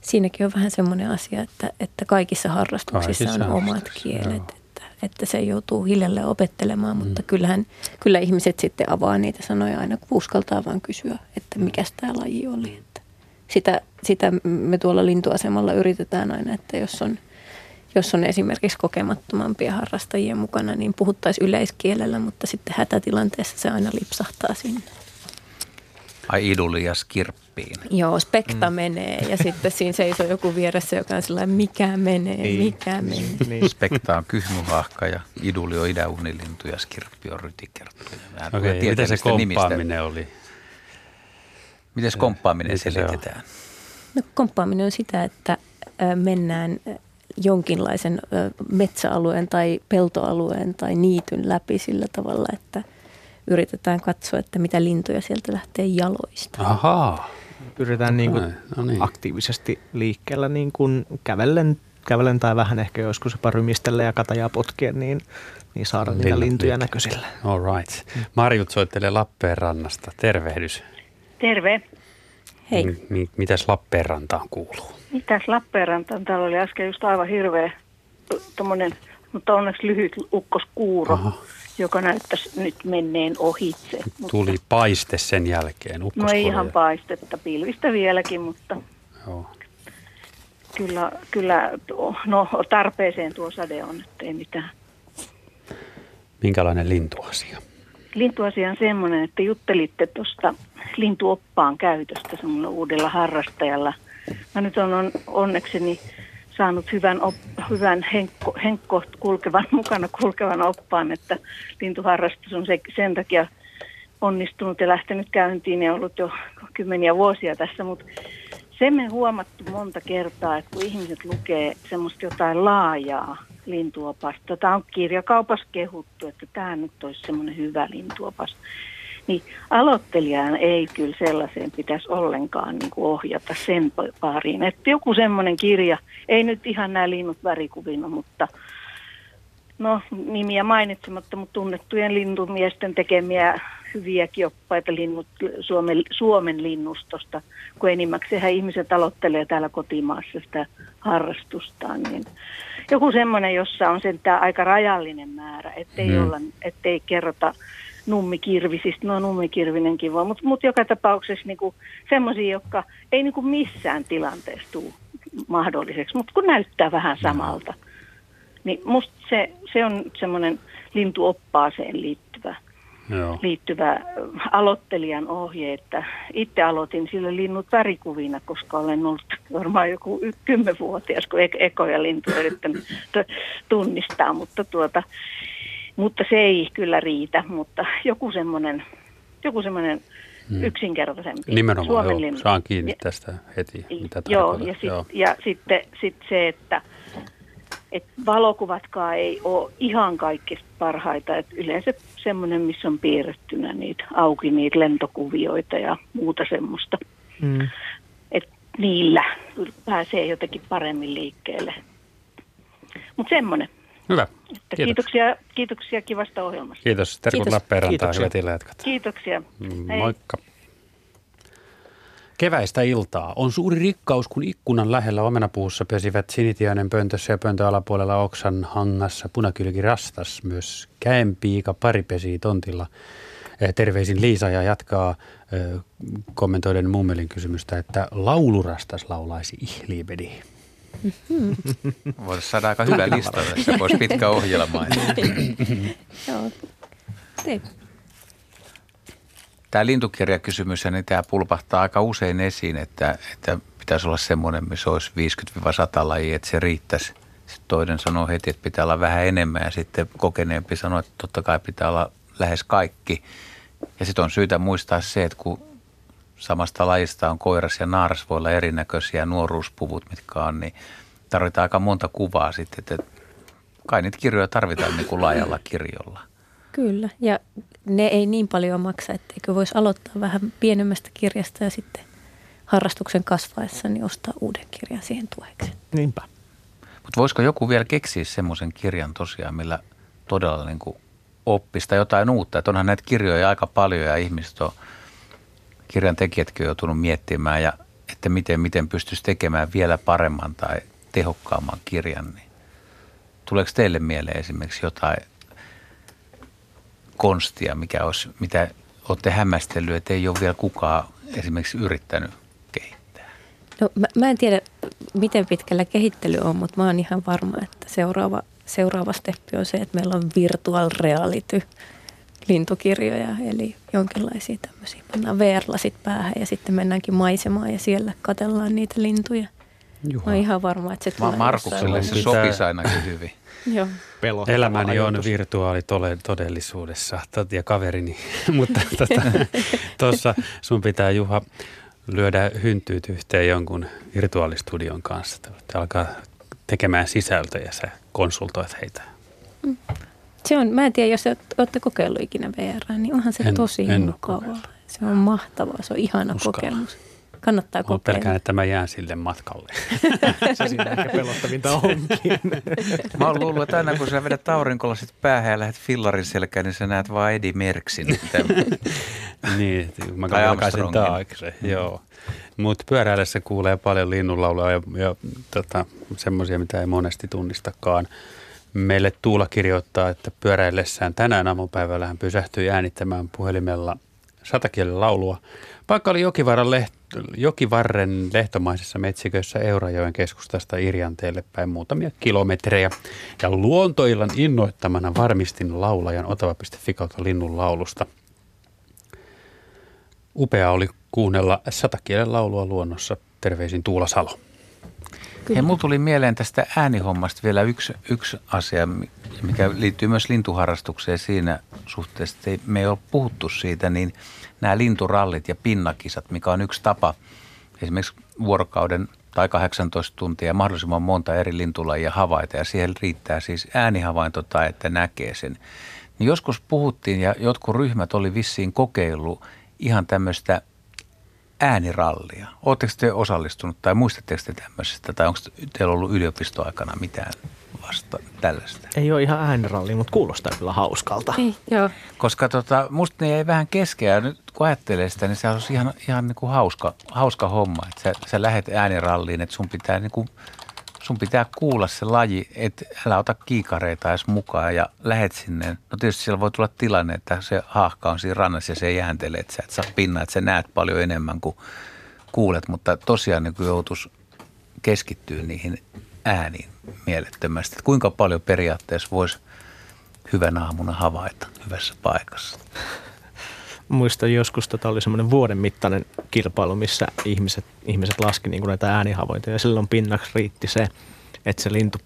siinäkin on vähän semmoinen asia, että, että kaikissa harrastuksissa Kaikissa on omat kielet. joo. Että että se joutuu hiljalleen opettelemaan, mutta mm. kyllähän, kyllä ihmiset sitten avaa niitä sanoja aina, kun uskaltaa vaan kysyä, että mikä tämä laji oli. Että sitä, sitä me tuolla lintuasemalla yritetään aina, että jos on, jos on esimerkiksi kokemattomampia harrastajia mukana, niin puhuttaisiin yleiskielellä, mutta sitten hätätilanteessa se aina lipsahtaa sinne. Ai iduli ja skirppiin. Joo, spekta mm. menee ja sitten siinä seisoo joku vieressä, joka on sellainen, mikä menee, niin. mikä menee. Niin. Spekta on kyhmuhahka ja iduli on idäunilintu ja skirppi on rytikerttu. Okei, okay, miten se komppaaminen nimistä. oli? Miten komppaaminen selitetään? No, komppaaminen on sitä, että mennään jonkinlaisen metsäalueen tai peltoalueen tai niityn läpi sillä tavalla, että – yritetään katsoa, että mitä lintuja sieltä lähtee jaloista. Ahaa. Pyritään niin kuin no niin. aktiivisesti liikkeellä niin kuin kävellen, kävellen tai vähän ehkä joskus jopa rymistellä ja katajaa potkien, niin, niin saada niitä lintuja liikkeelle. näköisille. All right. Marjut soittelee Lappeenrannasta. Tervehdys. Terve. Hei. M- m- mitäs Lappeenrantaan kuuluu? Mitäs Lappeenrantaan? Täällä oli äsken just aivan hirveä, tommonen, mutta onneksi lyhyt ukkoskuuro. Aha joka näyttäisi nyt menneen ohitse. Tuli mutta, paiste sen jälkeen. No ei ihan paistetta, pilvistä vieläkin, mutta Joo. Kyllä, kyllä no, tarpeeseen tuo sade on, että ei mitään. Minkälainen lintuasia? Lintuasia on semmoinen, että juttelitte tuosta lintuoppaan käytöstä semmoinen uudella harrastajalla. Mä nyt on, on onnekseni saanut hyvän, op, hyvän henkko, henkko kulkevan, mukana kulkevan oppaan, että lintuharrastus on se, sen takia onnistunut ja lähtenyt käyntiin ja ollut jo kymmeniä vuosia tässä, mutta se me huomattu monta kertaa, että kun ihmiset lukee semmoista jotain laajaa lintuopasta, tämä on kirjakaupassa kehuttu, että tämä nyt olisi semmoinen hyvä lintuopas, niin aloittelijan ei kyllä sellaiseen pitäisi ollenkaan niin kuin ohjata sen pariin. Että joku semmoinen kirja, ei nyt ihan nämä linnut värikuvina, mutta no nimiä mainitsematta, mutta tunnettujen lintumiesten tekemiä hyviä oppaita linnut, Suomen, Suomen linnustosta, kun enimmäkseen ihmiset aloittelee täällä kotimaassa sitä harrastustaan, niin joku semmoinen, jossa on sentään aika rajallinen määrä, ettei, hmm. olla, ettei kerrota nummikirvisistä, no nummikirvinenkin voi, mutta mut joka tapauksessa niinku semmoisia, jotka ei niinku missään tilanteessa tule mahdolliseksi, mutta kun näyttää vähän samalta. Niin musta se, se on semmoinen lintuoppaaseen liittyvä, Joo. liittyvä aloittelijan ohje, että itse aloitin sille linnut värikuvina, koska olen ollut varmaan joku kymmenvuotias, kun ekoja lintuja yrittänyt tunnistaa, mutta tuota, mutta se ei kyllä riitä, mutta joku semmoinen joku semmoinen hmm. yksinkertaisempi. Nimenomaan, Suomen joo, saan kiinni ja, tästä heti, mitä joo, ja, sit, joo. ja sitten sit se, että et valokuvatkaan ei ole ihan kaikista parhaita. Et yleensä semmoinen, missä on piirrettynä niitä auki, niitä lentokuvioita ja muuta semmoista. Hmm. Et niillä pääsee jotenkin paremmin liikkeelle. Mutta semmoinen. Hyvä. Että kiitoksia, kiitoksia kivasta ohjelmasta. Kiitos. Terkut Lappeenrantaan. Hyvät illat. Kiitoksia. Mm, Hei. Moikka. Keväistä iltaa. On suuri rikkaus, kun ikkunan lähellä omenapuussa pesivät sinitiainen pöntössä ja pöntö alapuolella oksan hangassa punakylki rastas. Myös käenpiika pari pesii tontilla. Eh, terveisin Liisa ja jatkaa eh, kommentoiden mummelin kysymystä, että laulurastas laulaisi ihliibedi. Mm-hmm. Voisi saada aika hyvä lista tässä, voisi pitkä ohjelma. Joo. Tämä lintukirjakysymys, niin tämä pulpahtaa aika usein esiin, että, että pitäisi olla semmoinen, missä olisi 50-100 lajia, että se riittäisi. Sitten toinen sanoo heti, että pitää olla vähän enemmän ja sitten kokeneempi sanoo, että totta kai pitää olla lähes kaikki. Ja sitten on syytä muistaa se, että kun samasta lajista on koiras ja naaras, voi olla erinäköisiä nuoruuspuvut, mitkä on, niin tarvitaan aika monta kuvaa sitten, että kai niitä kirjoja tarvitaan niin kuin laajalla kirjolla. Kyllä, ja ne ei niin paljon maksa, etteikö voisi aloittaa vähän pienemmästä kirjasta ja sitten harrastuksen kasvaessa niin ostaa uuden kirjan siihen tueksi. Niinpä. Mutta voisiko joku vielä keksiä semmoisen kirjan tosiaan, millä todella niin kuin oppista jotain uutta? Että onhan näitä kirjoja aika paljon ja ihmiset on – kirjan tekijätkin on joutunut miettimään, ja että miten, miten pystyisi tekemään vielä paremman tai tehokkaamman kirjan. Niin tuleeko teille mieleen esimerkiksi jotain konstia, mikä olisi, mitä olette hämmästellyt, että ei ole vielä kukaan esimerkiksi yrittänyt kehittää? No mä, mä en tiedä, miten pitkällä kehittely on, mutta mä oon ihan varma, että seuraava, seuraava steppi on se, että meillä on virtual reality lintukirjoja, eli jonkinlaisia tämmöisiä. Pannaan VR-lasit päähän ja sitten mennäänkin maisemaan ja siellä katellaan niitä lintuja. Juha. Mä ihan varma, että se tulee Markukselle se sopisi ainakin hyvin. Joo. Elämäni on virtuaalitodellisuudessa ja kaverini, mutta tuossa tota, sun pitää Juha lyödä hyntyyt yhteen jonkun virtuaalistudion kanssa. Te alkaa tekemään sisältöjä ja sä konsultoit heitä. Mm. Se on, mä en tiedä, jos olette kokeillut ikinä VR, niin onhan se en, tosi en mukavaa. Se on mahtavaa, se on ihana Uskalla. kokemus. Kannattaa kokeilla. pelkään, että mä jään sille matkalle. se siinä ehkä pelottavinta onkin. mä oon luullut, että aina kun sä vedät aurinkolasit päähän ja lähdet fillarin selkään, niin sä näet vaan Eddie Merksin. niin, mä takaisin taakse. Mm. Joo. Mutta pyöräillessä kuulee paljon linnunlaulua ja, ja tota, semmoisia, mitä ei monesti tunnistakaan. Meille Tuula kirjoittaa, että pyöräillessään tänään aamupäivällä hän pysähtyi äänittämään puhelimella satakielen laulua. Paikka oli Jokivarren, leht, Jokivarren lehtomaisessa metsikössä Eurajoen keskustasta Irjanteelle päin muutamia kilometrejä. Ja luontoillan innoittamana varmistin laulajan otava.fi kautta linnun laulusta. Upea oli kuunnella satakielen laulua luonnossa. Terveisin Tuula Salo. Kyllä. Ja mulla tuli mieleen tästä äänihommasta vielä yksi, yksi asia, mikä liittyy myös lintuharrastukseen siinä suhteessa, että me ei ole puhuttu siitä, niin nämä linturallit ja pinnakisat, mikä on yksi tapa esimerkiksi vuorokauden tai 18 tuntia mahdollisimman monta eri lintulajia havaita ja siihen riittää siis äänihavainto tai että näkee sen. Niin joskus puhuttiin ja jotkut ryhmät oli vissiin kokeillut ihan tämmöistä äänirallia. Oletteko te osallistunut tai muistatteko te tämmöisestä tai onko teillä ollut yliopistoaikana mitään vasta tällaista? Ei ole ihan ääniralli, mutta kuulostaa kyllä hauskalta. Ei, joo. Koska tota, musta ne ei vähän keskeä. Nyt kun ajattelee sitä, niin se on ihan, ihan niin kuin hauska, hauska homma. Että sä, sä lähet ääniralliin, että sun pitää niin kuin sun pitää kuulla se laji, että älä ota kiikareita edes mukaan ja lähet sinne. No tietysti siellä voi tulla tilanne, että se haahka on siinä rannassa ja se jääntelee, että sä et saa pinnaa, että sä näet paljon enemmän kuin kuulet, mutta tosiaan niin joutuisi keskittyä niihin ääniin mielettömästi. Että kuinka paljon periaatteessa voisi hyvän aamuna havaita hyvässä paikassa? Muistan joskus, tota oli semmoinen vuoden mittainen kilpailu, missä ihmiset, ihmiset laski niin kuin näitä äänihavointoja ja silloin pinnaksi riitti se, että se lintu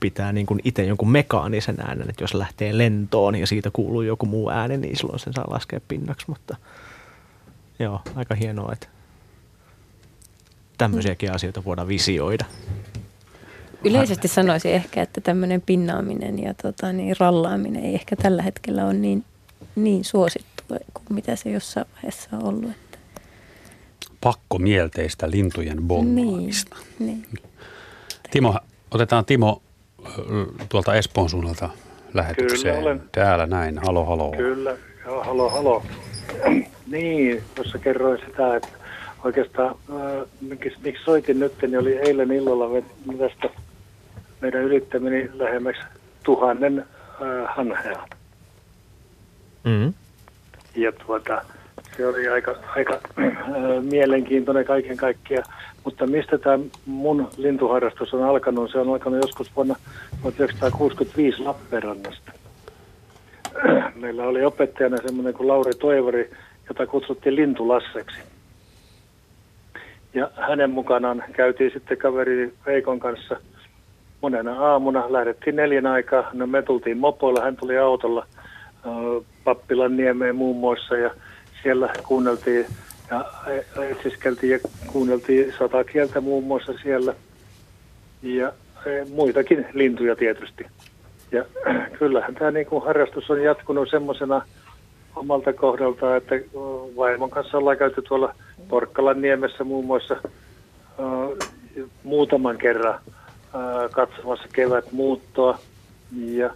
pitää niin kuin itse jonkun mekaanisen äänen, että jos lähtee lentoon ja siitä kuuluu joku muu ääni, niin silloin sen saa laskea pinnaksi, mutta joo, aika hienoa, että tämmöisiäkin asioita voidaan visioida. Yleisesti sanoisin ehkä, että tämmöinen pinnaaminen ja tota, niin rallaaminen ei ehkä tällä hetkellä ole niin, niin suosittu kuin mitä se jossain vaiheessa on ollut. Että. mielteistä lintujen bongaamista. Niin, niin. Timo, otetaan Timo tuolta Espoon suunnalta lähetykseen. Kyllä olen. Täällä näin, halo halo. Kyllä, joo, halo halo. niin, tuossa kerroin sitä, että oikeastaan äh, miksi, miksi soitin nyt, niin oli eilen illalla tästä meidän ylittämini lähemmäksi tuhannen äh, hanhea. Mm-hmm ja tuota, se oli aika, aika äh, mielenkiintoinen kaiken kaikkiaan. Mutta mistä tämä mun lintuharrastus on alkanut? Se on alkanut joskus vuonna 1965 Lappeenrannasta. Meillä oli opettajana semmoinen kuin Lauri Toivari, jota kutsuttiin Lintulasseksi. Ja hänen mukanaan käytiin sitten kaveri Veikon kanssa monena aamuna. Lähdettiin neljän aikaa, no me tultiin mopoilla, hän tuli autolla – Pappilan niemeen muun muassa ja siellä kuunneltiin ja etsiskeltiin ja kuunneltiin sata kieltä muun muassa siellä ja e, muitakin lintuja tietysti. Ja kyllähän tämä niin kuin harrastus on jatkunut semmoisena omalta kohdalta, että vaimon kanssa ollaan käyty tuolla Porkkalan niemessä muun muassa muutaman kerran katsomassa kevät muuttoa ja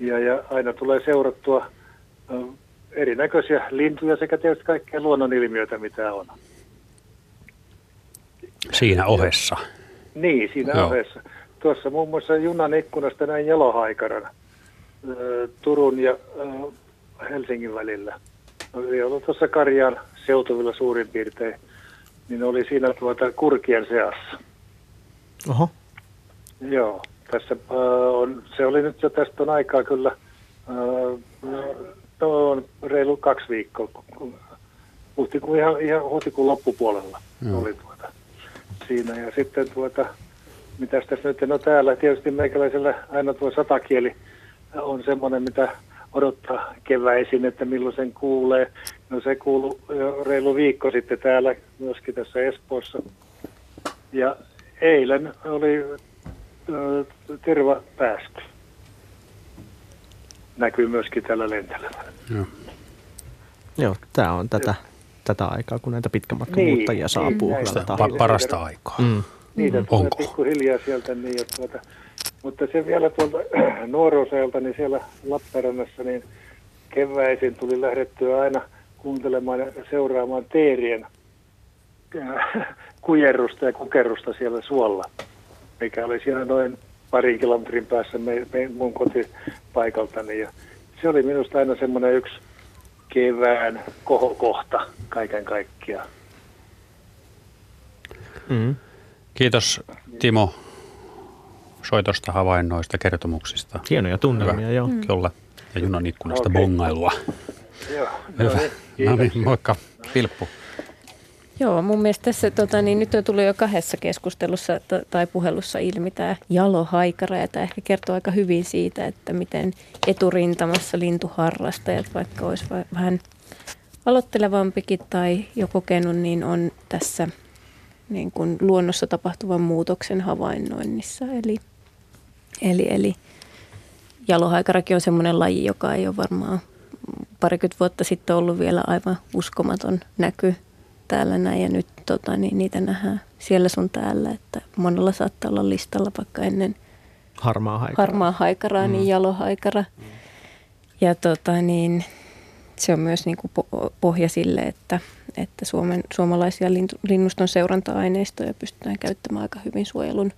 ja, ja aina tulee seurattua erinäköisiä lintuja sekä tietysti kaikkia luonnonilmiöitä, mitä on. Siinä ohessa. Niin, siinä Joo. ohessa. tuossa muun muassa junan ikkunasta näin jalohaikaran ö, Turun ja Helsingin välillä. Oli ollut tuossa Karjaan seutuvilla suurin piirtein, niin oli siinä tuota kurkien seassa. Oho. Joo, tässä äh, on, se oli nyt jo tästä on aikaa kyllä, äh, no, on reilu kaksi viikkoa, huhtikuun, ihan, ihan huhtikuun loppupuolella Joo. oli tuota, siinä. Ja sitten tuota, mitäs tässä nyt, no täällä tietysti meikäläisellä aina tuo satakieli on semmoinen, mitä odottaa keväisin, että milloin sen kuulee. No se kuului jo reilu viikko sitten täällä, myöskin tässä Espoossa. Ja eilen oli terva päästy. Näkyy myöskin tällä lentelevänä. Joo. Joo, tämä on tätä, tätä aikaa, kun näitä pitkämatkamuuttajia Niin, saapuu niin, näin. Pa- parasta aikaa. Mm. Niitä Mm. tulee Onko? pikkuhiljaa sieltä. Niin, ja tuota, mutta se vielä tuolta nuoruusajalta, niin siellä Lappeenrannassa, niin keväisin tuli lähdettyä aina kuuntelemaan ja seuraamaan teerien äh, kujerrusta ja kukerrusta siellä suolla, mikä oli siinä noin parin kilometrin päässä me, me, mun kotipaikaltani. Ja se oli minusta aina semmoinen yksi kevään kohokohta kaiken kaikkiaan. Mm. Kiitos Timo soitosta, havainnoista, kertomuksista. Hienoja tunnelmia, Hyvä. joo. Mm. Kyllä. Ja junan ikkunasta Okei. bongailua. Joo, Hyvä. no niin, No niin, moikka. Pilppu. Joo, mun mielestä tässä tota, niin nyt on tullut jo kahdessa keskustelussa tai puhelussa ilmi tämä jalohaikara, ja tämä ehkä kertoo aika hyvin siitä, että miten eturintamassa lintuharrastajat, vaikka olisi va- vähän aloittelevampikin tai jo kokenut, niin on tässä niin kuin luonnossa tapahtuvan muutoksen havainnoinnissa. Eli, eli, eli jalohaikarakin on semmoinen laji, joka ei ole varmaan parikymmentä vuotta sitten ollut vielä aivan uskomaton näky täällä näin ja nyt tota, niin niitä nähdään siellä sun täällä, että monella saattaa olla listalla vaikka ennen Harmaa haikara. harmaa haikaraa, mm. niin jalohaikara. Ja tota, niin, se on myös niin kuin po- pohja sille, että, että Suomen, suomalaisia linnuston seuranta-aineistoja pystytään käyttämään aika hyvin suojelun,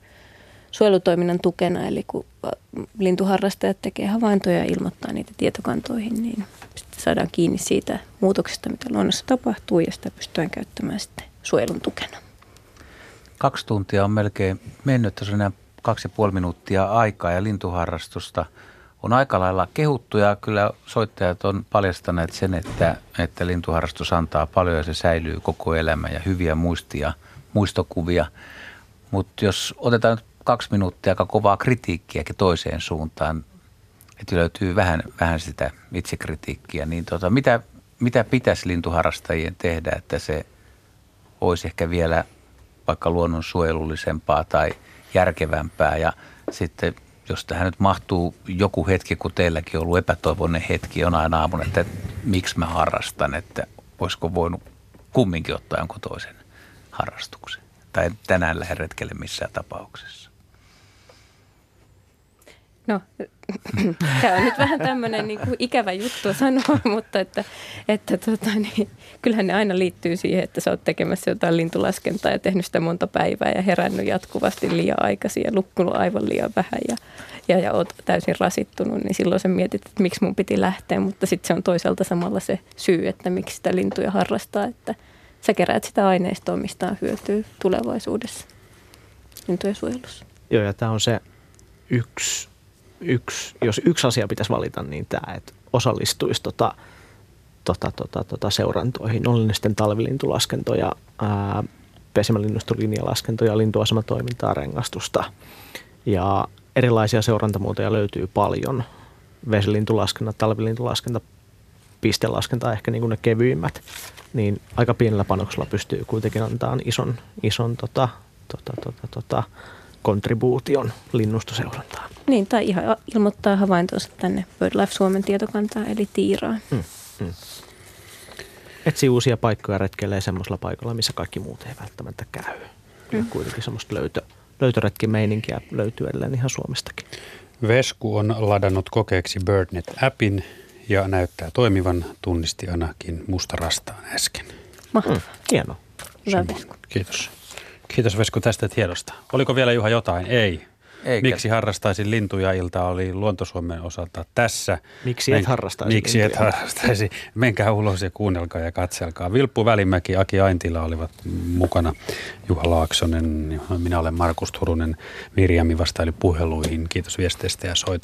suojelutoiminnan tukena. Eli kun ä, lintuharrastajat tekee havaintoja ja ilmoittaa niitä tietokantoihin, niin sitten saadaan kiinni siitä muutoksesta, mitä luonnossa tapahtuu ja sitä pystytään käyttämään sitten suojelun tukena. Kaksi tuntia on melkein mennyt, tässä on enää kaksi ja puoli minuuttia aikaa ja lintuharrastusta on aika lailla kehuttu ja kyllä soittajat on paljastaneet sen, että, että lintuharrastus antaa paljon ja se säilyy koko elämä ja hyviä muistia, muistokuvia. Mutta jos otetaan nyt kaksi minuuttia aika kovaa kritiikkiäkin toiseen suuntaan, että löytyy vähän, vähän sitä itsekritiikkiä, niin tota, mitä, mitä pitäisi lintuharrastajien tehdä, että se olisi ehkä vielä vaikka luonnonsuojelullisempaa tai järkevämpää. Ja sitten jos tähän nyt mahtuu joku hetki, kun teilläkin on ollut epätoivoinen hetki jonain aamuna, että miksi mä harrastan, että olisiko voinut kumminkin ottaa jonkun toisen harrastuksen. Tai tänään lähde retkelle missään tapauksessa. No, tämä on nyt vähän tämmöinen niin kuin ikävä juttu sanoa, mutta että, että tota, niin, kyllähän ne aina liittyy siihen, että sä oot tekemässä jotain lintulaskentaa ja tehnyt sitä monta päivää ja herännyt jatkuvasti liian aikaisin ja lukkunut aivan liian vähän ja, ja, ja oot täysin rasittunut, niin silloin sä mietit, että miksi mun piti lähteä, mutta sitten se on toisaalta samalla se syy, että miksi sitä lintuja harrastaa, että sä keräät sitä aineistoa, mistä on hyötyä tulevaisuudessa lintujen suojelussa. Joo, ja tämä on se yksi, yksi, jos yksi asia pitäisi valita, niin tämä, että osallistuisi tota, tota, tota, tota seurantoihin, oli ne sitten talvilintulaskentoja, ää, pesimälinnustolinjalaskentoja, lintuasematoimintaa, rengastusta ja erilaisia seurantamuotoja löytyy paljon. Vesilintulaskenta, talvilintulaskenta, pistelaskenta ehkä niin kuin ne kevyimmät, niin aika pienellä panoksella pystyy kuitenkin antamaan ison, ison tota, tota, tota, tota, kontribuution linnustoseurantaan. Niin, tai ihan ilmoittaa havaintonsa tänne BirdLife Suomen tietokantaan, eli tiiraan. Mm, mm. Etsii uusia paikkoja retkeilee semmoisella paikalla, missä kaikki muut ei välttämättä käy. Kyllä Mm. kuitenkin semmoista löytö, löytöretkimeininkiä löytyy edelleen ihan Suomestakin. Vesku on ladannut kokeeksi BirdNet-appin ja näyttää toimivan, tunnisti ainakin mustarastaan äsken. Mahtavaa. Mm, hienoa. Hyvä Vesku. Kiitos. Kiitos Vesku tästä tiedosta. Oliko vielä Juha jotain? Ei. Eikä. Miksi harrastaisin lintuja ilta oli Luontosuomen osalta tässä. Miksi et harrastaisi Miksi et lintuja? harrastaisi? Menkää ulos ja kuunnelkaa ja katselkaa. Vilppu Välimäki, Aki Aintila olivat mukana. Juha Laaksonen, minä olen Markus Turunen. Mirjami vastaili puheluihin. Kiitos viesteistä ja soitosta.